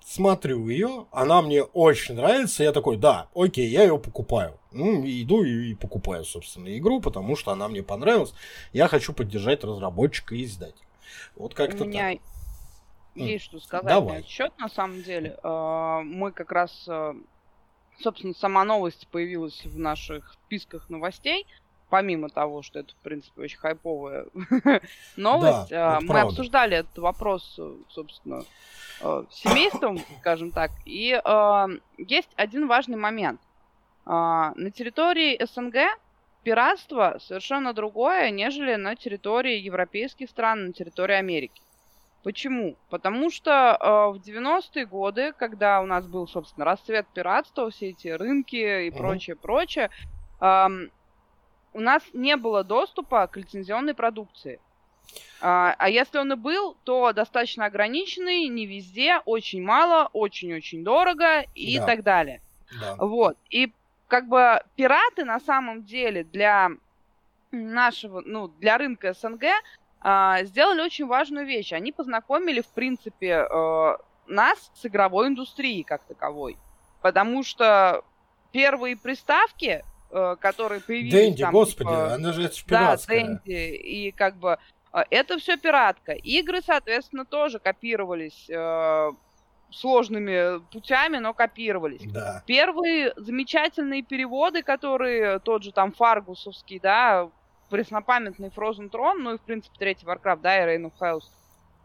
смотрю ее, она мне очень нравится, я такой, да, окей, я ее покупаю. Ну, иду и, и покупаю, собственно, игру, потому что она мне понравилась. Я хочу поддержать разработчика и издателя. Вот как-то У меня так. есть что сказать Давай. на этот счет, на самом деле. А, Мы как раз, собственно, сама новость появилась в наших списках новостей. Помимо того, что это, в принципе, очень хайповая новость, Да, а, мы правда. обсуждали этот вопрос, э, собственно, э, с семейством, скажем так. И а, есть один важный момент. А, На территории СНГ пиратство совершенно другое, нежели на территории европейских стран, на территории Америки. Почему? Потому что э, в 90-е годы, когда у нас был, собственно, расцвет пиратства, все эти рынки и Мгм. прочее, прочее, у нас не было доступа к лицензионной продукции. А, а если он и был, то достаточно ограниченный, не везде, очень мало, очень-очень дорого и Да. так далее. Да. Вот. И как бы пираты на самом деле для нашего, ну, для рынка СНГ а, сделали очень важную вещь. Они познакомили, в принципе, э, нас с игровой индустрией как таковой. Потому что первые приставки, которые появились Дэнди, там, господи, типа, она же это ж да, пиратская. Дэнди, и как бы э, это все пиратка. Игры, соответственно, тоже копировались э, сложными путями, но копировались. Да. Первые замечательные переводы, которые тот же там Фаргусовский, да, преснопамятный Frozen Throne, ну и, в принципе, третий Warcraft, да, и Reign of Chaos,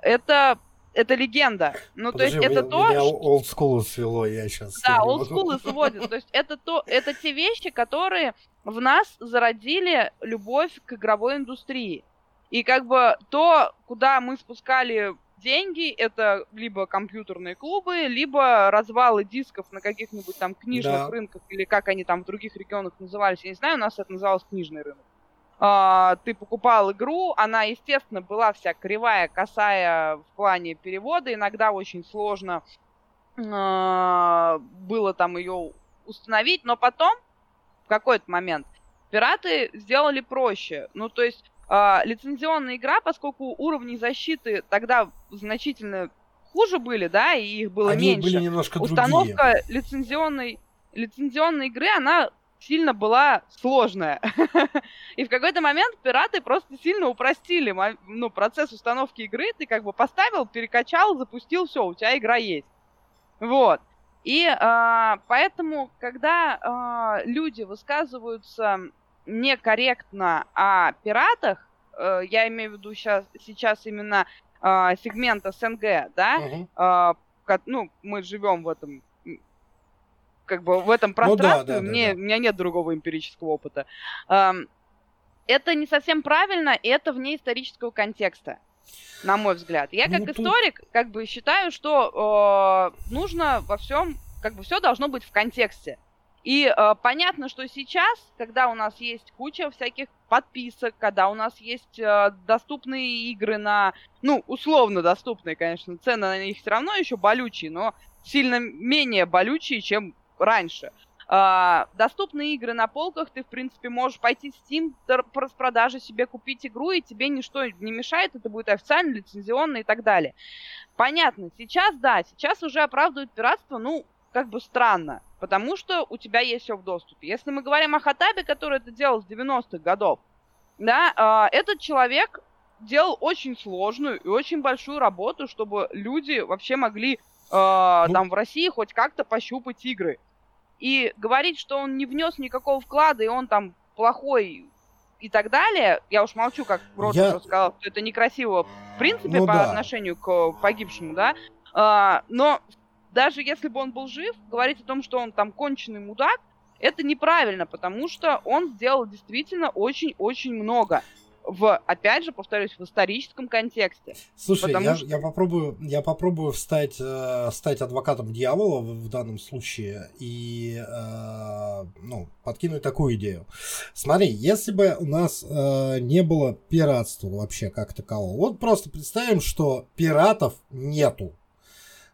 это, это легенда. Ну, Подожди, то есть это меня, то, меня олдскулу свело, я сейчас... да, олдскулы сводят. То есть это, то, это те вещи, которые в нас зародили любовь к игровой индустрии. И как бы то, куда мы спускали деньги, это либо компьютерные клубы, либо развалы дисков на каких-нибудь там книжных Да. рынках, или как они там в других регионах назывались, я не знаю, у нас это называлось книжный рынок. А, ты покупал игру, она, естественно, была вся кривая, косая в плане перевода, иногда очень сложно а, было там ее установить, но потом, в какой-то момент, пираты сделали проще. Ну, то есть а, лицензионная игра, поскольку уровни защиты тогда значительно хуже были, да, и их было Они меньше. были немножко другие. Установка лицензионной, лицензионной игры, она сильно была сложная. И в какой-то момент пираты просто сильно упростили ну, процесс установки игры. Ты как бы поставил, перекачал, запустил, все, у тебя игра есть. Вот. И а, поэтому, когда а, люди высказываются некорректно о пиратах, э, я имею в виду сейчас, сейчас именно а, сегмент СНГ, да, а, ко- ну, мы живем в этом как бы в этом Ну да, пространстве, да, да, мне, да. у меня нет другого эмпирического опыта. Это не совсем правильно, и это вне исторического контекста, на мой взгляд. Я как Ну, тут- историк как бы считаю, что э, нужно во всем, как бы все должно быть в контексте. И э, понятно, что сейчас, когда у нас есть куча всяких подписок, когда у нас есть э, доступные игры на, ну, условно доступные, конечно, цены на них все равно еще болючие, но сильно менее болючие, чем раньше. А, доступные игры на полках, ты, в принципе, можешь пойти в Steam по распродаже себе купить игру, и тебе ничто не мешает, это будет официально, лицензионно и так далее. Понятно, сейчас, да, сейчас уже оправдывают пиратство, ну, как бы странно, потому что у тебя есть все в доступе. Если мы говорим о Хатабе, который это делал с 90-х годов, да, а, этот человек делал очень сложную и очень большую работу, чтобы люди вообще могли Ну. там в России хоть как-то пощупать игры. И говорить, что он не внес никакого вклада, и он там плохой и так далее, я уж молчу, как Роджер Я- сказал, что это некрасиво в принципе Ну по да. отношению к погибшему, да. А, но даже если бы он был жив, говорить о том, что он там конченый мудак, это неправильно, потому что он сделал действительно очень-очень много. В, опять же, повторюсь, в историческом контексте. Слушай, Потому я, что- я попробую, я попробую встать, э, стать адвокатом дьявола в, в данном случае и э, ну, подкинуть такую идею. Смотри, если бы у нас э, не было пиратства вообще как такового, вот просто представим, что пиратов нету.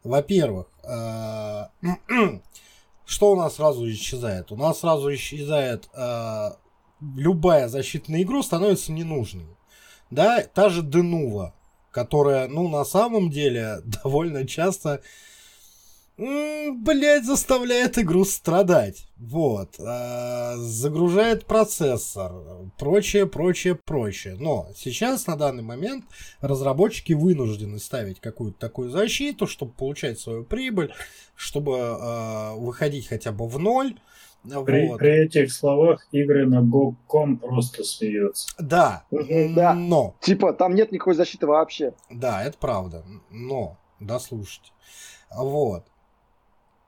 Во-первых, э, что у нас сразу исчезает? У нас сразу исчезает э, любая защитная игра становится ненужной. Да, та же Денува, которая, ну, на самом деле, довольно часто блять, заставляет игру страдать. Вот. А, загружает процессор. Прочее, прочее, прочее. Но сейчас, на данный момент, разработчики вынуждены ставить какую-то такую защиту, чтобы получать свою прибыль, чтобы а, выходить хотя бы в ноль. При, вот. при этих словах игры на Go.com просто смеются. Да, да, но. Типа, там нет никакой защиты вообще. Да, это правда. Но, да, слушайте. Вот.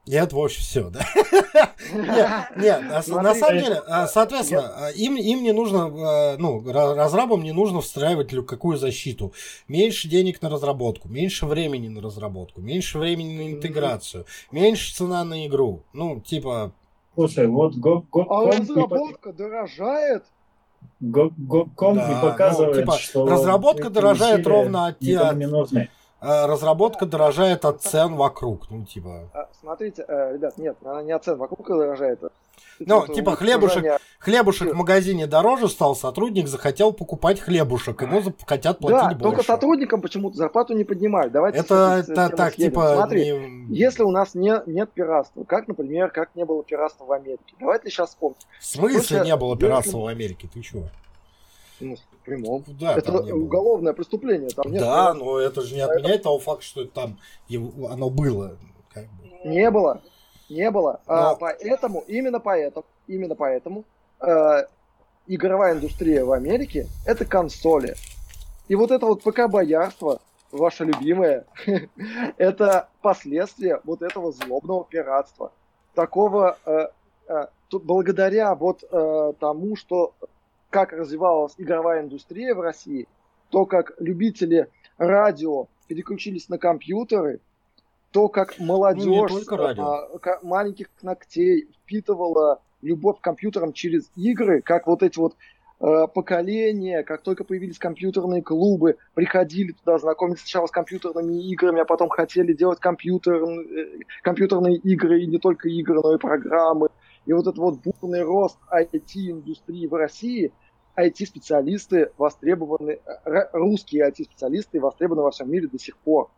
Нет, в общем, все, да? Нет, нет, на самом деле, а, соответственно, а, им, им не нужно, а, ну, разрабам не нужно встраивать какую защиту. Меньше денег на разработку, меньше времени на разработку, меньше времени на интеграцию, меньше цена на игру. Ну, типа... Слушай, вот Go.com... А разработка дорожает? Go.com не показывает, ну, типа, что... Разработка дорожает ровно от... Не нужны. Э, разработка дорожает от цен вокруг. Ну, типа. А, смотрите, э, ребят, нет, она не от цен вокруг дорожает. Ну, типа хлебушек, хлебушек в магазине дороже стал, сотрудник захотел покупать хлебушек, ему хотят платить да, больше. только сотрудникам почему-то зарплату не поднимают. Давайте это, это так, типа... Смотри, не... если у нас не, нет пиратства, как, например, как не было пиратства в Америке, давайте сейчас вспомним. В смысле не было пиратства в Америке? Ты чего? Прямом. Да, это уголовное преступление. Там нет да, права. но это же не отменяет того факта, что там его, оно было. Как бы. Не было. Не было. А но... А, поэтому, именно поэтому, именно поэтому э, игровая индустрия в Америке это консоли. И вот это вот ПК-боярство, ваше любимое, это последствия вот этого злобного пиратства. Такого, э, э, благодаря вот э, тому, что как развивалась игровая индустрия в России, то, как любители радио переключились на компьютеры, то, как молодежь ну, а, маленьких ногтей впитывала любовь к компьютерам через игры, как вот эти вот э, поколения, как только появились компьютерные клубы, приходили туда, знакомились сначала с компьютерными играми, а потом хотели делать компьютер, э, компьютерные игры, и не только игры, но и программы. И вот этот вот бурный рост IT-индустрии в России – IT-специалисты востребованы, русские IT-специалисты востребованы во всем мире до сих пор.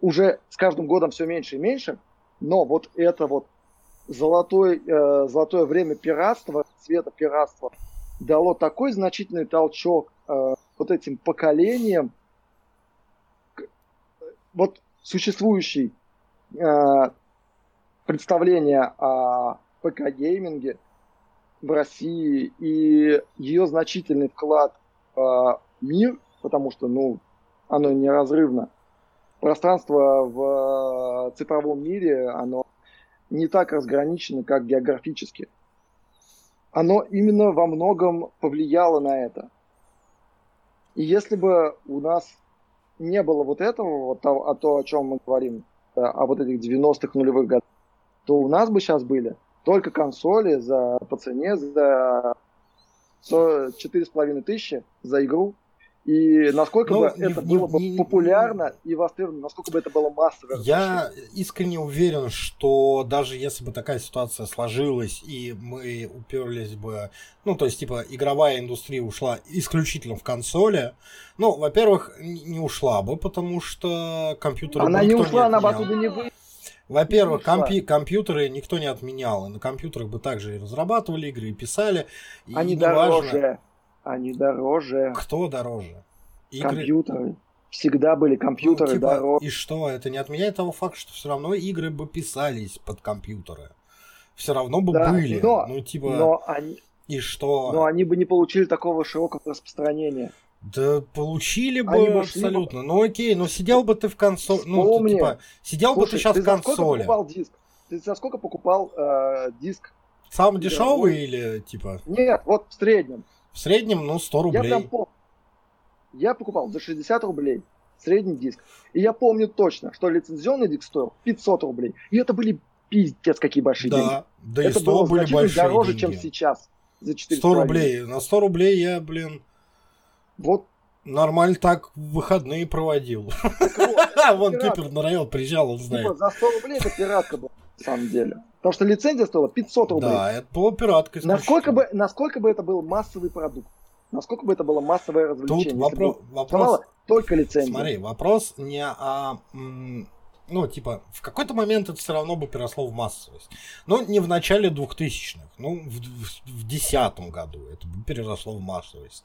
Уже с каждым годом все меньше и меньше, но вот это вот золотое, э, золотое время пиратства, цвета пиратства, дало такой значительный толчок э, вот этим поколениям, вот существующий э, представление о ПК-гейминге в России и ее значительный вклад в мир, потому что, ну, оно неразрывно. Пространство в цифровом мире, оно не так разграничено, как географически. Оно именно во многом повлияло на это. И если бы у нас не было вот этого, вот то, о то, о чем мы говорим, о вот этих 90-х нулевых годах, то у нас бы сейчас были только консоли за, по цене за четыре с половиной тысячи за игру. И насколько ну, бы не, это не, было бы не, популярно и востребовано, насколько бы это было массово. Я искренне уверен, что даже если бы такая ситуация сложилась, и мы уперлись бы, ну, то есть, типа, игровая индустрия ушла исключительно в консоли, ну, во-первых, не ушла бы, потому что компьютеры... Она не ушла, не она бы оттуда не вы во-первых, компи- компьютеры никто не отменял. И на компьютерах бы также и разрабатывали игры, и писали. И Они дороже. Важно... Они дороже. Кто дороже? Игры... Компьютеры. Всегда были компьютеры ну, типа, дороже. И что? Это не отменяет того факта, что все равно игры бы писались под компьютеры. Все равно бы да, были. Но, ну, типа. Но они... И что? Но они бы не получили такого широкого распространения. Да получили бы Они абсолютно. Бы... Ну окей, но сидел бы ты в консоли. Ну, типа, сидел Слушай, бы ты сейчас ты в консоли. покупал диск? Ты за сколько покупал э, диск? Самый дешевый ну, или типа? Нет, вот в среднем. В среднем, ну, 100 рублей. Я прям помню. Я покупал за 60 рублей средний диск. И я помню точно, что лицензионный диск стоил 500 рублей. И это были пиздец какие большие да, деньги. Да, и это 100 было были большие дороже, деньги. чем сейчас. За 4 100 рублей. На 100 рублей я, блин, вот Нормально так выходные проводил. Вон Кипер на район приезжал, он знает. Типа за 100 рублей это пиратка была, на самом деле. Потому что лицензия стоила 500 рублей. Да, это была пиратка. Насколько бы, насколько бы это был массовый продукт? Насколько бы это было массовое развлечение? Тут вопро- вопрос... только лицензия. Смотри, вопрос не о ну, типа, в какой-то момент это все равно бы переросло в массовость. Но не в начале 2000-х, ну, в, в году это бы переросло в массовость.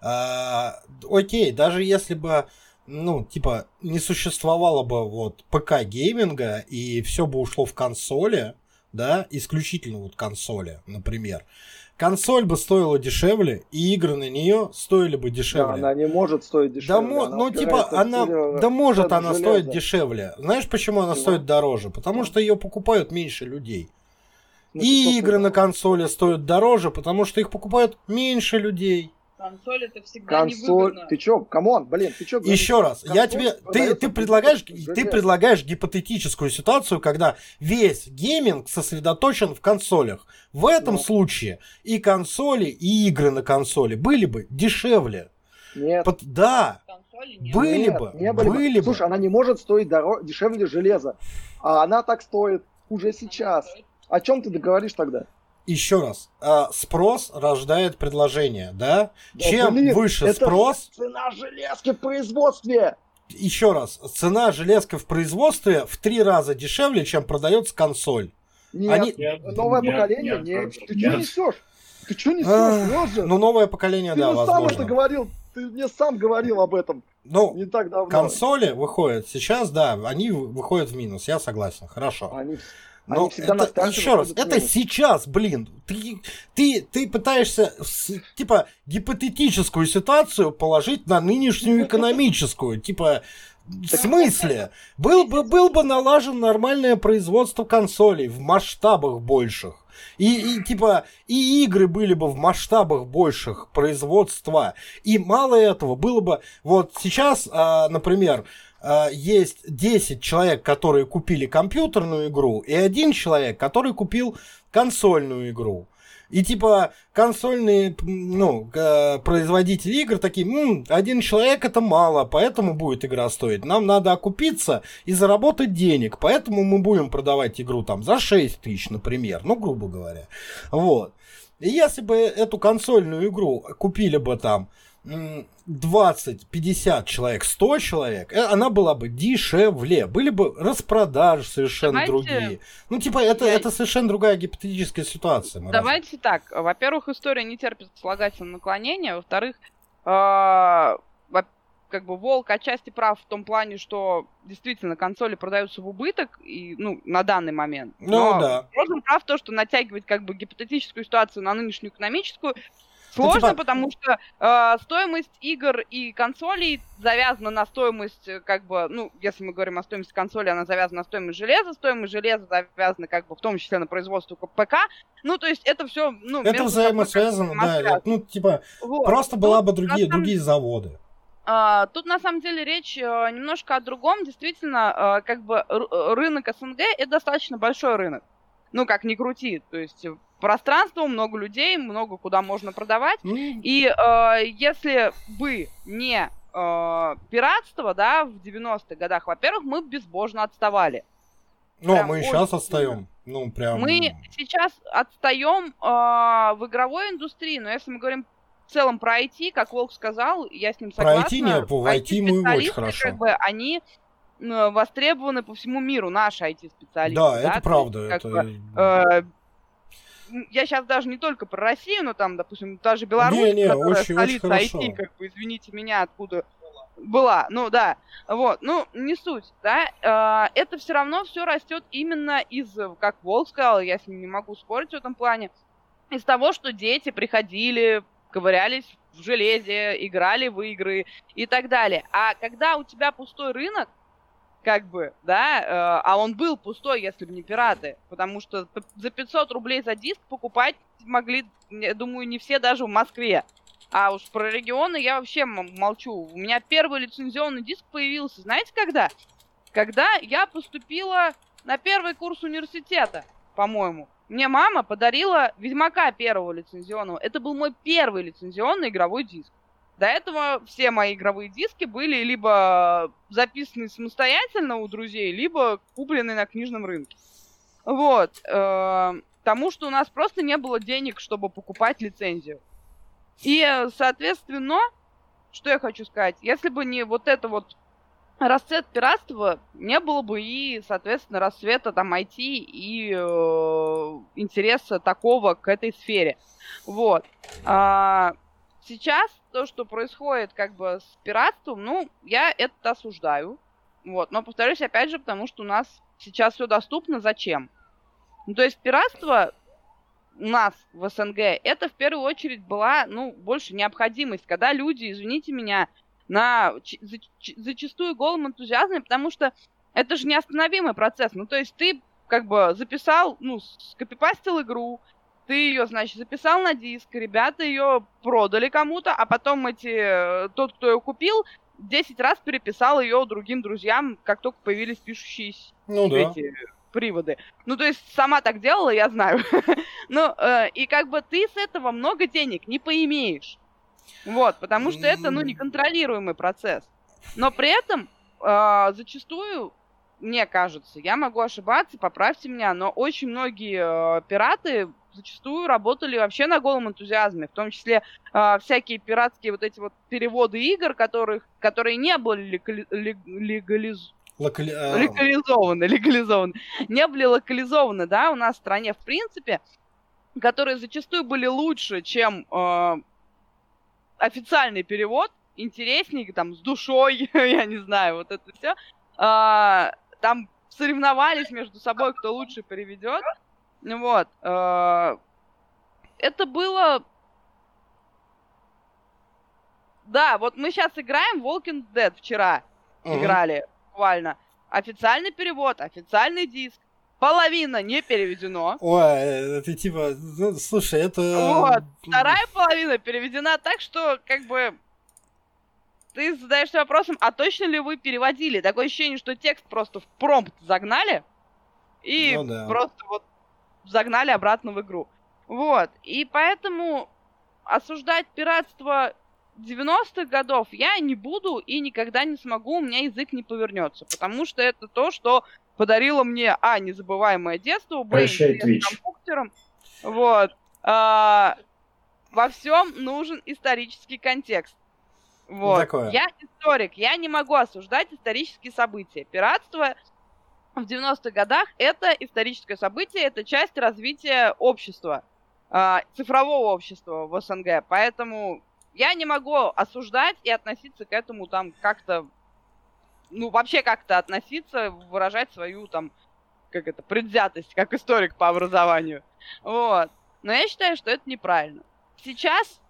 А, окей, даже если бы ну, типа, не существовало бы вот ПК-гейминга, и все бы ушло в консоли, да, исключительно вот консоли, например, консоль бы стоила дешевле, и игры на нее стоили бы дешевле. Да, она не может стоить дешевле. Да, мо- ну, типа, она, да может она железо. стоить дешевле. Знаешь, почему она Чего? стоит дороже? Потому что ее покупают меньше людей. Ну, и игры на консоли стоят дороже, потому что их покупают меньше людей. Консоль это всегда Консоль, невыгодно. ты чё, come on, блин, ты чё? Еще раз, Консоль я тебе, ты, ты предлагаешь, ты предлагаешь гипотетическую ситуацию, когда весь гейминг сосредоточен в консолях. В этом ну. случае и консоли, и игры на консоли были бы дешевле. Нет. Под, да. Были Нет, бы. Не были, были бы. Слушай, она не может стоить дороже, дешевле железа. А она так стоит уже сейчас. О чем ты договоришь тогда? Еще раз, э, спрос рождает предложение, да? да Чем блин, выше это спрос... цена железки в производстве! Еще раз, цена железки в производстве в три раза дешевле, чем продается консоль. Нет, Они... нет новое нет, поколение, нет. нет. Ты что несешь? Ты что несешь, Ну, новое поколение, ты да, возможно. Ты сам это говорил, ты мне сам говорил об этом. Ну, не так давно. консоли выходят сейчас, да, они выходят в минус, я согласен, хорошо. Они но это, еще раз, это сейчас, блин, ты, ты, ты пытаешься типа гипотетическую ситуацию положить на нынешнюю экономическую, типа в смысле? Был бы, был бы налажен нормальное производство консолей в масштабах больших. И, и типа, и игры были бы в масштабах больших производства. И мало этого было бы... Вот сейчас, а, например, есть 10 человек, которые купили компьютерную игру, и один человек, который купил консольную игру. И типа консольные ну, производители игр такие, М, один человек это мало, поэтому будет игра стоить. Нам надо окупиться и заработать денег, поэтому мы будем продавать игру там за 6 тысяч, например, ну, грубо говоря. Вот. И если бы эту консольную игру купили бы там 20, 50 человек, 100 человек, э, она была бы дешевле. Были бы распродажи совершенно Давайте... другие. Ну, типа, это, Я... это совершенно другая гипотетическая ситуация. Давайте раз... так. Во-первых, история не терпит слагательного наклонения. Во-вторых, э как бы волк отчасти прав в том плане, что действительно консоли продаются в убыток и, ну, на данный момент. Ну, Но да. Розен прав то, что натягивать как бы гипотетическую ситуацию на нынешнюю экономическую Сложно, ну, типа... потому что э, стоимость игр и консолей завязана на стоимость, э, как бы, ну, если мы говорим о стоимости консоли, она завязана на стоимость железа, стоимость железа завязана, как бы, в том числе на производство ПК. Ну, то есть это все, ну, это взаимосвязано, да. Ну, типа, вот. просто была бы другие, самом... другие заводы. Uh, тут на самом деле речь uh, немножко о другом. Действительно, uh, как бы рынок СНГ это достаточно большой рынок. Ну, как ни крути. То есть пространство, много людей, много куда можно продавать. Mm. И э, если бы не э, пиратство, да, в 90-х годах, во-первых, мы безбожно отставали. Ну, прям мы сейчас отстаем. Ну, прям... Мы сейчас отстаем э, в игровой индустрии, но если мы говорим в целом про IT, как Волк сказал, я с ним согласна. Про IT нет, по IT мы очень хорошо. Как бы, они востребованы по всему миру, наши IT-специалисты. Да, да, это правда. Это... Бы, э, я сейчас даже не только про Россию, но там, допустим, та же Беларусь, не, не, которая очень, столица очень IT, как бы, извините меня, откуда была, ну да, вот, ну не суть, да, э, это все равно все растет именно из, как Волк сказал, я с ним не могу спорить в этом плане, из того, что дети приходили, ковырялись в железе, играли в игры и так далее. А когда у тебя пустой рынок, как бы, да, э, а он был пустой, если бы не пираты, потому что за 500 рублей за диск покупать могли, думаю, не все даже в Москве. А уж про регионы я вообще молчу. У меня первый лицензионный диск появился, знаете, когда? Когда я поступила на первый курс университета, по-моему. Мне мама подарила Ведьмака первого лицензионного. Это был мой первый лицензионный игровой диск. До этого все мои игровые диски были либо записаны самостоятельно у друзей, либо куплены на книжном рынке. Вот. Э, тому, что у нас просто не было денег, чтобы покупать лицензию. И, соответственно, что я хочу сказать, если бы не вот это вот расцвет пиратства, не было бы и, соответственно, расцвета там IT и э, интереса такого к этой сфере. Вот. А, сейчас то, что происходит как бы с пиратством, ну, я это осуждаю. Вот. Но повторюсь, опять же, потому что у нас сейчас все доступно. Зачем? Ну, то есть пиратство у нас в СНГ, это в первую очередь была, ну, больше необходимость, когда люди, извините меня, на зачастую голым энтузиазме, потому что это же неостановимый процесс. Ну, то есть ты как бы записал, ну, скопипастил игру, ты ее, значит, записал на диск, ребята ее продали кому-то, а потом эти, тот, кто ее купил, 10 раз переписал ее другим друзьям, как только появились пишущие ну, эти да. приводы. Ну, то есть сама так делала, я знаю. ну, э, и как бы ты с этого много денег не поимеешь. Вот, потому что это, ну, неконтролируемый процесс. Но при этом э, зачастую, мне кажется, я могу ошибаться, поправьте меня, но очень многие э, пираты зачастую работали вообще на голом энтузиазме, в том числе э, всякие пиратские вот эти вот переводы игр, которых, которые не были легали, легализ... Локали... А. легализованы, легализованы, не были локализованы, да, у нас в стране в принципе, которые зачастую были лучше, чем э, официальный перевод, интереснее, там, с душой, я не знаю, вот это все. А, там соревновались между собой, кто лучше переведет. Вот. А, это было... Да, вот мы сейчас играем Walking Dead вчера. Uh-huh. Играли буквально. Официальный перевод, официальный диск половина не переведено. Ой, это типа, ну, слушай, это... Вот, вторая половина переведена так, что, как бы, ты задаешься вопросом, а точно ли вы переводили? Такое ощущение, что текст просто в промпт загнали и ну, да. просто вот загнали обратно в игру. Вот, и поэтому осуждать пиратство 90-х годов я не буду и никогда не смогу, у меня язык не повернется, потому что это то, что подарила мне, а, незабываемое детство, б, компьютером. Вот. А, во всем нужен исторический контекст. Вот. Такое. Я историк, я не могу осуждать исторические события. Пиратство в 90-х годах это историческое событие, это часть развития общества, э, цифрового общества в СНГ. Поэтому я не могу осуждать и относиться к этому там как-то ну, вообще как-то относиться, выражать свою там, как это, предвзятость, как историк по образованию. Вот. Но я считаю, что это неправильно. Сейчас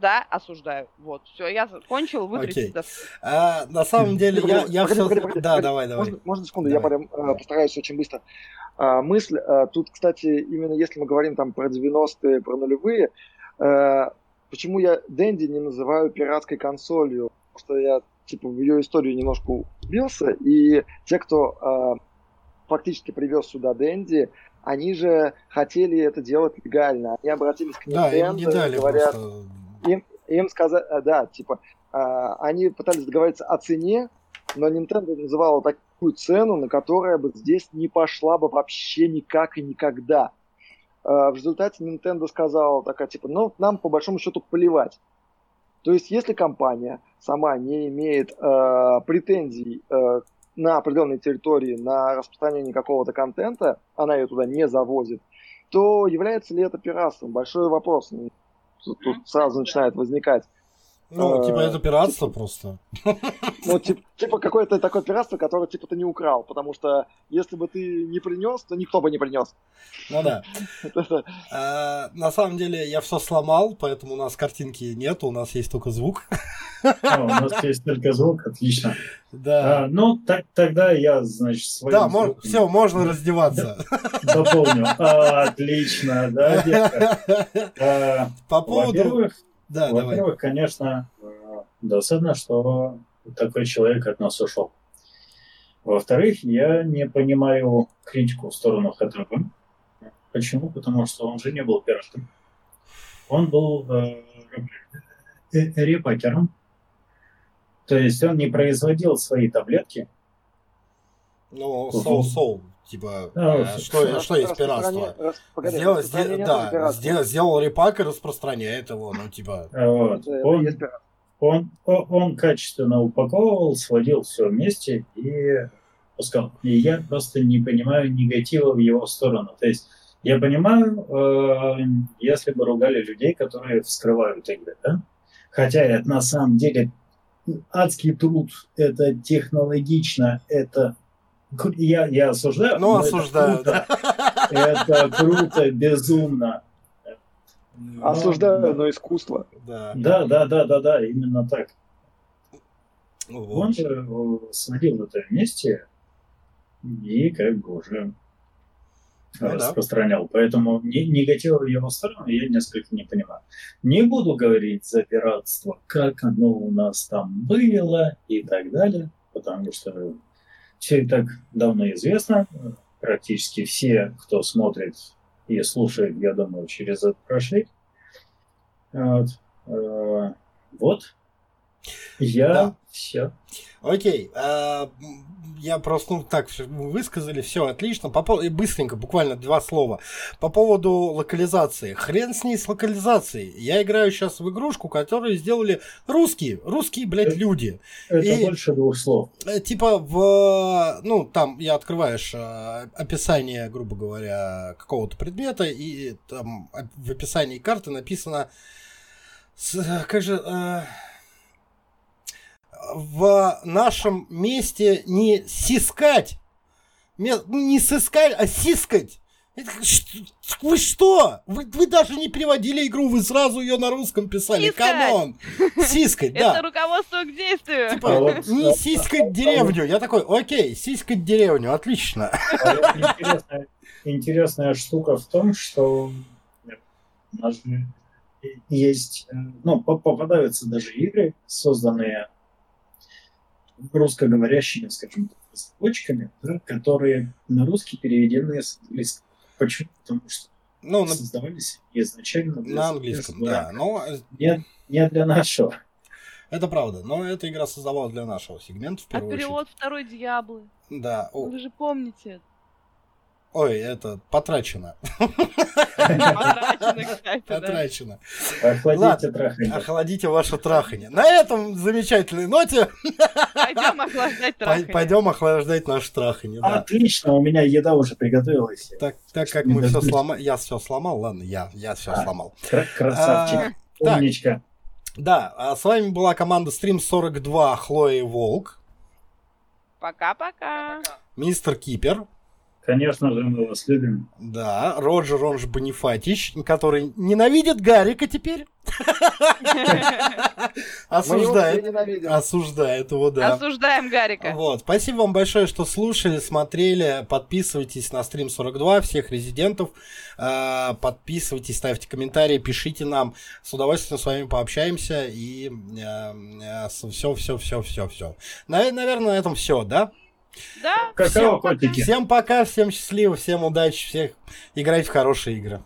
да, осуждаю. Вот, все, я закончил, вытрите okay. а, На самом деле, я, я все... Да, давай, давай. Можно, можно секунду, давай. я прям э, постараюсь очень быстро. А, мысль, а, тут, кстати, именно если мы говорим там про 90-е, про нулевые, а, почему я Дэнди не называю пиратской консолью? Потому что я типа в ее историю немножко убился, и те, кто э, фактически привез сюда Дэнди, они же хотели это делать легально. Они обратились к Nintendo, да, им не дали говорят, просто... им, им сказать, э, да, типа, э, они пытались договориться о цене, но Nintendo называла такую цену, на которая бы здесь не пошла бы вообще никак и никогда. Э, в результате Nintendo сказала такая, типа, ну, нам по большому счету плевать. То есть, если компания сама не имеет э, претензий э, на определенной территории на распространение какого-то контента, она ее туда не завозит, то является ли это пиратством? Большой вопрос. Тут, сразу начинает возникать. Ну, типа, это пиратство просто. Ну, типа, типа какое-то такое пиратство, которое, типа, ты не украл, потому что если бы ты не принес, то никто бы не принес. Ну да. А, на самом деле, я все сломал, поэтому у нас картинки нет, у нас есть только звук. А, у нас есть только звук, отлично. Да. А, ну, так, тогда я, значит, своим Да, все, можно раздеваться. Дополню. А, отлично, да, детка. По поводу... Да, Во-первых, конечно, э, досадно, что такой человек от нас ушел. Во-вторых, я не понимаю критику в сторону ХТБ. Почему? Потому что он же не был пиратом. Он был э, э, репакером. То есть он не производил свои таблетки. Ну, соу-соу. Типа, а, что, что есть пиратство? сделал, сдел, да, сделал, сделал репак и распространяет его, ну, типа... Вот. Он, Он, он качественно упаковывал, сводил все вместе и пускал. И я просто не понимаю негатива в его сторону. То есть я понимаю, э, если бы ругали людей, которые вскрывают игры, да? Хотя это на самом деле адский труд, это технологично, это я, я осуждаю. Ну, осуждаю, это да. Это круто, безумно. Осуждаю, но искусство. Да. да, да, да, да, да, именно так. Вот. Он же э, сводил это вместе и как бы уже ну, распространял. Да. Поэтому негатива в его сторону я несколько не понимаю. Не буду говорить за пиратство, как оно у нас там было и так далее, потому что все и так давно известно. Практически все, кто смотрит и слушает, я думаю, через это прошли. Вот. Э, вот. Я да. все. Окей. А, я просто, ну, так, высказали, все отлично. По поводу, быстренько, буквально два слова. По поводу локализации. Хрен с ней с локализацией. Я играю сейчас в игрушку, которую сделали русские. Русские, блядь, это, люди. Это И, больше двух слов. Э, типа в, ну, там, я открываешь э, описание, грубо говоря, какого-то предмета, и там в описании карты написано, как же... В нашем месте не сискать, ну, не сыскать, а сискать. Вы что? Вы, вы даже не переводили игру, вы сразу ее на русском писали. Come on! Сискать, да. Это руководство к действию. Типа, а не сискать деревню. Я такой, окей, сискать деревню, отлично. Интересная, интересная штука в том, что есть, э, ну, попадаются даже игры, созданные русскоговорящими, скажем так, разработчиками, да, которые на русский переведены с английского. Почему? Потому что ну, создавались изначально на английском, да. Но... Не, не для нашего. Это правда, но эта игра создавалась для нашего сегмента в а первую а перевод очередь. второй Диаблы. Да. Вы же помните это. Ой, это потрачено. Потрачено, Охладите трахание. Охладите ваше трахание. На этом замечательной ноте пойдем охлаждать трахание. Пойдем охлаждать наше трахание. Отлично, у меня еда уже приготовилась. Так, так как мы все сломали, я все сломал, ладно, я, я все а, сломал. Красавчик, а, умничка. Да, а с вами была команда Stream 42 Хлоя Волк. Пока-пока. Мистер Кипер. Конечно же, мы вас любим. Да, Роджер, он же Бонифатич, который ненавидит Гарика теперь. Осуждает. Осуждает его, да. Осуждаем Гарика. Вот. Спасибо вам большое, что слушали, смотрели. Подписывайтесь на стрим 42 всех резидентов. А, подписывайтесь, ставьте комментарии, пишите нам. С удовольствием с вами пообщаемся. И все, все, все, все, все. Наверное, на этом все, да? Да. Какао котики. Всем пока, всем счастливо, всем удачи, всех играть в хорошие игры.